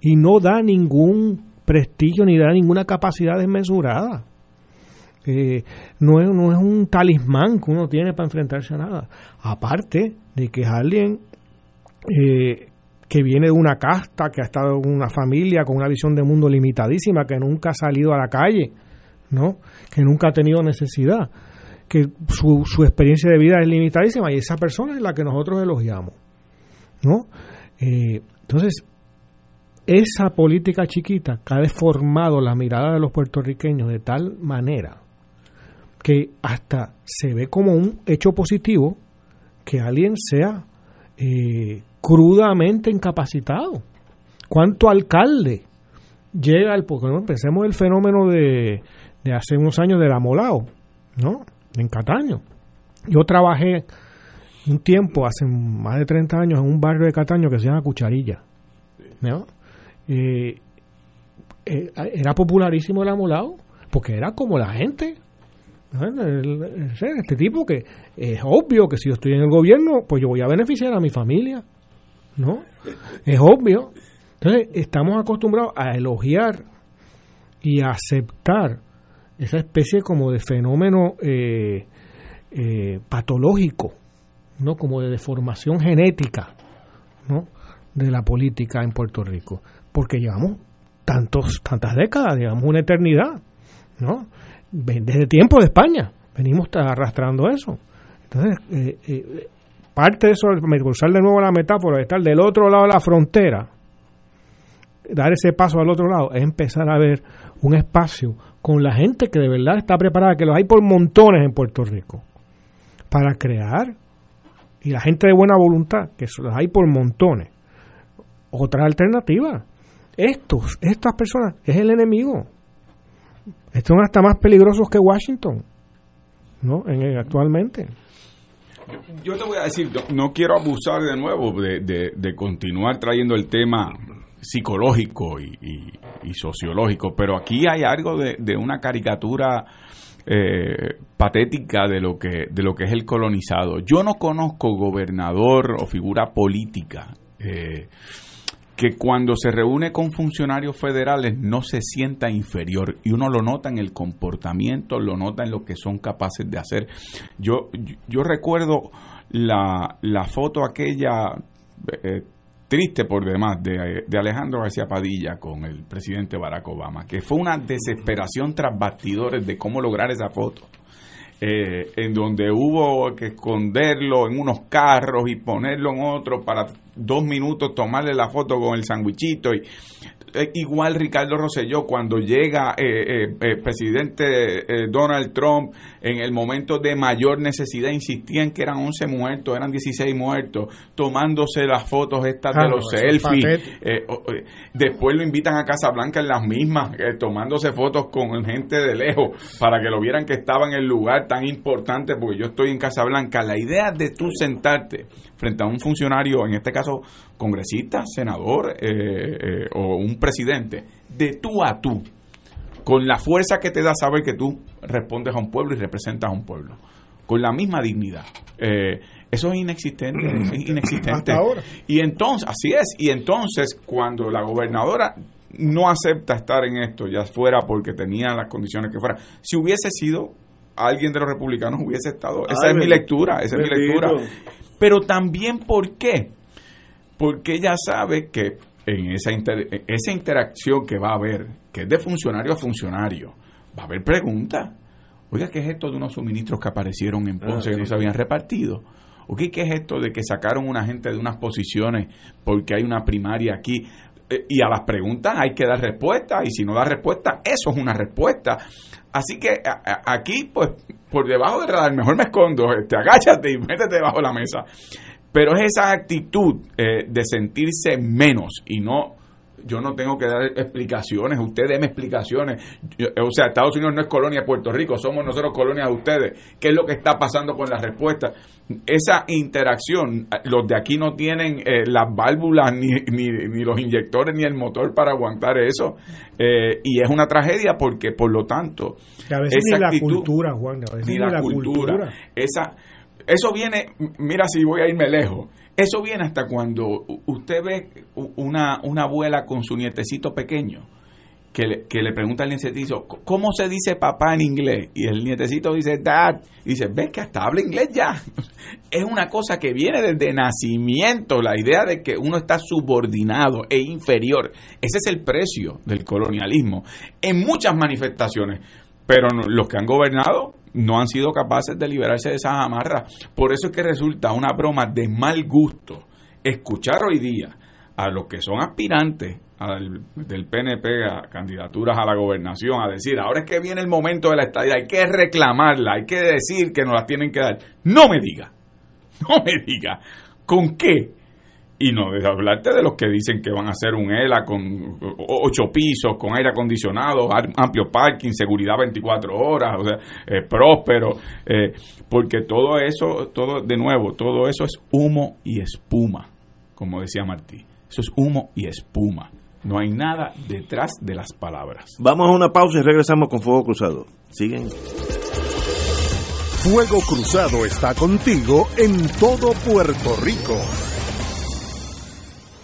[SPEAKER 2] Y no da ningún prestigio ni da ninguna capacidad desmesurada. Eh, no, es, no es un talismán que uno tiene para enfrentarse a nada. Aparte de que es alguien eh, que viene de una casta, que ha estado en una familia con una visión de mundo limitadísima, que nunca ha salido a la calle, ¿no? que nunca ha tenido necesidad, que su, experiencia de vida es limitadísima y esa persona es la que nosotros elogiamos. ¿no? Eh, entonces, esa política chiquita que ha deformado la mirada de los puertorriqueños de tal manera que hasta se ve como un hecho positivo que alguien sea eh, crudamente incapacitado. ¿Cuánto alcalde llega al... Porque no, pensemos el fenómeno de, de hace unos años del amolao, ¿no? En Cataño. Yo trabajé un tiempo, hace más de 30 años, en un barrio de Cataño que se llama Cucharilla. ¿no? Eh, eh, era popularísimo el amolao porque era como la gente. Este tipo que es obvio que si yo estoy en el gobierno, pues yo voy a beneficiar a mi familia. ¿no? Es obvio. Entonces, estamos acostumbrados a elogiar y a aceptar esa especie como de fenómeno eh, eh, patológico, ¿no? Como de deformación genética, ¿no? De la política en Puerto Rico. Porque llevamos tantos, tantas décadas, digamos una eternidad, ¿no? Desde tiempo de España venimos arrastrando eso. Entonces, eh, eh parte de eso, usar de nuevo la metáfora de estar del otro lado de la frontera, dar ese paso al otro lado, es empezar a ver un espacio con la gente que de verdad está preparada, que los hay por montones en Puerto Rico, para crear, y la gente de buena voluntad, que los hay por montones, otra alternativa. Estos, estas personas, es el enemigo. Estos son hasta más peligrosos que Washington, ¿no? En, actualmente.
[SPEAKER 3] Yo, te voy a decir, no quiero abusar de nuevo de, continuar trayendo el tema psicológico y, sociológico, pero aquí hay algo de, una caricatura eh, patética de lo que de lo que es el colonizado. Yo no conozco gobernador o figura política eh, que cuando se reúne con funcionarios federales no se sienta inferior y uno lo nota en el comportamiento, lo nota en lo que son capaces de hacer. Yo, yo recuerdo la, la foto aquella eh, triste por demás de, de, Alejandro García Padilla con el presidente Barack Obama, que fue una desesperación tras bastidores de cómo lograr esa foto. Eh, en donde hubo que esconderlo en unos carros y ponerlo en otro para dos minutos tomarle la foto con el sandwichito y eh, igual Ricardo Rosselló cuando llega eh, eh, el presidente Donald Trump en el momento de mayor necesidad insistían que eran 11 muertos, eran 16 muertos, tomándose las fotos estas de los selfies. después lo invitan a Casa Blanca en las mismas, tomándose fotos con gente de lejos para que lo vieran que estaba en el lugar tan importante porque yo estoy en Casa Blanca. La idea de tú sentarte frente a un funcionario, en este caso congresista, senador o un presidente, de tú a tú, con la fuerza que te da saber que tú respondes a un pueblo y representas a un pueblo, con la misma dignidad. Eh, eso es inexistente, es [CLEARS THROAT] inexistente. Y entonces, así es, y entonces cuando la gobernadora no acepta estar en esto, ya fuera porque tenía las condiciones que fuera, si hubiese sido alguien de los republicanos hubiese estado, esa es mi lectura, esa es mi lectura. Pero también, ¿por qué? Porque ella sabe que en esa, esa interacción que va a haber, que es de funcionario a funcionario, va a haber preguntas. Oiga, ¿qué es esto de unos suministros que aparecieron en Ponce que no se habían repartido? ¿qué es esto de que sacaron una gente de unas posiciones porque hay una primaria aquí? Eh, y a las preguntas hay que dar respuesta y si no da respuesta, eso es una respuesta. Así que aquí, pues, por debajo del radar, mejor me escondo, este, agáchate y métete debajo de la mesa. Pero es esa actitud eh, de sentirse menos y no yo no tengo que dar explicaciones, ustedes denme explicaciones. o sea, Estados Unidos no es colonia de Puerto Rico, somos nosotros colonia de ustedes. ¿Qué es lo que está pasando con las respuestas? Esa interacción, los de aquí no tienen eh, las válvulas, ni, ni, los inyectores, ni el motor para aguantar eso. Eh, y es una tragedia porque, por lo tanto,
[SPEAKER 2] a veces ni la cultura, Juan, a veces
[SPEAKER 3] ni, la, cultura. Esa, eso viene, mira si voy a irme lejos eso viene hasta cuando usted ve una, una abuela con su nietecito pequeño que le, que le pregunta al nietecito, ¿cómo se dice papá en inglés? Y el nietecito dice, dad. Y dice, ven que hasta habla inglés ya. [LAUGHS] Es una cosa que viene desde nacimiento, la idea de que uno está subordinado e inferior. Ese es el precio del colonialismo en muchas manifestaciones. Pero los que han gobernado no han sido capaces de liberarse de esas amarras. Por eso es que resulta una broma de mal gusto escuchar hoy día a los que son aspirantes del PNP a candidaturas a la gobernación a decir, ahora es que viene el momento de la estadía, hay que reclamarla, hay que decir que nos la tienen que dar. No me diga, no me diga, ¿con qué? Y no de hablarte de los que dicen que van a hacer un ELA con ocho pisos, con aire acondicionado, amplio parking, seguridad 24 horas, o sea, eh, próspero, eh, porque todo eso, todo de nuevo, todo eso es humo y espuma, como decía Martí. Eso es humo y espuma. No hay nada detrás de las palabras.
[SPEAKER 1] Vamos a una pausa y regresamos con Fuego Cruzado. Siguen.
[SPEAKER 4] Fuego Cruzado está contigo en todo Puerto Rico.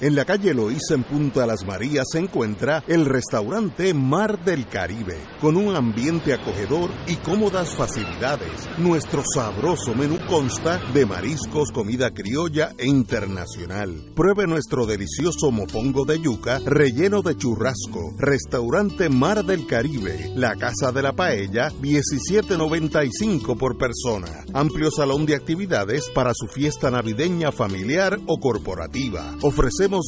[SPEAKER 4] En la calle Loíza en Punta Las Marías se encuentra el restaurante Mar del Caribe, con un ambiente acogedor y cómodas facilidades. Nuestro sabroso menú consta de mariscos, comida criolla e internacional. Pruebe nuestro delicioso mofongo de yuca relleno de churrasco. Restaurante Mar del Caribe, la Casa de la Paella, 17.95 por persona. Amplio salón de actividades para su fiesta navideña familiar o corporativa.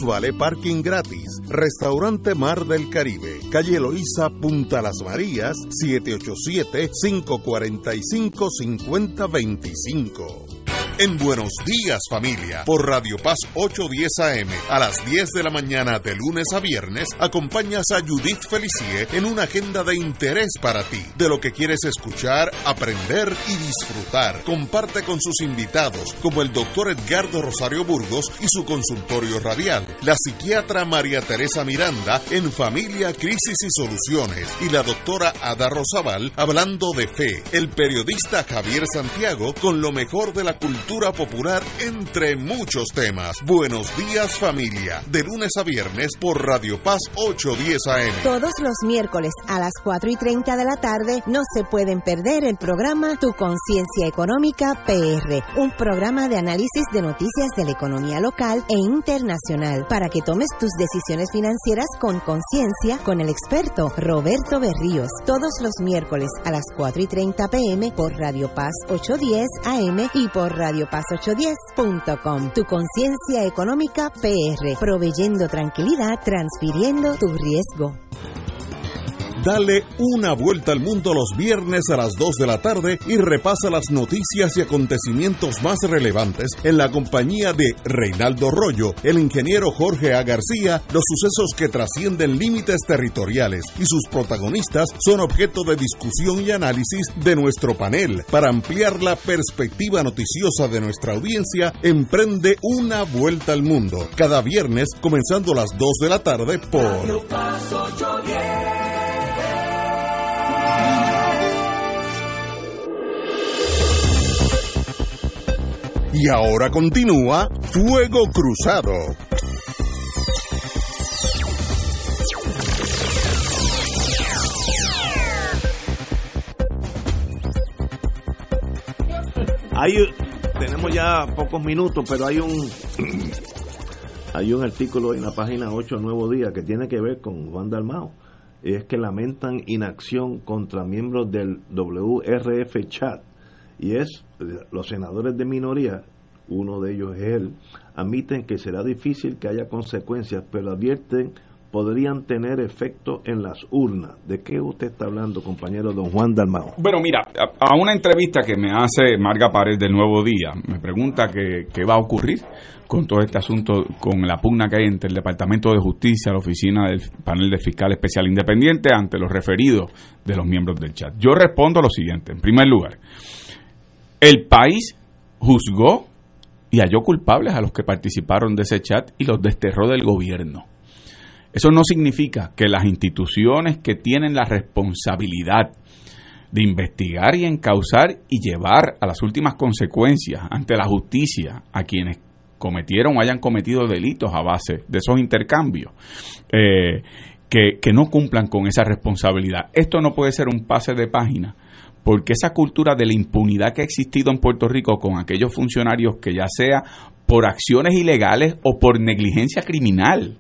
[SPEAKER 4] Vale parking gratis. Restaurante Mar del Caribe, calle Loíza, Punta Las Marías, 787-545-5025. En Buenos Días Familia, por Radio Paz 810 AM, a las 10 de la mañana de lunes a viernes, acompañas a Judith Felicie en una agenda de interés para ti, de lo que quieres escuchar, aprender y disfrutar. Comparte con sus invitados, como el doctor Edgardo Rosario Burgos y su consultorio radial, la psiquiatra María Teresa Miranda en Familia, Crisis y Soluciones, y la doctora Ada Rosabal hablando de fe, el periodista Javier Santiago con lo mejor de la cultura cultura popular, entre muchos temas. Buenos días familia, de lunes a viernes por Radio Paz 810 AM.
[SPEAKER 6] Todos los miércoles a las 4 y 30 de la tarde no se pueden perder el programa Tu Conciencia Económica PR, un programa de análisis de noticias de la economía local e internacional para que tomes tus decisiones financieras con conciencia con el experto Roberto Berríos. Todos los miércoles a las 4 y 30 pm por Radio Paz 810 AM y por Radio radiopaz810.com. Tu conciencia económica PR, proveyendo tranquilidad, transfiriendo tu riesgo.
[SPEAKER 4] Dale una vuelta al mundo los viernes a las 2 de la tarde y repasa las noticias y acontecimientos más relevantes en la compañía de Reinaldo Rollo, el ingeniero Jorge A. García, los sucesos que trascienden límites territoriales y sus protagonistas son objeto de discusión y análisis de nuestro panel. Para ampliar la perspectiva noticiosa de nuestra audiencia, emprende una vuelta al mundo cada viernes comenzando a las 2 de la tarde por... Y ahora continúa Fuego Cruzado.
[SPEAKER 1] Hay, tenemos ya pocos minutos, pero hay un hay un artículo en la página 8 Nuevo Día que tiene que ver con Juan Dalmao. Y es que lamentan inacción contra miembros del WRF Chat. Y es, los senadores de minoría, uno de ellos es él, admiten que será difícil que haya consecuencias, pero advierten podrían tener efecto en las urnas. ¿De qué usted está hablando, compañero don Juan Dalmao?
[SPEAKER 3] Bueno, mira, a, una entrevista que me hace Marga Pared del Nuevo Día, me pregunta qué va a ocurrir con todo este asunto, con la pugna que hay entre el Departamento de Justicia, la oficina del panel de fiscal especial independiente, ante los referidos de los miembros del chat. Yo respondo lo siguiente. En primer lugar, el país juzgó y halló culpables a los que participaron de ese chat y los desterró del gobierno. Eso no significa que las instituciones que tienen la responsabilidad de investigar y encauzar y llevar a las últimas consecuencias ante la justicia a quienes cometieron o hayan cometido delitos a base de esos intercambios, eh, que, que no cumplan con esa responsabilidad. Esto no puede ser un pase de página porque esa cultura de la impunidad que ha existido en Puerto Rico con aquellos funcionarios que ya sea por acciones ilegales o por negligencia criminal,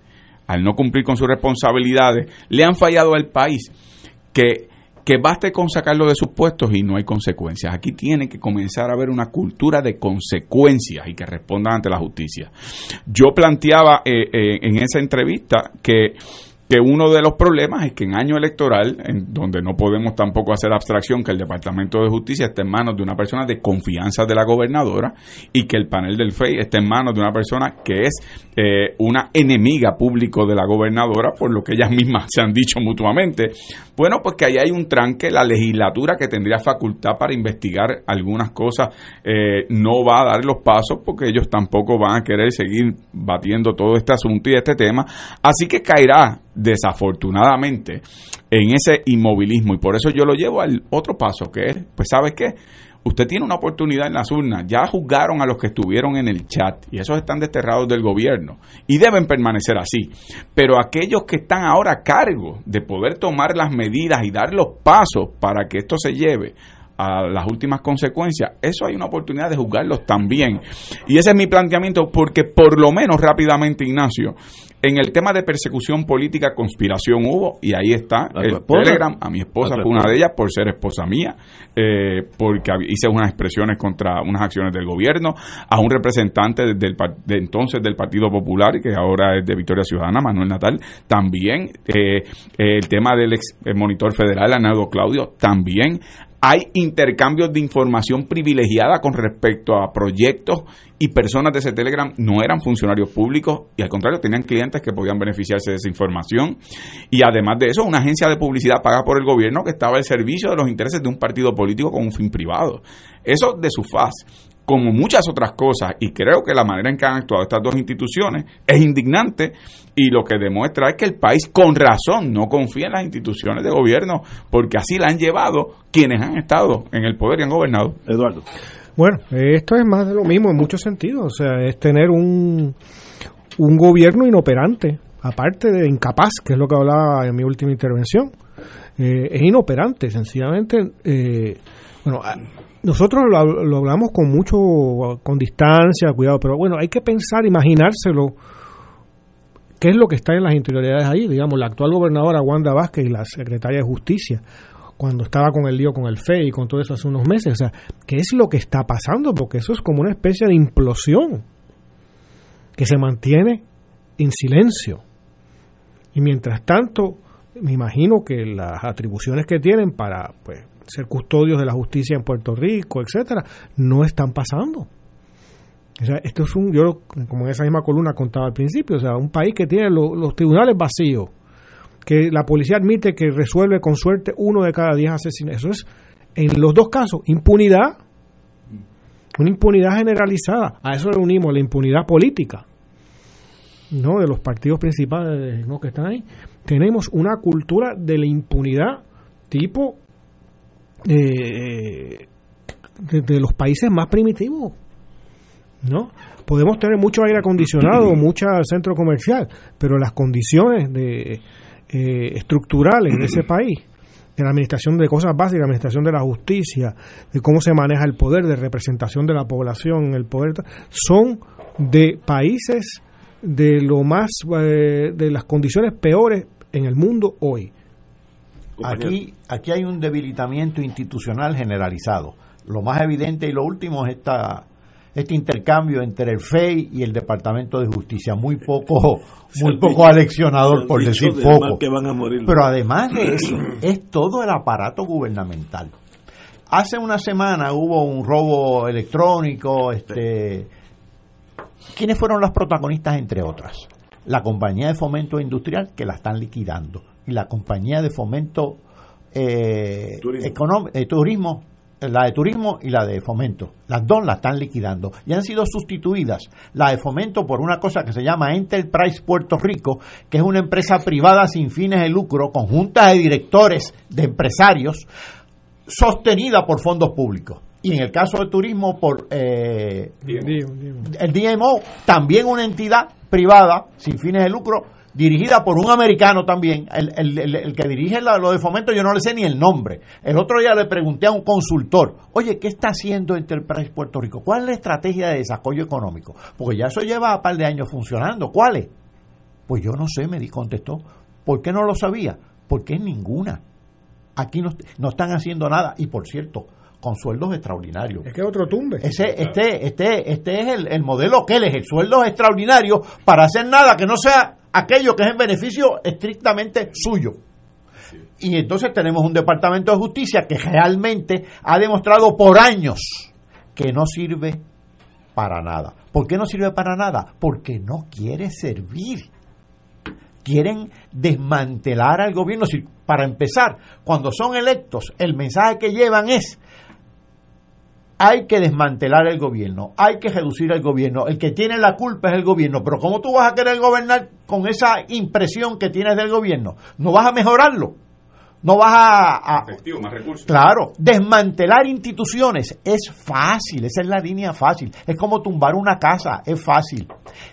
[SPEAKER 3] al no cumplir con sus responsabilidades, le han fallado al país, que, que baste con sacarlo de sus puestos y no hay consecuencias. Aquí tiene que comenzar a haber una cultura de consecuencias y que respondan ante la justicia. Yo planteaba eh, eh, en esa entrevista que que uno de los problemas es que en año electoral, en donde no podemos tampoco hacer abstracción que el Departamento de Justicia esté en manos de una persona de confianza de la gobernadora y que el panel del FEI esté en manos de una persona que es eh, una enemiga público de la gobernadora, por lo que ellas mismas se han dicho mutuamente. Bueno, pues que ahí hay un tranque, la legislatura que tendría facultad para investigar algunas cosas eh, no va a dar los pasos porque ellos tampoco van a querer seguir batiendo todo este asunto y este tema. Así que caerá desafortunadamente en ese inmovilismo. Y por eso yo lo llevo al otro paso que es, pues sabes qué, usted tiene una oportunidad en las urnas, ya juzgaron a los que estuvieron en el chat y esos están desterrados del gobierno y deben permanecer así, pero aquellos que están ahora a cargo de poder tomar las medidas y dar los pasos para que esto se lleve a las últimas consecuencias, eso hay una oportunidad de juzgarlos también. Y ese es mi planteamiento porque por lo menos rápidamente, Ignacio, en el tema de persecución política, conspiración hubo, y ahí está el Telegram. A mi esposa fue una de ellas por ser esposa mía, eh, porque hice unas expresiones contra unas acciones del gobierno, a un representante del, de entonces del Partido Popular, que ahora es de Victoria Ciudadana, Manuel Natal, también. Eh, el tema del ex monitor federal, Anado Claudio, también hay intercambios de información privilegiada con respecto a proyectos y personas de ese Telegram no eran funcionarios públicos y al contrario tenían clientes que podían beneficiarse de esa información. Y además de eso, una agencia de publicidad paga por el gobierno que estaba al servicio de los intereses de un partido político con un fin privado. Eso de su faz como muchas otras cosas, y creo que la manera en que han actuado estas dos instituciones es indignante y lo que demuestra es que el país con razón no confía en las instituciones de gobierno porque así la han llevado quienes han estado en el poder y han gobernado.
[SPEAKER 1] Eduardo.
[SPEAKER 2] Bueno, esto es más de lo mismo en muchos sentidos, o sea, es tener un, un gobierno inoperante, aparte de incapaz, que es lo que hablaba en mi última intervención. Eh, es inoperante, sencillamente. Eh, bueno, nosotros lo, hablamos con mucho, con distancia, cuidado, pero bueno, hay que pensar, imaginárselo, qué es lo que está en las interioridades ahí, digamos, la actual gobernadora Wanda Vázquez y la secretaria de Justicia, cuando estaba con el lío con el FE y con todo eso hace unos meses, o sea, ¿qué es lo que está pasando? Porque eso es como una especie de implosión que se mantiene en silencio. Y mientras tanto, me imagino que las atribuciones que tienen para, pues, ser custodios de la justicia en Puerto Rico, etcétera, no están pasando. O sea, esto es un, yo como en esa misma columna contaba al principio, o sea, un país que tiene los tribunales vacíos, que la policía admite que resuelve con suerte uno de cada diez asesinatos. Eso es, en los dos casos, impunidad, una impunidad generalizada. A eso le unimos la impunidad política, ¿no? De los partidos principales ¿no? que están ahí. Tenemos una cultura de la impunidad tipo eh, de, los países más primitivos, ¿no? Podemos tener mucho aire acondicionado, [CLEARS THROAT] mucho centro comercial, pero las condiciones de, eh, estructurales de ese [CLEARS THROAT] país, de la administración de cosas básicas, la administración de la justicia, de cómo se maneja el poder, de representación de la población, el poder, son de países de lo más eh, de las condiciones peores en el mundo hoy.
[SPEAKER 8] Aquí, aquí hay un debilitamiento institucional generalizado. Lo más evidente y lo último es esta, este intercambio entre el FEI y el Departamento de Justicia. Muy poco, [LAUGHS] muy poco aleccionador, por decir poco. Pero además de eso, es todo el aparato gubernamental. Hace una semana hubo un robo electrónico. Este, ¿Quiénes fueron los protagonistas, entre otras? La compañía de fomento industrial, que la están liquidando, y la compañía de fomento eh, turismo. Eh, turismo, la de turismo y la de fomento. Las dos la están liquidando y han sido sustituidas la de fomento por una cosa que se llama Enterprise Puerto Rico, que es una empresa privada sin fines de lucro, conjunta de directores, de empresarios, sostenida por fondos públicos. Y en el caso de turismo, por eh, el DMO, también una entidad privada sin fines de lucro, dirigida por un americano también. El, el, que dirige lo de fomento, yo no le sé ni el nombre. El otro día le pregunté a un consultor, oye, ¿qué está haciendo Enterprise Puerto Rico? ¿Cuál es la estrategia de desarrollo económico? Porque ya eso lleva un par de años funcionando. ¿Cuál es? Pues yo no sé, me contestó. ¿Por qué no lo sabía? Porque ninguna. Aquí no, no están haciendo nada. Y por cierto, con sueldos extraordinarios.
[SPEAKER 2] Es que otro tumbe.
[SPEAKER 8] Ese, este, este, este es el, el modelo que él es, el sueldo extraordinario para hacer nada que no sea aquello que es en beneficio estrictamente suyo. Y entonces tenemos un Departamento de Justicia que realmente ha demostrado por años que no sirve para nada. ¿Por qué no sirve para nada? Porque no quiere servir. Quieren desmantelar al gobierno. Si, para empezar, cuando son electos, el mensaje que llevan es hay que desmantelar el gobierno, hay que reducir el gobierno, el que tiene la culpa es el gobierno, pero ¿cómo tú vas a querer gobernar con esa impresión que tienes del gobierno? No vas a mejorarlo, no vas a...
[SPEAKER 3] Efectivo, más recursos.
[SPEAKER 8] Claro, desmantelar instituciones es fácil, esa es la línea fácil, es como tumbar una casa, es fácil.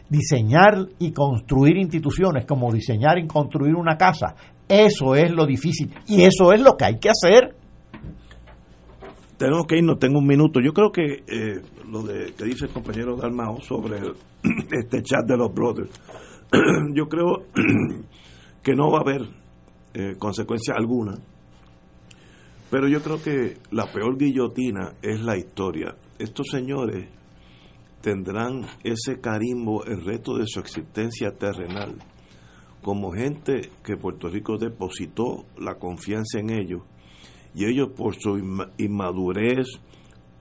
[SPEAKER 8] Diseñar y construir instituciones como diseñar y construir una casa, eso es lo difícil y eso es lo que hay que hacer
[SPEAKER 1] tenemos que irnos, tengo un minuto. Yo creo que eh, lo de que dice el compañero Dalmao sobre [CLEARS THROAT] este chat de los brothers, [CLEARS THROAT] yo creo [CLEARS THROAT] que no va a haber eh, consecuencia alguna. Pero yo creo que la peor guillotina es la historia. Estos señores tendrán ese carimbo el resto de su existencia terrenal como gente que Puerto Rico depositó la confianza en ellos y ellos por su inmadurez,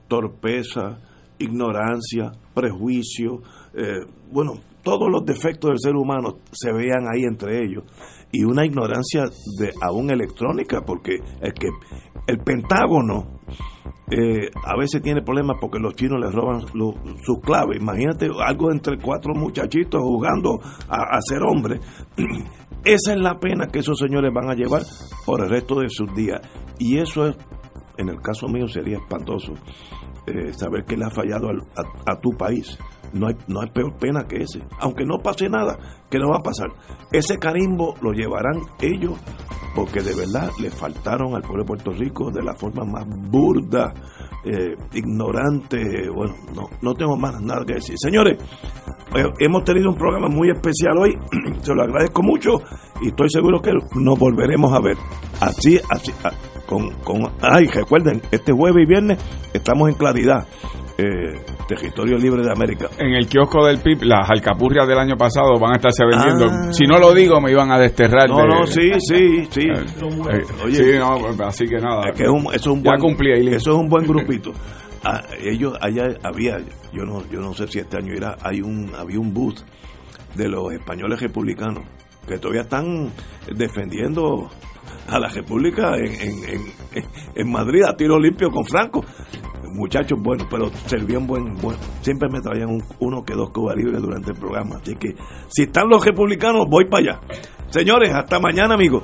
[SPEAKER 1] torpeza, ignorancia, prejuicio, eh, bueno, todos los defectos del ser humano se vean ahí entre ellos y una ignorancia de aún electrónica porque es que el Pentágono eh, a veces tiene problemas porque los chinos les roban sus claves. Imagínate algo entre cuatro muchachitos jugando a, ser hombres. [CLEARS THROAT] Esa es la pena que esos señores van a llevar por el resto de sus días. Y eso es, en el caso mío sería espantoso, eh, saber que le ha fallado a, tu país. No hay, no peor pena que ese. Aunque no pase nada, que no va a pasar. Ese carimbo lo llevarán ellos porque de verdad le faltaron al pueblo de Puerto Rico de la forma más burda, eh, ignorante. Bueno, no, no tengo más nada que decir. Señores, eh, hemos tenido un programa muy especial hoy. [CLEARS THROAT] Se lo agradezco mucho y estoy seguro que nos volveremos a ver. Así, así. Ah, con, con, ay, recuerden, este jueves y viernes estamos en claridad. Eh, territorio libre de América.
[SPEAKER 3] En el kiosco del PIB, las alcapurrias del año pasado van a estarse vendiendo. Ah. Si no lo digo, me iban a desterrar.
[SPEAKER 1] No, no, sí, sí, sí. Eh,
[SPEAKER 3] eh, sí, no, así que nada.
[SPEAKER 1] que eso es un buen, Eso es un buen grupito. Ah, ellos allá había, yo no, yo no sé si este año era, hay un, había un booth de los españoles republicanos que todavía están defendiendo a la República en, en, Madrid a tiro limpio con Franco. Muchachos buenos, pero servían buen, bueno, siempre me traían uno que dos Cuba libres durante el programa. Así que si están los republicanos, voy para allá. Señores, hasta mañana, amigos.